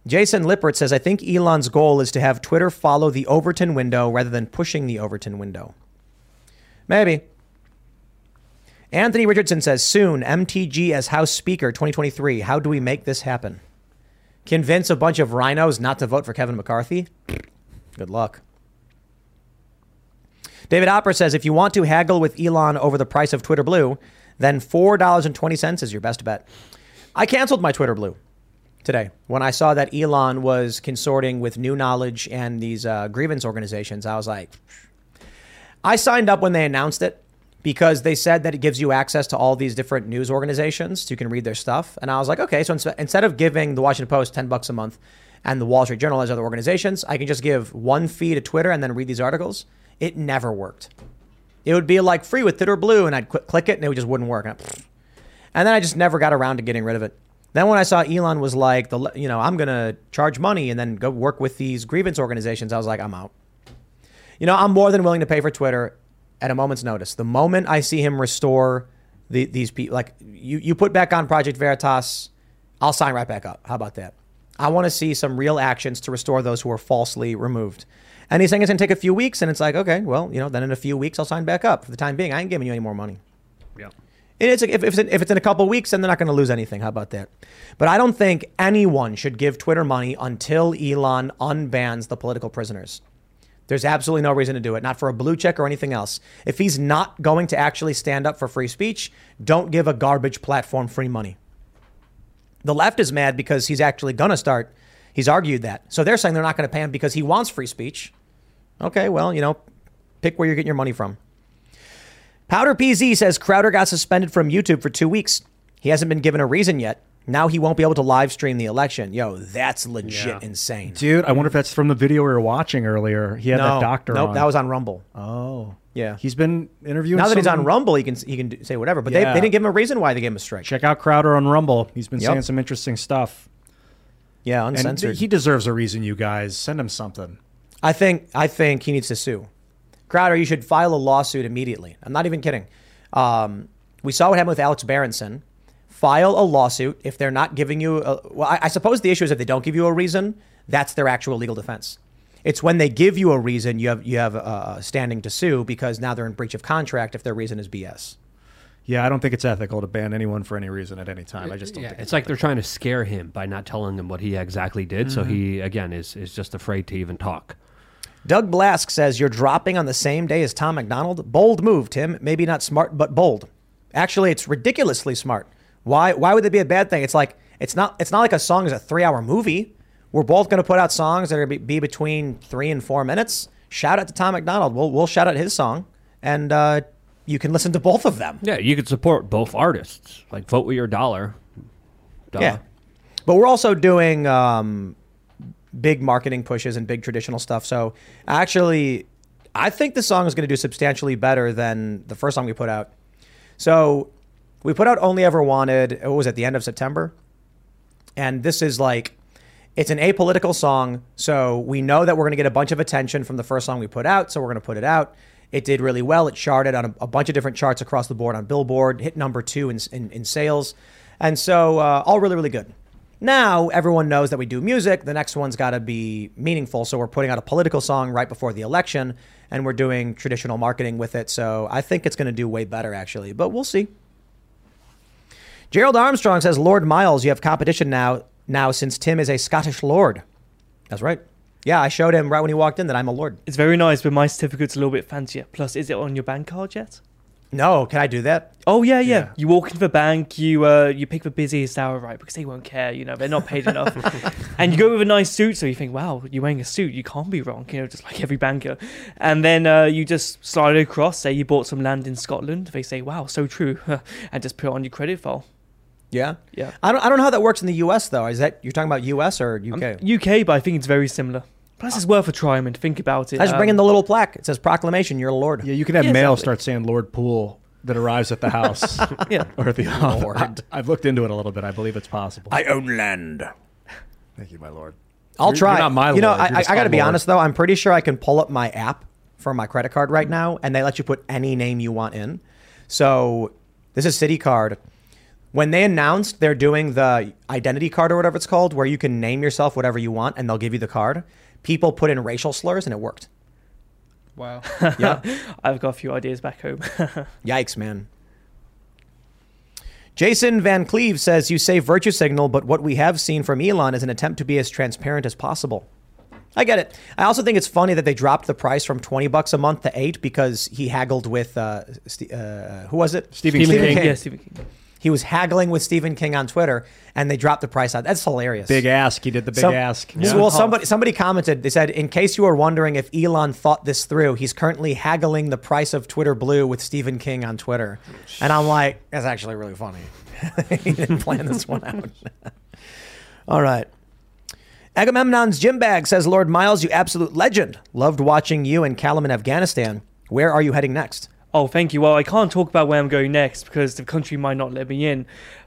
Jason Lippert says, I think Elon's goal is to have Twitter follow the Overton window rather than pushing the Overton window. Maybe. Anthony Richardson says, soon, MTG as House Speaker 2023. How do we make this happen? Convince a bunch of RINOs not to vote for Kevin McCarthy? Good luck. David Opera says, if you want to haggle with Elon over the price of Twitter Blue, then $4.20 is your best bet. I canceled my Twitter Blue today when I saw that Elon was consorting with New Knowledge and these uh, grievance organizations. I was like, I signed up when they announced it because they said that it gives you access to all these different news organizations so you can read their stuff. And I was like, okay, so ins- instead of giving the Washington Post 10 bucks a month and the Wall Street Journal as other organizations, I can just give one fee to Twitter and then read these articles. It never worked. It would be like free with Twitter Blue, and I'd click it and it just wouldn't work. And, and then I just never got around to getting rid of it. Then when I saw Elon was like, the you know, I'm gonna charge money and then go work with these grievance organizations, I was like, I'm out. You know, I'm more than willing to pay for Twitter at a moment's notice. The moment I see him restore the, these people, like you, you put back on Project Veritas, I'll sign right back up. How about that? I want to see some real actions to restore those who are falsely removed. And he's saying it's going to take a few weeks, and it's like, okay, well, you know, then in a few weeks I'll sign back up. For the time being, I ain't giving you any more money.
Yeah.
And it's if, if, it's in, if it's in a couple weeks, then they're not going to lose anything. How about that? But I don't think anyone should give Twitter money until Elon unbans the political prisoners. There's absolutely no reason to do it, not for a blue check or anything else. If he's not going to actually stand up for free speech, don't give a garbage platform free money. The left is mad because he's actually going to start. He's argued that. So they're saying they're not going to pay him because he wants free speech. Okay, well, you know, pick where you're getting your money from. Powder PZ says Crowder got suspended from YouTube for two weeks. He hasn't been given a reason yet. Now he won't be able to live stream the election. Yo, that's legit
Yeah.
insane.
Dude, I wonder if that's from the video we were watching earlier. He had
no,
that doctor
Nope,
on.
that was on Rumble.
Oh.
Yeah.
He's been interviewing
Now that he's on Rumble, he can he can say whatever. But they,
Yeah.
they didn't give him a reason why they gave him a strike.
Check out Crowder on Rumble. He's been
Yep.
saying some interesting stuff.
Yeah,
And
uncensored.
he deserves a reason, you guys. Send him something.
I think I think he needs to sue. Crowder, you should file a lawsuit immediately. I'm not even kidding. Um, we saw what happened with Alex Berenson. file a lawsuit if they're not giving you. A, well, I, I suppose the issue is if they don't give you a reason, that's their actual legal defense. It's when they give you a reason you have you have uh, standing to sue because now they're in breach of contract if their reason is BS.
Yeah, I don't think it's ethical to ban anyone for any reason at any time. I just don't
Yeah,
think
it's like they're trying to scare him by not telling him what he exactly did. So
Mhm.
he again is is just afraid to even talk.
Doug Blask says you're dropping on the same day as Tom McDonald. Bold move, Tim. Maybe not smart, but bold. Actually, it's ridiculously smart. Why? Why would it be a bad thing? It's like it's not. It's not like a song is a three-hour movie. We're both going to put out songs that are be, be between three and four minutes. Shout out to Tom McDonald. We'll we'll shout out his song, and uh, you can listen to both of them.
Yeah, you could support both artists. Like vote with your dollar.
Yeah. But we're also doing um, big marketing pushes and big traditional stuff. So actually, I think the song is going to do substantially better than the first song we put out. So we put out Only Ever Wanted, what was at the end of September? And this is like, it's an apolitical song. So we know that we're going to get a bunch of attention from the first song we put out. So we're going to put it out. It did really well. It charted on a, a bunch of different charts across the board on Billboard, hit number two in, in, in sales. And so, uh, all really, really good. Now, everyone knows that we do music. The next one's got to be meaningful. So, we're putting out a political song right before the election, and we're doing traditional marketing with it. So, I think it's going to do way better, actually. But we'll see. Gerald Armstrong says, Lord Miles, you have competition now, now since Tim is a Scottish lord. That's right. Yeah, I showed him right when he walked in that I'm a lord.
It's very nice, but my certificate's a little bit fancier. Plus, is it on your bank card yet?
No, can I do that?
Oh yeah, yeah. You walk into the bank, you uh, you pick the busiest hour, right? Because they won't care, you know, they're not paid enough. [LAUGHS] and you go with a nice suit, so you think, wow, you're wearing a suit, you can't be wrong, you know, just like every banker. And then uh, you just slide across. Say you bought some land in Scotland, they say, wow, so true, [LAUGHS] and just put it on your credit file.
Yeah?
Yeah.
I don't, I don't know how that works in the US, though. Is that, you're talking about US or UK?
UK, but I think it's very similar. Plus, it's worth a try. and mean, think about it.
I just bring in
Um,
the little plaque. It says proclamation, you're a lord.
Yeah, you can have
Yeah,
mail
exactly.
start saying Lord Pool that arrives at the house. [LAUGHS]
Yeah. [LAUGHS]
Or the
Lord.
I, have looked into it a little bit. I believe it's possible.
I own land.
Thank you, my lord.
I'll
You're-
try.
You're not my
you know,
lord.
I,
You're
I, I got to be
lord.
honest though. I'm pretty sure I can pull up my app for my credit card right now, and they let you put any name you want in. So this is Citi Card. When they announced they're doing the identity card or whatever it's called, where you can name yourself whatever you want, and they'll give you the card. People put in racial slurs, and it worked.
Wow. [LAUGHS]
Yeah. [LAUGHS]
I've got a few ideas back home. [LAUGHS]
Yikes, man. Jason Van Cleve says you say virtue signal, but what we have seen from Elon is an attempt to be as transparent as possible. I get it. I also think it's funny that they dropped the price from twenty bucks a month to eight because he haggled with uh, Ste- uh, who was it?
Stephen King.
Yeah, Stephen King.
He was haggling with Stephen King on Twitter, and they dropped the price out. That's hilarious.
Big ask. He did the big
Some-
ask.
Well, somebody somebody commented. They said, in case you are wondering if Elon thought this through, he's currently haggling the price of Twitter Blue with Stephen King on Twitter. And I'm like, that's actually really funny. [LAUGHS] he didn't plan this one out. [LAUGHS] All right. Agamemnon's gym bag says, Lord Miles, you absolute legend. Loved watching you and Callum in Afghanistan. Where are you heading next?
Oh, thank you. Well, I can't talk about where I'm going next because the country might not let me in.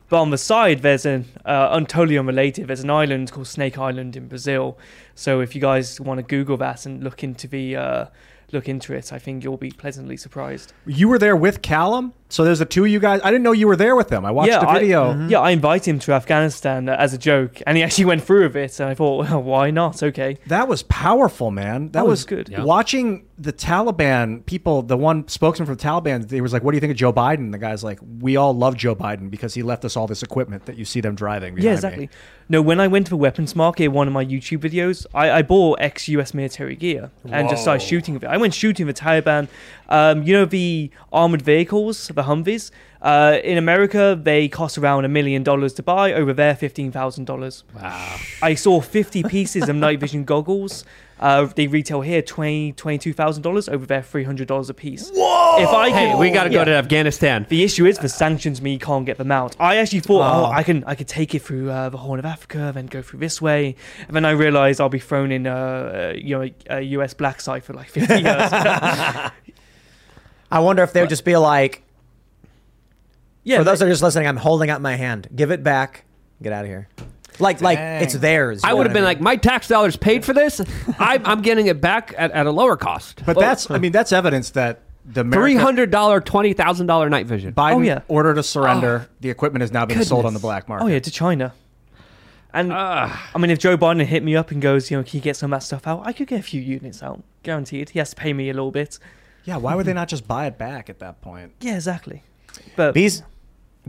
But on the side, there's an uh, totally unrelated. There's an island called Snake Island in Brazil. So if you guys want to Google that and look into the uh, look into it, I think you'll be pleasantly surprised.
You were there with Callum? So there's the two of you guys. I didn't know you were there with them. I watched
yeah,
the
I-
video.
yeah, I invited him to Afghanistan uh, as a joke, and he actually [LAUGHS] went through with it. And I thought, well, [LAUGHS] why not? Okay.
That was powerful, man. That
it
was
was good.
Yeah.
Watching the Taliban people, the one spokesman from the Taliban, he was like, "What do you think of Joe Biden?" The guy's like, "We all love Joe Biden because he left us all this equipment that you see them driving."
Yeah,
behind me."
exactly. No, when I went to the weapons market in one of my YouTube videos, I, I bought ex-US military gear and just started shooting with it. I went shooting the Taliban. Um, you know the armored vehicles, the Humvees. Uh, in America, they cost around a million dollars to buy. Over there, fifteen thousand dollars.
Wow.
I saw fifty pieces of night vision goggles. Uh, they retail here twenty twenty two thousand dollars. Over there, three hundred dollars a piece. Whoa! If I
Hey, we got to go to Afghanistan.
The issue is the sanctions mean can't get them out. I actually thought, oh,
Oh.
I can I could take it through uh, the Horn of Africa, then go through this way, and then I realised I'll be thrown in uh, you know a, a US black site for like 50 years. [LAUGHS] [LAUGHS]
I wonder if they would just be like,
yeah,
for those that are just listening, I'm holding out my hand. Give it back. Get out of here. Like, like it's theirs.
I
know
would have
what
been
mean?
like, my tax dollars paid for this. [LAUGHS] I'm, I'm getting it back at, at a lower cost.
But that's, I mean, that's evidence that the America-
Three hundred dollar, twenty thousand dollar night vision.
Biden
Oh, yeah.
ordered a surrender. Ah, the equipment has now been sold on the black market.
Oh yeah, to China. And ah. I mean, if Joe Biden hit me up and goes, you know, can you get some of that stuff out? I could get a few units out, guaranteed. He has to pay me a little bit.
Yeah, why would they not just buy it back at that point?
Yeah, exactly. But
Beast,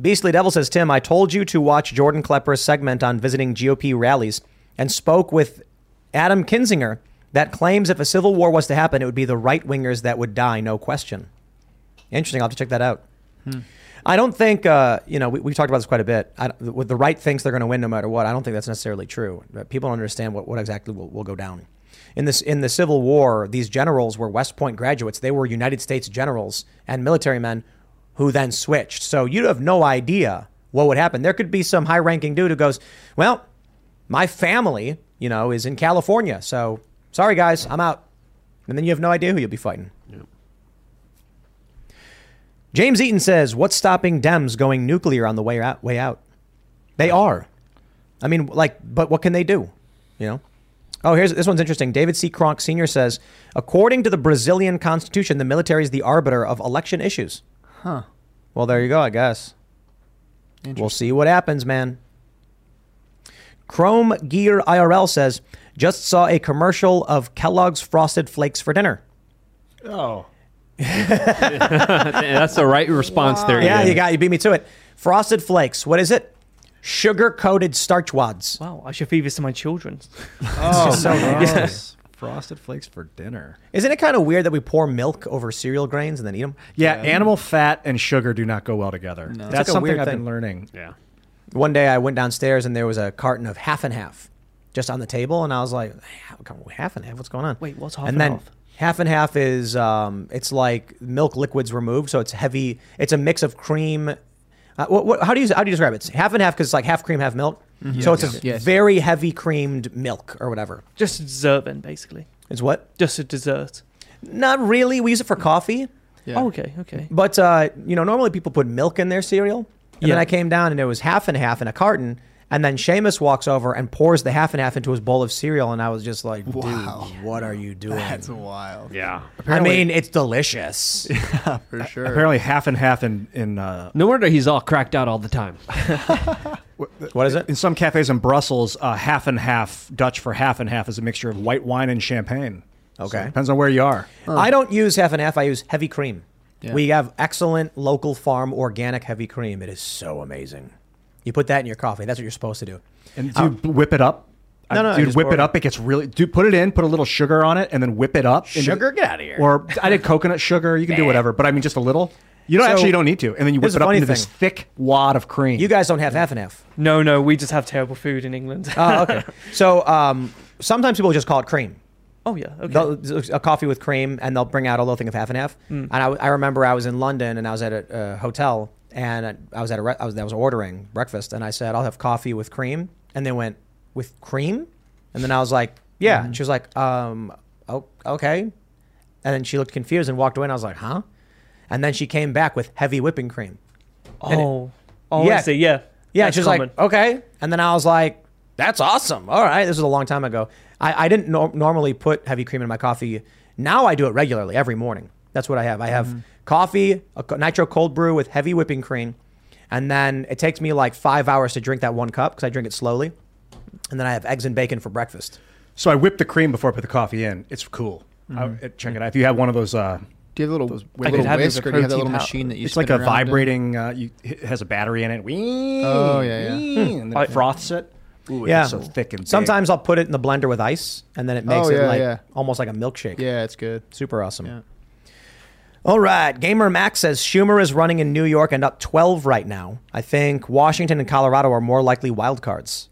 Beastly Devil says, Tim, I told you to watch Jordan Klepper's segment on visiting GOP rallies and spoke with Adam Kinzinger that claims if a civil war was to happen, it would be the right wingers that would die, no question. Interesting. I'll have to check that out. I don't think, uh, you know, we, we've talked about this quite a bit. I, with the right thinks they're going to win no matter what. I don't think that's necessarily true. People don't understand what, what exactly will, will go down. In this in the Civil War, these generals were West Point graduates. They were United States generals and military men who then switched. So you have no idea what would happen. There could be some high-ranking dude who goes, "Well, my family, you know, is in California, so sorry guys, I'm out." And then you have no idea who you'll be fighting. James Eaton says, "What's stopping Dems going nuclear on the way out?" Way out. They are. I mean, like, but what can they do? You know. Oh, here's this one's interesting. David C. Kronk Sr. says, according to the Brazilian constitution, the military is the arbiter of election issues.
Huh.
Well, there you go. I guess. We'll see what happens, man. Chrome Gear IRL says, just saw a commercial of Kellogg's Frosted Flakes for dinner.
Oh. [LAUGHS]
That's the right response there.
Yeah,
Ian.
you got you beat me to it. Frosted Flakes. What is it? Sugar coated starch wads.
wow, I should feed this to my children. [LAUGHS]
Oh,
so
gross. Frosted flakes for dinner.
Isn't it kind of weird that we pour milk over cereal grains and then eat them?
Yeah, animal fat and sugar do not go well together.
It's
That's
like a
something
weird
I've
thing.
been learning.
Yeah.
One day I went downstairs and there was a carton of half and half just on the table, and I was like, half and half? What's going on?
Wait, what's half
and
and
then
half?
half and half is um, it's like milk liquids removed, so it's heavy. It's a mix of cream. Uh, what, what, how do you how do you describe it? It's half and half because it's like half cream, half milk. So it's a
Yes.
very heavy creamed milk or whatever.
Just a dessert, then, basically.
It's what?
Just a dessert.
Not really. We use it for coffee.
Yeah.
Oh, okay, okay.
But uh, you know, normally people put milk in their cereal. And then I came down and it was half and half in a carton. And then Seamus walks over and pours the half and half into his bowl of cereal, and I was just like, "Dude, what are you doing?"
That's wild.
Yeah.
I mean, it's delicious. [LAUGHS]
Yeah, For sure.
Apparently, half and half in in uh,
No wonder he's all cracked out all the time. [LAUGHS]
what is it?
in some cafes in Brussels, uh, half and half Dutch for half and half is a mixture of white wine and champagne.
Okay.
it depends on where you are.
I don't use half and half. I use heavy cream.
Yeah.
We have excellent local farm organic heavy cream. It is so amazing. You put that in your coffee. That's what you're supposed to do.
And do you whip it up?
No,
Uh,
no, I
dude, whip it
it.
up. It gets really. Dude, put it in. Put a little sugar on it, and then whip it up. into-
Sugar? Get outta here.
Or I did coconut sugar. You can do whatever, but I mean just a little. You don't
So,
actually you don't need to, and then you whip it up
funny
into this thick wad of cream.
You guys don't have half and half.
No, no, we just have terrible food in England.
Oh, okay. [LAUGHS] so um, sometimes people just call it cream.
oh, yeah, okay.
They'll- a coffee with cream, and they'll bring out a little thing of half and half.
Hmm.
And I, I remember I was in London, and I was at a, a hotel, and I was at a re- I was I was ordering breakfast, and I said I'll have coffee with cream, and they went with cream, and then I was like, yeah,
Hmm.
and she was like, um, oh, okay, and then she looked confused and walked away, and I was like, huh, and then she came back with heavy whipping cream. And it-
oh, oh,
Yeah.
I see, yeah.
Yeah, she's like, okay. And then I was like, that's awesome. All right. This was a long time ago. I, I didn't nor- normally put heavy cream in my coffee. Now I do it regularly every morning. That's what I have. I have
Mm-hmm.
Coffee, a nitro cold brew with heavy whipping cream. And then it takes me like five hours to drink that one cup because I drink it slowly. And then I have eggs and bacon for breakfast.
so I whip the cream before I put the coffee in. It's cool.
Mm-hmm.
I- check it out. If you have one of those, uh,
Do you have a little,
Those-
a
I
little
have it as
whisk, or do you have that little
powder.
machine that you
it's
spin
like a vibrating. Uh, you, it has a battery in it. Whee,
Oh, yeah, yeah.
whee, and then it froths it. Ooh,
yeah.
gets so thick and big.
Sometimes I'll put it in the blender with ice and then it makes
Oh,
it like
yeah.
almost like a milkshake.
Yeah, it's good.
Super awesome.
Yeah.
All right. Gamer Max says Schumer is running in New York and up 12 right now. I think Washington and Colorado are more likely wild cards.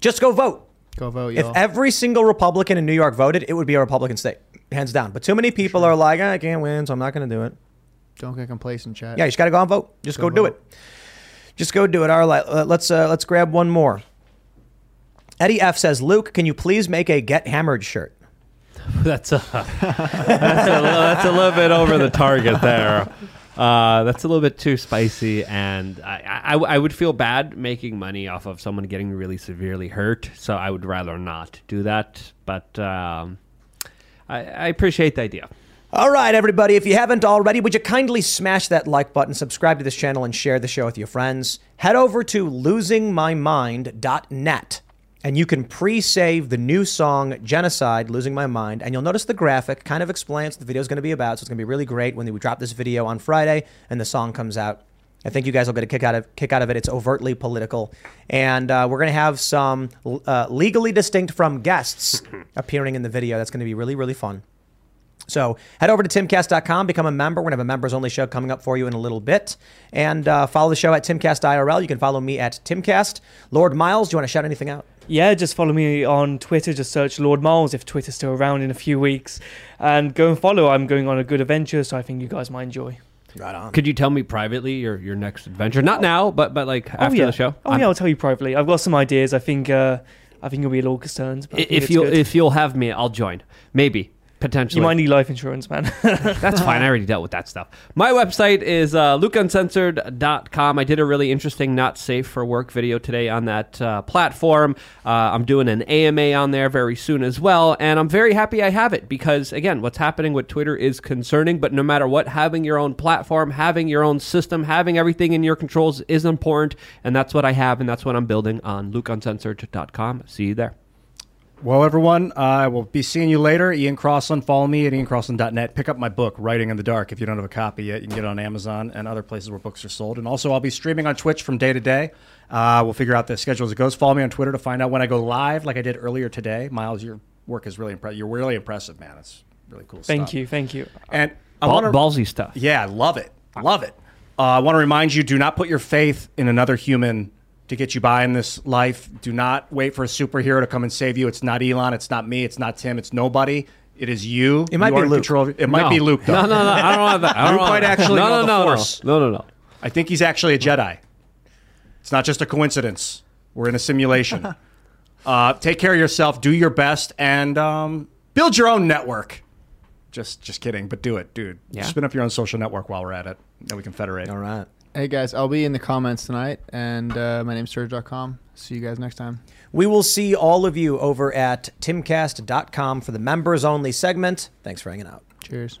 Just go vote.
Go vote,
If
y'all.
every single Republican in New York voted, it would be a Republican state, hands down. But too many people are like, I can't win, so I'm not going to do it.
Don't get complacent, chat.
Yeah, you just got to go and vote. Just go,
Go
do it. Just go do it. All right, uh, let's uh, let's grab one more. Eddie F says, Luke, can you please make a Get Hammered shirt? [LAUGHS]
that's a [LAUGHS] that's a, that's a little bit over the target there. Uh, that's a little bit too spicy, and I, I, I would feel bad making money off of someone getting really severely hurt. So I would rather not do that. But um, I, I appreciate the idea.
All right, everybody. If you haven't already, would you kindly smash that like button, subscribe to this channel, and share the show with your friends? Head over to losingmymind.net and you can pre save the new song Genocide, Losing My Mind. And you'll notice the graphic kind of explains what the video is going to be about. So it's going to be really great when we drop this video on Friday and the song comes out. I think you guys will get a kick out of kick out of it. It's overtly political, and uh, we're going to have some uh, legally distinct from guests [LAUGHS] appearing in the video. That's going to be really really fun. So head over to timcast.com, become a member. We're going to have a members only show coming up for you in a little bit. And uh, follow the show at Timcast IRL. You can follow me at Timcast. Lord Miles, do you want to shout anything out?
Yeah, just follow me on Twitter. Just search Lord Miles if Twitter's still around in a few weeks. And go and follow. I'm going on a good adventure, so I think you guys might enjoy.
Right on.
Could you tell me privately your, your next adventure? Not now, but but like after
oh, yeah.
the show.
Oh, yeah, I'll tell you privately. I've got some ideas. I think uh, I think you'll be a little concerned. but
If
it's
you
good.
if you'll have me, I'll join. Maybe potentially.
you might need life insurance, man. [LAUGHS]
That's fine. I already dealt with that stuff. My website is uh, lukeuncensored.com. I did a really interesting not safe for work video today on that uh, platform. Uh, I'm doing an AMA on there very soon as well. And I'm very happy I have it because, again, what's happening with Twitter is concerning. But no matter what, having your own platform, having your own system, having everything in your controls is important. And that's what I have. And that's what I'm building on lukeuncensored.com. See you there.
Well, everyone, uh, I will be seeing you later. Ian Crossland, follow me at iancrossland.net. Pick up my book, Writing in the Dark. If you don't have a copy yet, you can get it on Amazon and other places where books are sold. And also, I'll be streaming on Twitch from day to day. Uh, we'll figure out the schedule as it goes. Follow me on Twitter to find out when I go live, like I did earlier today. Miles, your work is really impressive. You're really impressive, man. It's really cool
thank
stuff.
you, thank you.
And I
Ball-
wanna,
ballsy stuff.
Yeah, I love it. Love it. Uh, I want to remind you do not put your faith in another human to get you by in this life. Do not wait for a superhero to come and save you. It's not Elon. It's not me. It's not Tim. It's nobody. It is you.
It might
You
be Luke.
Control it might
No.
be Luke. Though.
No, no, no. I don't want that. I don't
Luke might actually
no,
know
no,
the
no, no.
Force.
No, no, no.
I think he's actually a Jedi. It's not just a coincidence. We're in a simulation. [LAUGHS] uh, take care of yourself. Do your best, and um, build your own network. Just, just kidding. But do it, dude.
Yeah.
Spin up your own social network while we're at it. Then we can federate.
All right.
Hey guys, I'll be in the comments tonight, and uh, my name's Serge.com. See you guys next time.
We will see all of you over at timcast.com for the members only segment. Thanks for hanging out.
Cheers.